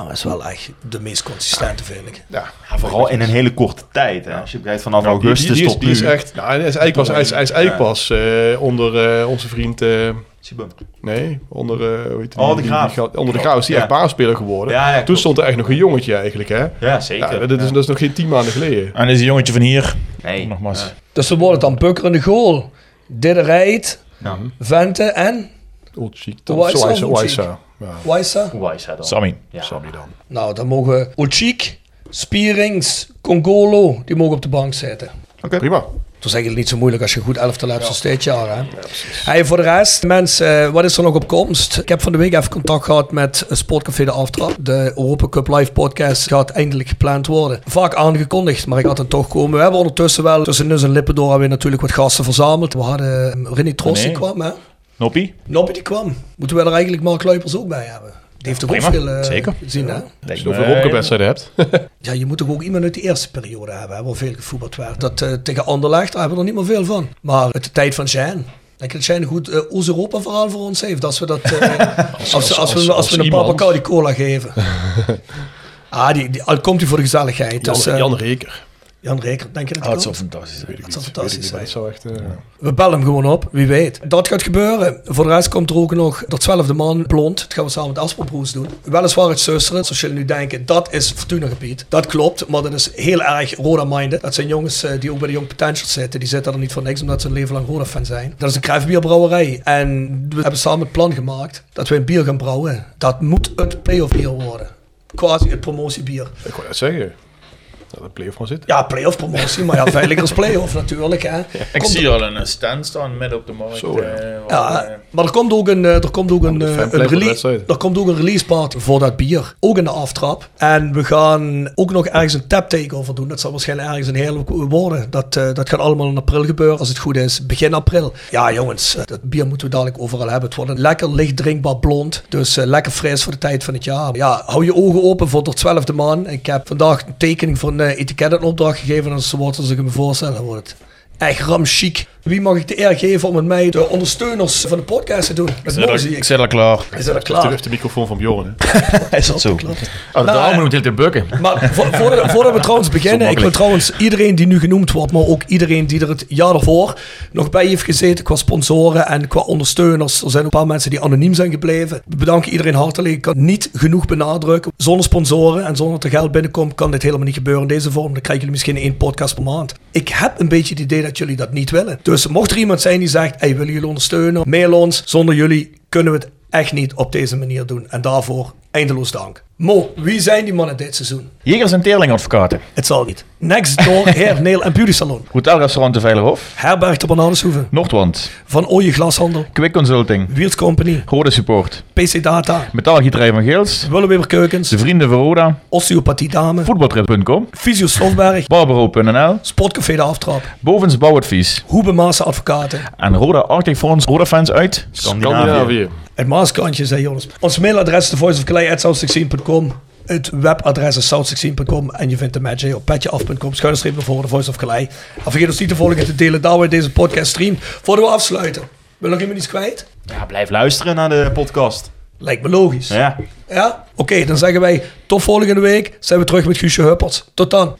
Nou, dat is wel echt de meest consistente, vind ik. Ja, Ja, vooral in een hele korte tijd. Hè. Als je kijkt vanaf augustus die, die, is, tot die nu. is echt. Nou, hij is eigenlijk pas, hij is, hij is eigenlijk pas eh, onder eh, onze vriend. eh, Sibum. nee, onder. eh hoe heet Oh, die- de Graaf. die- onder de Graaf is hij Ja. echt baasspeler geworden. Ja, ja, Toen stond er echt nog een jongetje eigenlijk, hè? Ja, zeker. Ja, dat, is, dat is nog geen tien maanden geleden. En is een jongetje van hier. Nee. Nogmaals. Ja. Dus wordt het dan Bukker in de goal. Didde rijdt, Ja. Vente en Ulchik. Oaisa of Ja, Wijsa. Uwaisa dan. Sammy. Ja. Sammy dan. Nou, dan mogen Ulchik, Spierings, Congolo, die mogen op de bank zitten. Prima. Het is eigenlijk niet zo moeilijk als je goed elftal hebt zoals dit jaar. Hè? hey, voor de rest, mensen, eh, wat is er nog op komst? Ik heb van de week even contact gehad met Sportcafé de Aftrap. De Europa Cup Live podcast gaat eindelijk gepland worden. Vaak aangekondigd, maar ik had het toch komen. We hebben ondertussen wel tussen Nus en Lippen door hebben we natuurlijk wat gasten verzameld. We hadden eh, René Tros, die Nee. kwam hè. Noppie? Nobby die kwam. Moeten we er eigenlijk Mark Luipers ook bij hebben? Die heeft toch ook veel eh, zeker. gezien hè? Als je Robbenwedstrijden hebt. Ja, je moet toch ook iemand uit de eerste periode hebben, hè, waar veel gevoetbald werd. Dat eh, tegen Anderlecht, daar hebben we er niet meer veel van. Maar uit de tijd van Jean. Denk dat Jean een goed uh, Oost-Europa-verhaal voor ons heeft? Als we, dat, eh, als, als, als, we, als we een iemand. papa die cola geven. ah, die, die, al komt hij voor de gezelligheid. Jan, Dus, eh, Jan Reker. Jan Reker, denk je dat Ah, het zou fantastisch zijn. Dat zou fantastisch zijn. Dat zou echt... eh, We bellen hem gewoon op, wie weet. Dat gaat gebeuren. Voor de rest komt er ook nog de twaalfde man blond. Dat gaan we samen met Asperbroes doen. Weliswaar uit Zusseren, zoals jullie nu denken. Dat is Fortuna gebied. Dat klopt, maar dat is heel erg Roda-minded. Dat zijn jongens eh, die ook bij de Young Potentials zitten. Die zitten er niet voor niks, omdat ze een leven lang Roda-fan zijn. Dat is een craftbierbrouwerij. En we hebben samen het plan gemaakt dat we een bier gaan brouwen. Dat moet het playoff bier worden. Quasi het promotiebier. ik wou net zeggen. Ja, de play-off maar zit. Ja, playoff promotie, maar ja, veiliger als playoff natuurlijk. Hè. Ik Komt zie er- al een stand staan midden op de markt. Zo, ja. eh, Ja, eh, maar er komt ook een, eh, er komt ook een, een, release, er komt ook een release party voor dat bier. Ook in de aftrap. En we gaan ook nog ergens een tap takeover doen. Dat zal waarschijnlijk ergens een hele worden. Dat, eh, dat gaat allemaal in april gebeuren, als het goed is. Begin april. Ja, jongens, dat bier moeten we dadelijk overal hebben. Het wordt een lekker licht drinkbaar blond. Dus lekker fris voor de tijd van het jaar. Ja, hou je ogen open voor de twaalfde maand. Ik heb vandaag een tekening voor een eh, etiket in opdracht gegeven. En als het zo wordt als ik me voorstel, dan wordt echt ramchic. Wie mag ik de eer geven om met mij de ondersteuners van de podcast te doen? Al- Mozi. ik zit al klaar. Is dat Terug klaar? de microfoon van Bjorn. Hè. Is dat zo? Oh, Nou, daarom eh, moet heel te bukken. Maar vo- voordat, voordat we trouwens beginnen, ik wil trouwens iedereen die nu genoemd wordt, maar ook iedereen die er het jaar ervoor nog bij heeft gezeten qua sponsoren en qua ondersteuners. Er zijn ook een paar mensen die anoniem zijn gebleven. We bedanken iedereen hartelijk. Ik kan niet genoeg benadrukken. Zonder sponsoren en zonder dat er geld binnenkomt, kan dit helemaal niet gebeuren in deze vorm. Dan krijgen jullie misschien één podcast per maand. Ik heb een beetje het idee dat jullie dat niet willen. Dus mocht er iemand zijn die zegt, hey, willen jullie ondersteunen? Mail ons. Zonder jullie kunnen we het echt niet op deze manier doen. En daarvoor eindeloos dank. Mo, wie zijn die mannen dit seizoen? Jegers en Teerlingadvocaten. Het zal niet. Next door Heer, Nail en Beauty Salon. Hotelrestaurant de Veilerhof. Herberg de Bernardeshoeve. Noordwand. Van Ooije Glashandel. Quick Consulting. Wheels Company. Rode Support. PC Data. Metaalgieterij van Geels. Willeweber Keukens. De Vrienden van Roda. Osteopathie Dame. Voetbaltrip.com. Fysio Stofberg. Barbaro.nl. Sportcafé De Aftrap. Bovens Bouwadvies. Hoebe Advocaten. En Roda Arctic voor ons Roda fans uit. Scandinavië. Scandinavië. Het Maaskantje, zei Jonas. Ons mailadres is thevoiceofcalais.south16.com. Het webadres is south16.com. En je vindt de match op petjeaf.com. Schuine streep naar voren, de Voice of Calais. En vergeet ons niet te volgen en te delen daar waar je deze podcast streamt. Voordat we afsluiten. Wil nog iemand iets kwijt? Ja, blijf luisteren naar de podcast. Lijkt me logisch. Ja. Ja? Oké, dan zeggen wij tot volgende week. Zijn we terug met Guusje Huppert. Tot dan.